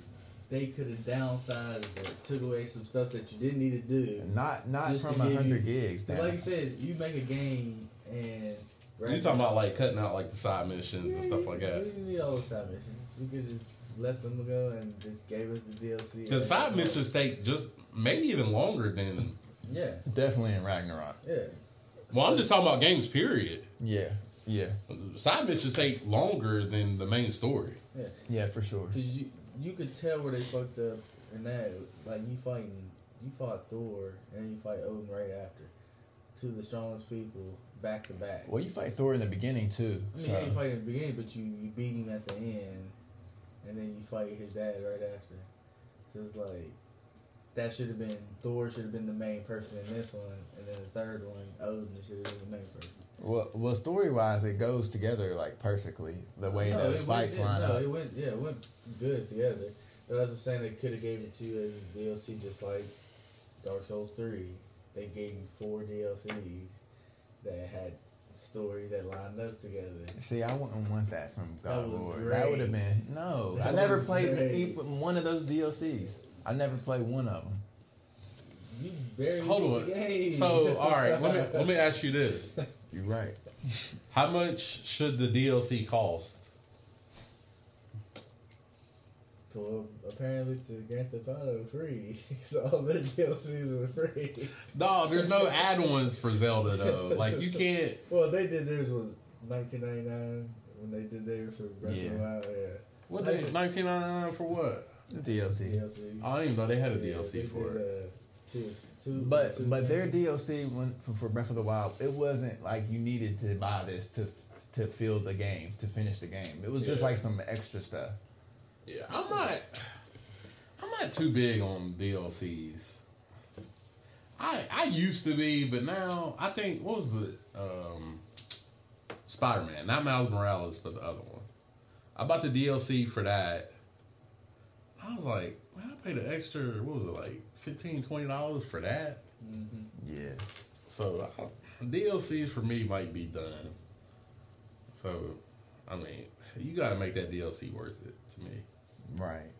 they could have downsized or took away some stuff that you didn't need to do. Not not Just from to 100 you- gigs. 'Cause Now. like you said, you make a game and You talking about like cutting out like the side missions and stuff like We that? didn't need all the side missions. We could just let them go and just gave us the DLC. Because side uh, missions take just maybe even longer than. Yeah, Definitely in Ragnarok. yeah. Well, I'm just talking about games. Period. Yeah. Yeah. Side missions take longer than the main story. Yeah, Yeah, for sure. because you you could tell where they fucked up in that. Like you fighting, you fought Thor and you fight Odin right after, two of the strongest people back to back. Well, you fight Thor in the beginning too. I mean, so- yeah, you fight in the beginning, but you, you beat him at the end, and then you fight his dad right after. So it's like that should have been Thor should have been the main person in this one, and then the third one Odin should have been the main person. Well, well, story wise, it goes together like perfectly. The way No, those fights went, line no, up. It went yeah, it went good together. But I was just saying they could have gave it to you as a DLC, just like Dark Souls three. They gave you four DLCs that had stories that lined up together. See, I wouldn't want that from God of was War. great. That would have been no. I never played great. one of those DLCs. I never played one of them. You barely Hold on. the. So, all right, let me let me ask you this: You're right. How much should the DLC cost? Well, apparently to Grand Theft Auto free, so all the DLCs are free. No, there's no add-ons for Zelda though. Like you can't. Well, they did theirs was 1999 when they did theirs for Breath Yeah. of the Wild. Yeah, What they 1999 for what? The DLC. DLC. I didn't even know they had a Yeah, DLC they for did, it. uh, two, two, But two but their games. DLC when, for, for Breath of the Wild, it wasn't like you needed to buy this to to fill the game to finish the game. It was just like some extra stuff. Yeah, I'm not. I'm not too big on DLCs. I I used to be, but now I think what was the um, Spider Man, not Miles Morales, but the other one. I bought the DLC for that. I was like, man, I paid an extra. What was it like, 15 dollars for that? Mhm. Yeah. So I, DLCs for me might be done. So, I mean, you got to make that DLC worth it to me. Right.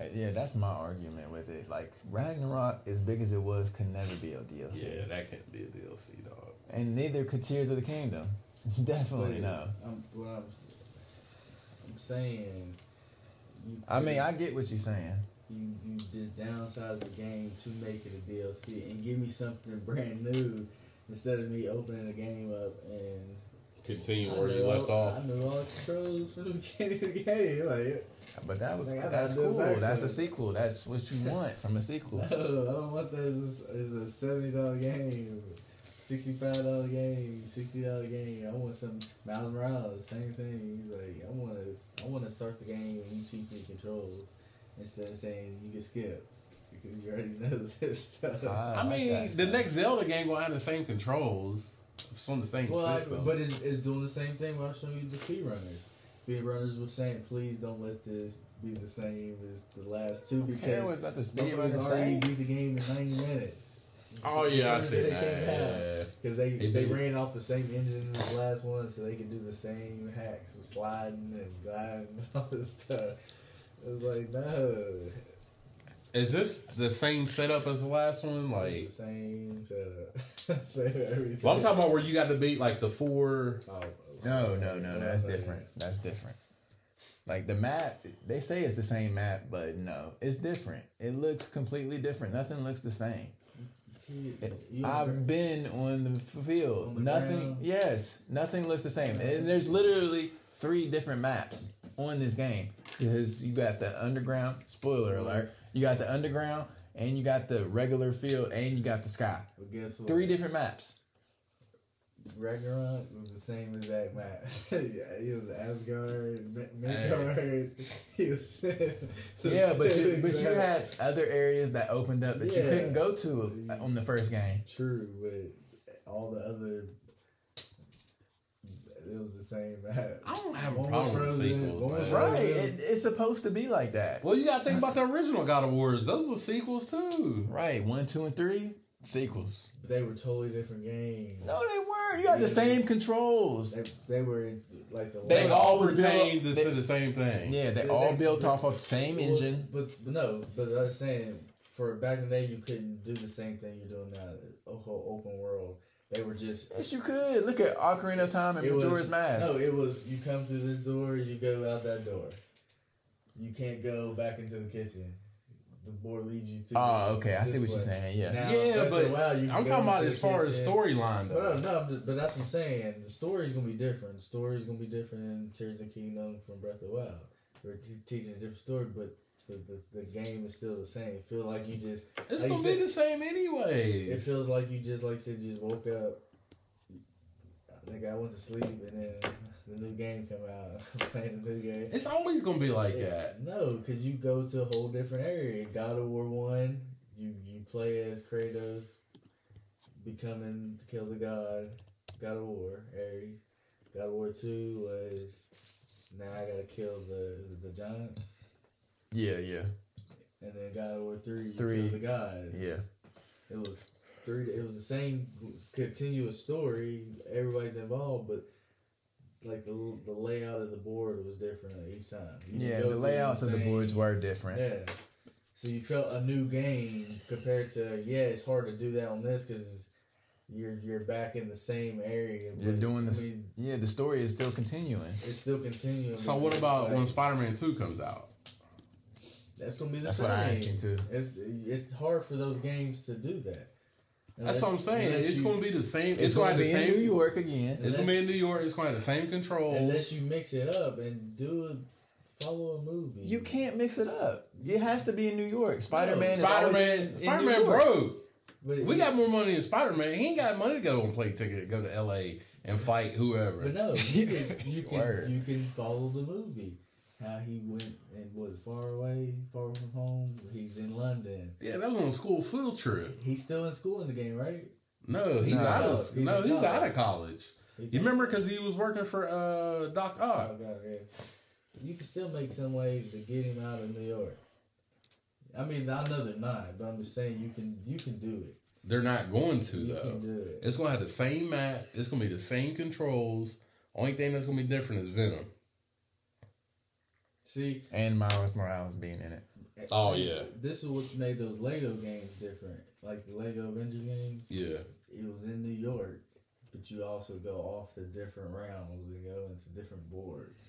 Uh, Yeah, that's my argument with it. Like Ragnarok, as big as it was, could never be a DLC. Yeah, that can't be a DLC, dog. And neither could Tears of the Kingdom. Definitely But no. I'm, what I'm, I'm saying. You I mean, I get what you're saying. you you just downsize the game to make it a DLC and give me something brand new instead of me opening the game up and Continue where you know- left off. I know all the controls from the beginning of the game. Like, But that was Like, that's cool. back That's a sequel. That's what you want from a sequel. no, I don't want that as a, as seventy dollar game, sixty five dollar game, sixty dollar game. I want some Miles Morales, same thing. He's like, I want to, I want to start the game and you keep the controls instead of saying you can skip. because you already know this stuff. Ah, I, I mean, that the stuff. next Zelda game gonna have the same controls. It's on the same well, I, system. but it's, it's doing the same thing when I show you the speedrunners. Speedrunners was saying, please don't let this be the same as the last two because what about the motherfuckers speedrunners already say. beat the game in 90 minutes. oh yeah, I They see that. have- Yeah. Because they, They they ran off the same engine as the last one, so they could do the same hacks with sliding and gliding and all this stuff. It was like, no. Is this the same setup as the last one? Like, the same setup. same everything. well, I'm talking about where you got to beat like the four. Oh, No, no, no, that's different. That's different. Like the map, they say it's the same map, but no, it's different. It looks completely different. Nothing looks the same. I've been on the field. On the nothing. ground. Yes, nothing looks the same. And there's literally three different maps on this game because you got the underground. Spoiler alert! You got the underground, and you got the regular field, and you got the sky. But guess what? Three different maps. Ragnarok was the same exact map. yeah, he was Asgard, Mi- Midgard. He was. Yeah, but you but you had other areas that opened up that you couldn't go to on the first game. True, but all the other. It was the same map. I don't have a One problem with was frozen, sequels, one. Right, it, it's supposed to be like that. Well, you got to think about the original God of Wars. Those were sequels too. Right, one, two, and three sequels. They were totally different games. No, they weren't. You got the same controls. They, they were like the. They They all was pertain to they- the same thing. Yeah, they They- all they- built off of the same Well, engine. But, but no, but I was saying for back in the day, you couldn't do the same thing you're doing now. A whole open world. They were just. Yes, you could. Look at Ocarina of Time and It was Majora's Mask. no. It was you come through this door, you go out that door. You can't go back into the kitchen. The board leads you through. oh, this- okay. I see this what you're saying. Yeah. Now, Yeah, but while, you I'm talking about as the far as storyline No, though. no, but- but that's what I'm saying. The story's gonna be different. The story's gonna be different in Tears of the Kingdom from Breath of the Wild. We're teaching a different story, but the, the, the game is still the same. Feel like you just It's like gonna said- be the same anyway. it feels like you just like I said, just woke up. Like I went to sleep and then the new game come out. playing the new game. It's always gonna be like that. No, because you go to a whole different area. God of War one, you you play as Kratos, becoming to kill the god. God of War, Ares. God of War two was now I gotta kill the the giants, Yeah, yeah, and then God of War three, Three. kill the gods. yeah. It was three. It was the same continuous story. Everybody's involved, but like the the layout of the board was different each time. You Yeah, the through layouts of the boards were different. Yeah. So you felt a new game compared to yeah. It's hard to do that on this because you're you're back in the same area. You're but, doing I this. mean, Yeah, the story is still continuing. it's still continuing. So what about like- when Spider-Man Two comes out? That's gonna be the That's same. what I asked him too. It's it's hard for those games to do that. That's what I'm saying. It's you- gonna be the same. It's, It's gonna going have to the be in. New York again. It's gonna be in New York. It's gonna have the same control. unless you mix it up and do a follow a movie. You can't mix it up. It has to be in New York. Spider Man. Spider-Man, Spider-Man broke. But We got more money than Spider-Man. He ain't got money to go on plane ticket, go to L.A. and fight whoever. But no, you can you can you can follow the movie. How he went and was far away, far from home. He's in London. Yeah, that was on a school field trip. He's still in school in the game, right? No, he's No. out of He's no, he's college. out of college. He's You remember because he was working for uh Doc Ock. Oh yeah. You can still make some way to get him out of New York. I mean, I know they're not, but I'm just saying you can you can do it. They're not going to You though. it. It's gonna have the same map. It's gonna be the same controls. Only thing that's gonna be different is Venom. See, And Miles Morales being in it. Oh, see, yeah. This is what made those Lego games different. Like the Lego Avengers games, Yeah. it was in New York, but you also go off to different realms and go into different boards.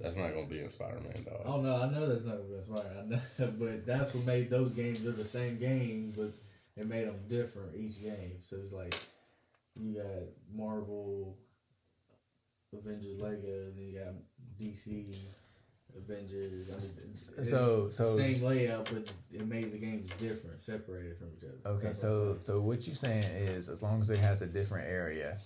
That's not gonna be in Spider Man dog. Oh no, I know that's not what that's right. I know, but that's what made those games. They're the same game, but it made them different each game. So it's like you got Marvel, Avengers, Lego, and then you got DC, Avengers. I mean, it- So, so same layout, but it made the games different, separated from each other. Okay, That's so saying. so what you're saying is as long as it has a different area,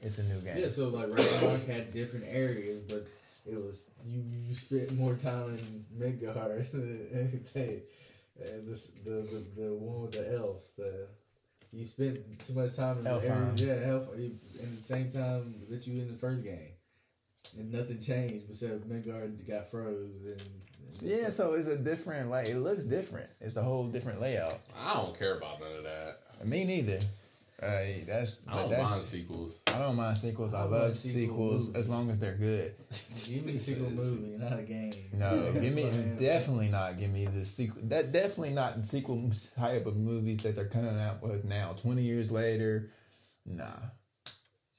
it's a new game. yeah, so like Ragnarok had different areas, but it was you you spent more time in Midgard than anything. And this the, the the one with the elves, the you spent too much time in the Elfheim. areas, yeah, elf, in the same time that you in the first game, and nothing changed besides Midgard got froze and, and Yeah, so it's a different like it looks different. It's a whole different layout. I don't care about none of that. Me neither. Uh, that's I don't that's mind sequels. I don't mind sequels. I, I love love sequel sequels movies. as long as they're good. give me a sequel movie, not a game. No, give me That's what I am. definitely not. Give me the sequel. That definitely not the sequel type of movies that they're coming out with now. Twenty years later, nah,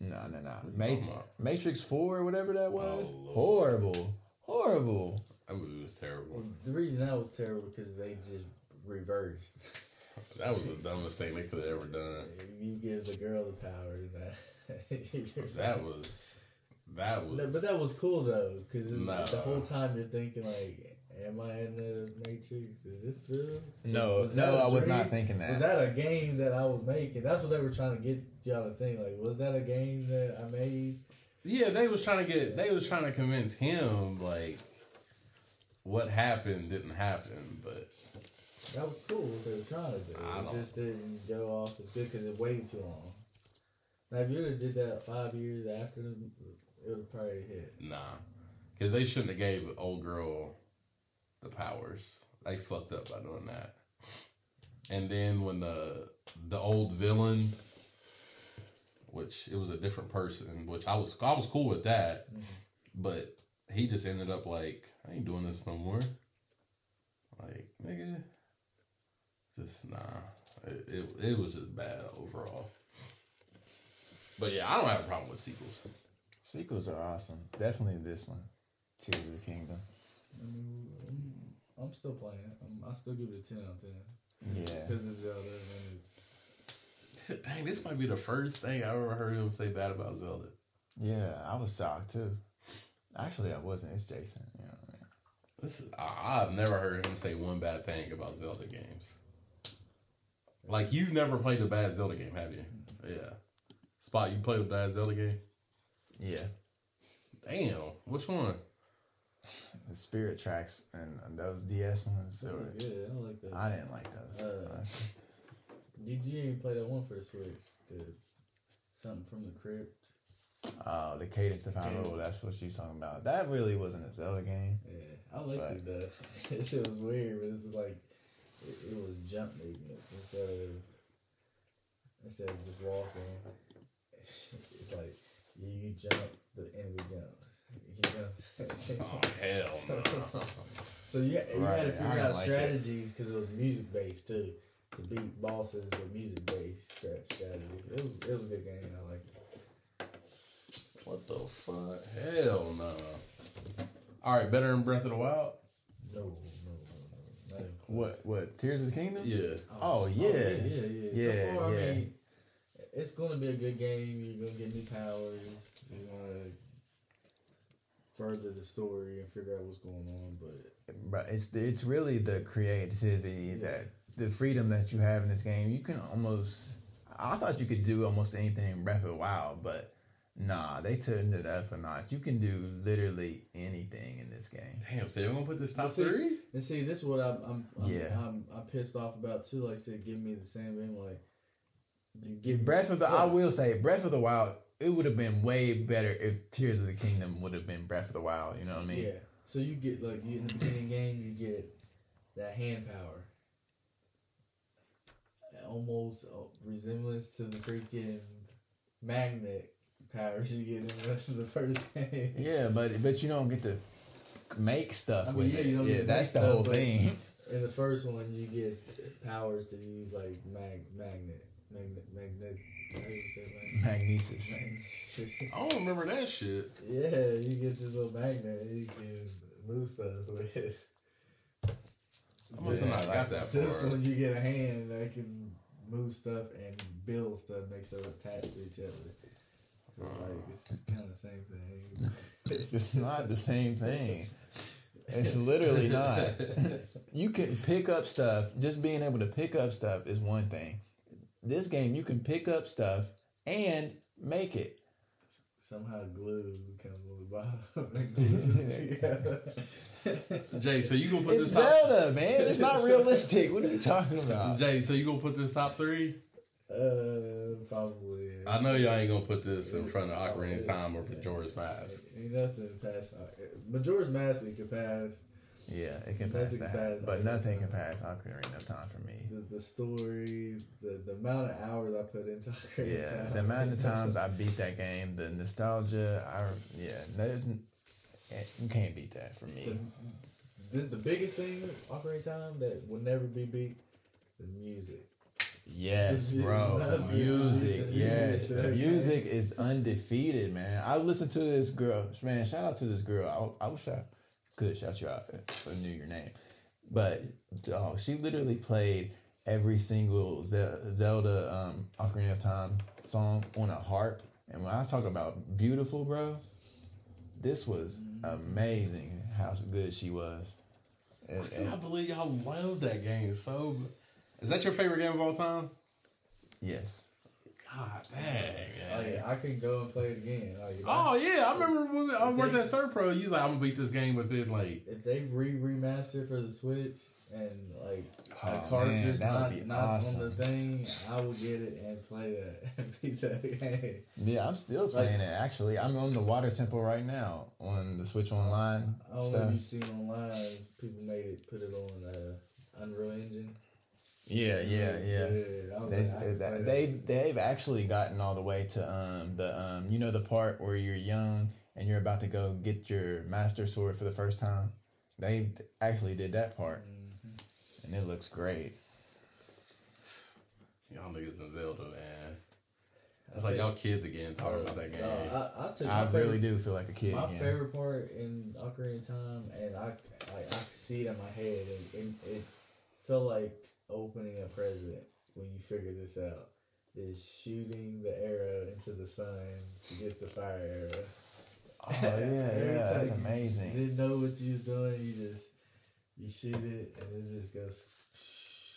nah, no, no. you Ma- talking about? Matrix Four, or whatever that oh, was, Oh, horrible, horrible. That movie was terrible. The reason that was terrible because they just reversed. That was the dumbest thing they could have ever done. You give the girl the power that. That was. That was. No, but that was cool though, because Nah. the whole time you're thinking like, "Am I in the Matrix? Is this real?" No, Was no, I was not thinking that. Was that. a game that I was making? That's what they were trying to get y'all to think. Like, was that a game that I made? Yeah, they was trying to get. They was trying to convince him like what happened didn't happen, but That was cool what they were trying to do. I It just didn't go off as good because it waited too long. Now, if you would have did that five years after, it would have probably hit. nah, because they shouldn't have gave old girl the powers. They fucked up by doing that. And then when the the old villain, which it was a different person, which I was I was cool with that, mm-hmm. but he just ended up like I ain't doing this no more. Like nigga, just nah. It, it, it was just bad overall. But yeah, I don't have a problem with sequels. Sequels are awesome. Definitely this one, Tears of the Kingdom. I mean, I'm, I'm still playing. I'm, I still give it a 10 out of 10. Yeah. Because it's Zelda and it's. Dang, this might be the first thing I ever heard him say bad about Zelda. Yeah, I was shocked too. Actually, I wasn't. It's Jason. You know what I mean? This is, I, I've never heard him say one bad thing about Zelda games. Like you've never played a bad Zelda game, have you? Yeah. Spot, you played a bad Zelda game? Yeah. Damn, which one? The Spirit Tracks and, and those DS ones. Oh, yeah, I like that. I didn't like those. Uh. Did you even play that one for the Switch? The something from the crypt. Oh, the Cadence of Hyrule. That's what you talking about. That really wasn't a Zelda game. Yeah, I like it though. That shit was weird, but it's like it, it was jump movements instead of instead of just walking. It's like you, you jump, the enemy jumps. He. Oh hell no. so you, you had to figure out like strategies because it was music based too. To beat bosses with music based strategy. It was it was a good game. I like it. What the fuck? Hell no. All right, better than Breath of the Wild. No, no, no, no. Not even close. What? What? Tears of the Kingdom? Yeah. Oh yeah. yeah, yeah, yeah. Yeah, so far, yeah. I mean, it's going to be a good game. You're going to get new powers. You're going to further the story and figure out what's going on. But But it's it's really the creativity Yeah. that the freedom that you have in this game. You can almost. I thought you could do almost anything in Breath of the Wild, but nah, they turned it up a notch. You can do literally anything in this game. Damn, so you're gonna put this top see- three? and see, this is what I'm I'm I'm, Yeah. I'm, I'm pissed off about too. Like said, give me the same game. Like you give Breath of the, I will say, Breath of the Wild. It would have been way better if Tears of the Kingdom would have been Breath of the Wild. You know what I mean? Yeah. So you get like you in the beginning game, you get that hand power, almost uh, resemblance to the freaking magnet powers you get in the, the first game. Yeah, but but you don't get to make stuff I mean, with yeah, it. yeah, that's the whole thing. In the first one, you get powers to use like mag magnet magnet magnet. How do you say Magnesis. I don't remember that shit. yeah, you get this little magnet. and You can move stuff with. I must have Yeah, not like got that This far. one you get a hand that can move stuff and build stuff, make stuff attached to each other. Like uh. it's kind of the same thing. It's not the same thing. It's literally not. You can pick up stuff. Just being able to pick up stuff is one thing. This game, you can pick up stuff and make it. somehow glue comes on the bottom and glues it together. Jay, so you gonna put It's this top? Zelda, man. It's not realistic. What are you talking about? Jay, so you gonna put this top three? uh, probably. I know y'all ain't gonna put this in front of Ocarina of Time or Majora's Mask. Ain't nothing past. Majora's Mask it could pass. Yeah, it can Nothing pass that, but Ocarina nothing can pass Ocarina of Time for me. The, the story, the, the amount of hours I put into Ocarina Yeah, of Time. the amount of times I beat that game, the nostalgia, I yeah, there's n- eh, you can't beat that for me. the, the, the biggest thing Ocarina of Time that will never be beat, the music. Yes, bro. The music, yes, the music is undefeated, man. I listened to this girl, man. Shout out to this girl. I, I wish I could shout you out if I knew your name, but oh, she literally played every single Zelda um, Ocarina of Time song on a harp. And when I talk about beautiful, bro, this was amazing how good she was. And- I cannot believe y'all love that game so. Is that your favorite game of all time? yes. God dang. Oh yeah, I can go and play it again. Like, Oh yeah, I remember when I worked at Serpro. You was like, I'm gonna beat this game within like. if they re remastered for the Switch and like Oh, the cartridge man, would not, not on the thing, I will get it and play that beat that game. Yeah, I'm still playing it. Actually, I'm on the Water Temple right now on the Switch Online I don't know stuff. if you've seen online, people made it, put it on uh, Unreal Engine. Yeah, yeah, yeah. I was They, like, I can they they've actually gotten all the way to um the um you know the part where you're young and you're about to go get your master sword for the first time. They actually did that part, Mm-hmm. and it looks great. Y'all niggas in Zelda, man. It's like y'all kids again talking about that game. No, I, I took I my really do feel like a kid. My again. favorite part in Ocarina of Time, and I, I, I see it in my head, and it, it felt like opening a present when you figure this out. Is shooting the arrow into the sun to get the fire arrow. Oh yeah, yeah, that's time You amazing. didn't know what you was doing. You just you shoot it, and it just goes.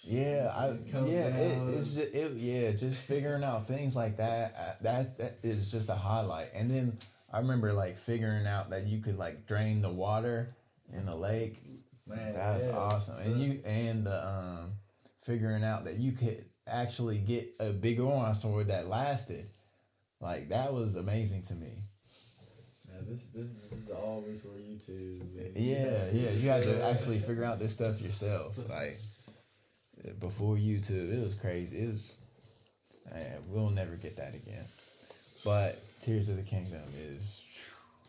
Yeah, I yeah, it, it's just, it yeah, just figuring out things like that. uh, That that is just a highlight. And then I remember like figuring out that you could like drain the water in the lake. Man, That's yes. awesome. And you and the um figuring out that you could actually get a big Goron sword that lasted. Like that was amazing to me. Yeah, this this this is all before YouTube. and- Yeah, yeah. You had to actually figure out this stuff yourself. Like before YouTube, it was crazy. It was. Man, we'll never get that again. But Tears of the Kingdom is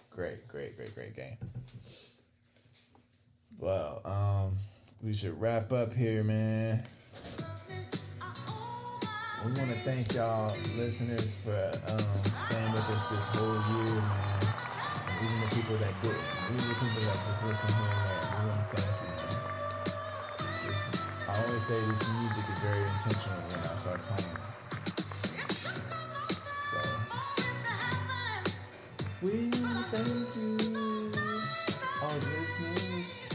great, great, great, great game. Well, um, we should wrap up here, man. We want to thank y'all listeners for um, staying with us this whole year, man. And even the people that didn't, even the people that just listen here and there, we want to thank you, man. This, I always say this music is very intentional when I start playing. So, we thank you, all listeners.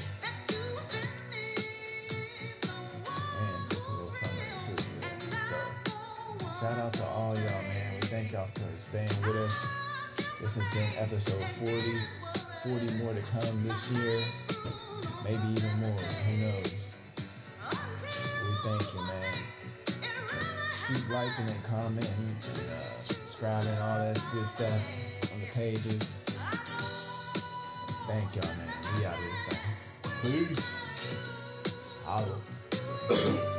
Shout out to all y'all, man. We thank y'all for staying with us. This has been episode 40. 40 more to come this year. Maybe even more. Who knows? We thank you, man. Keep liking and commenting and uh, subscribing, all that good stuff on the pages. Thank y'all, man. We out of this thing. Peace. Holla.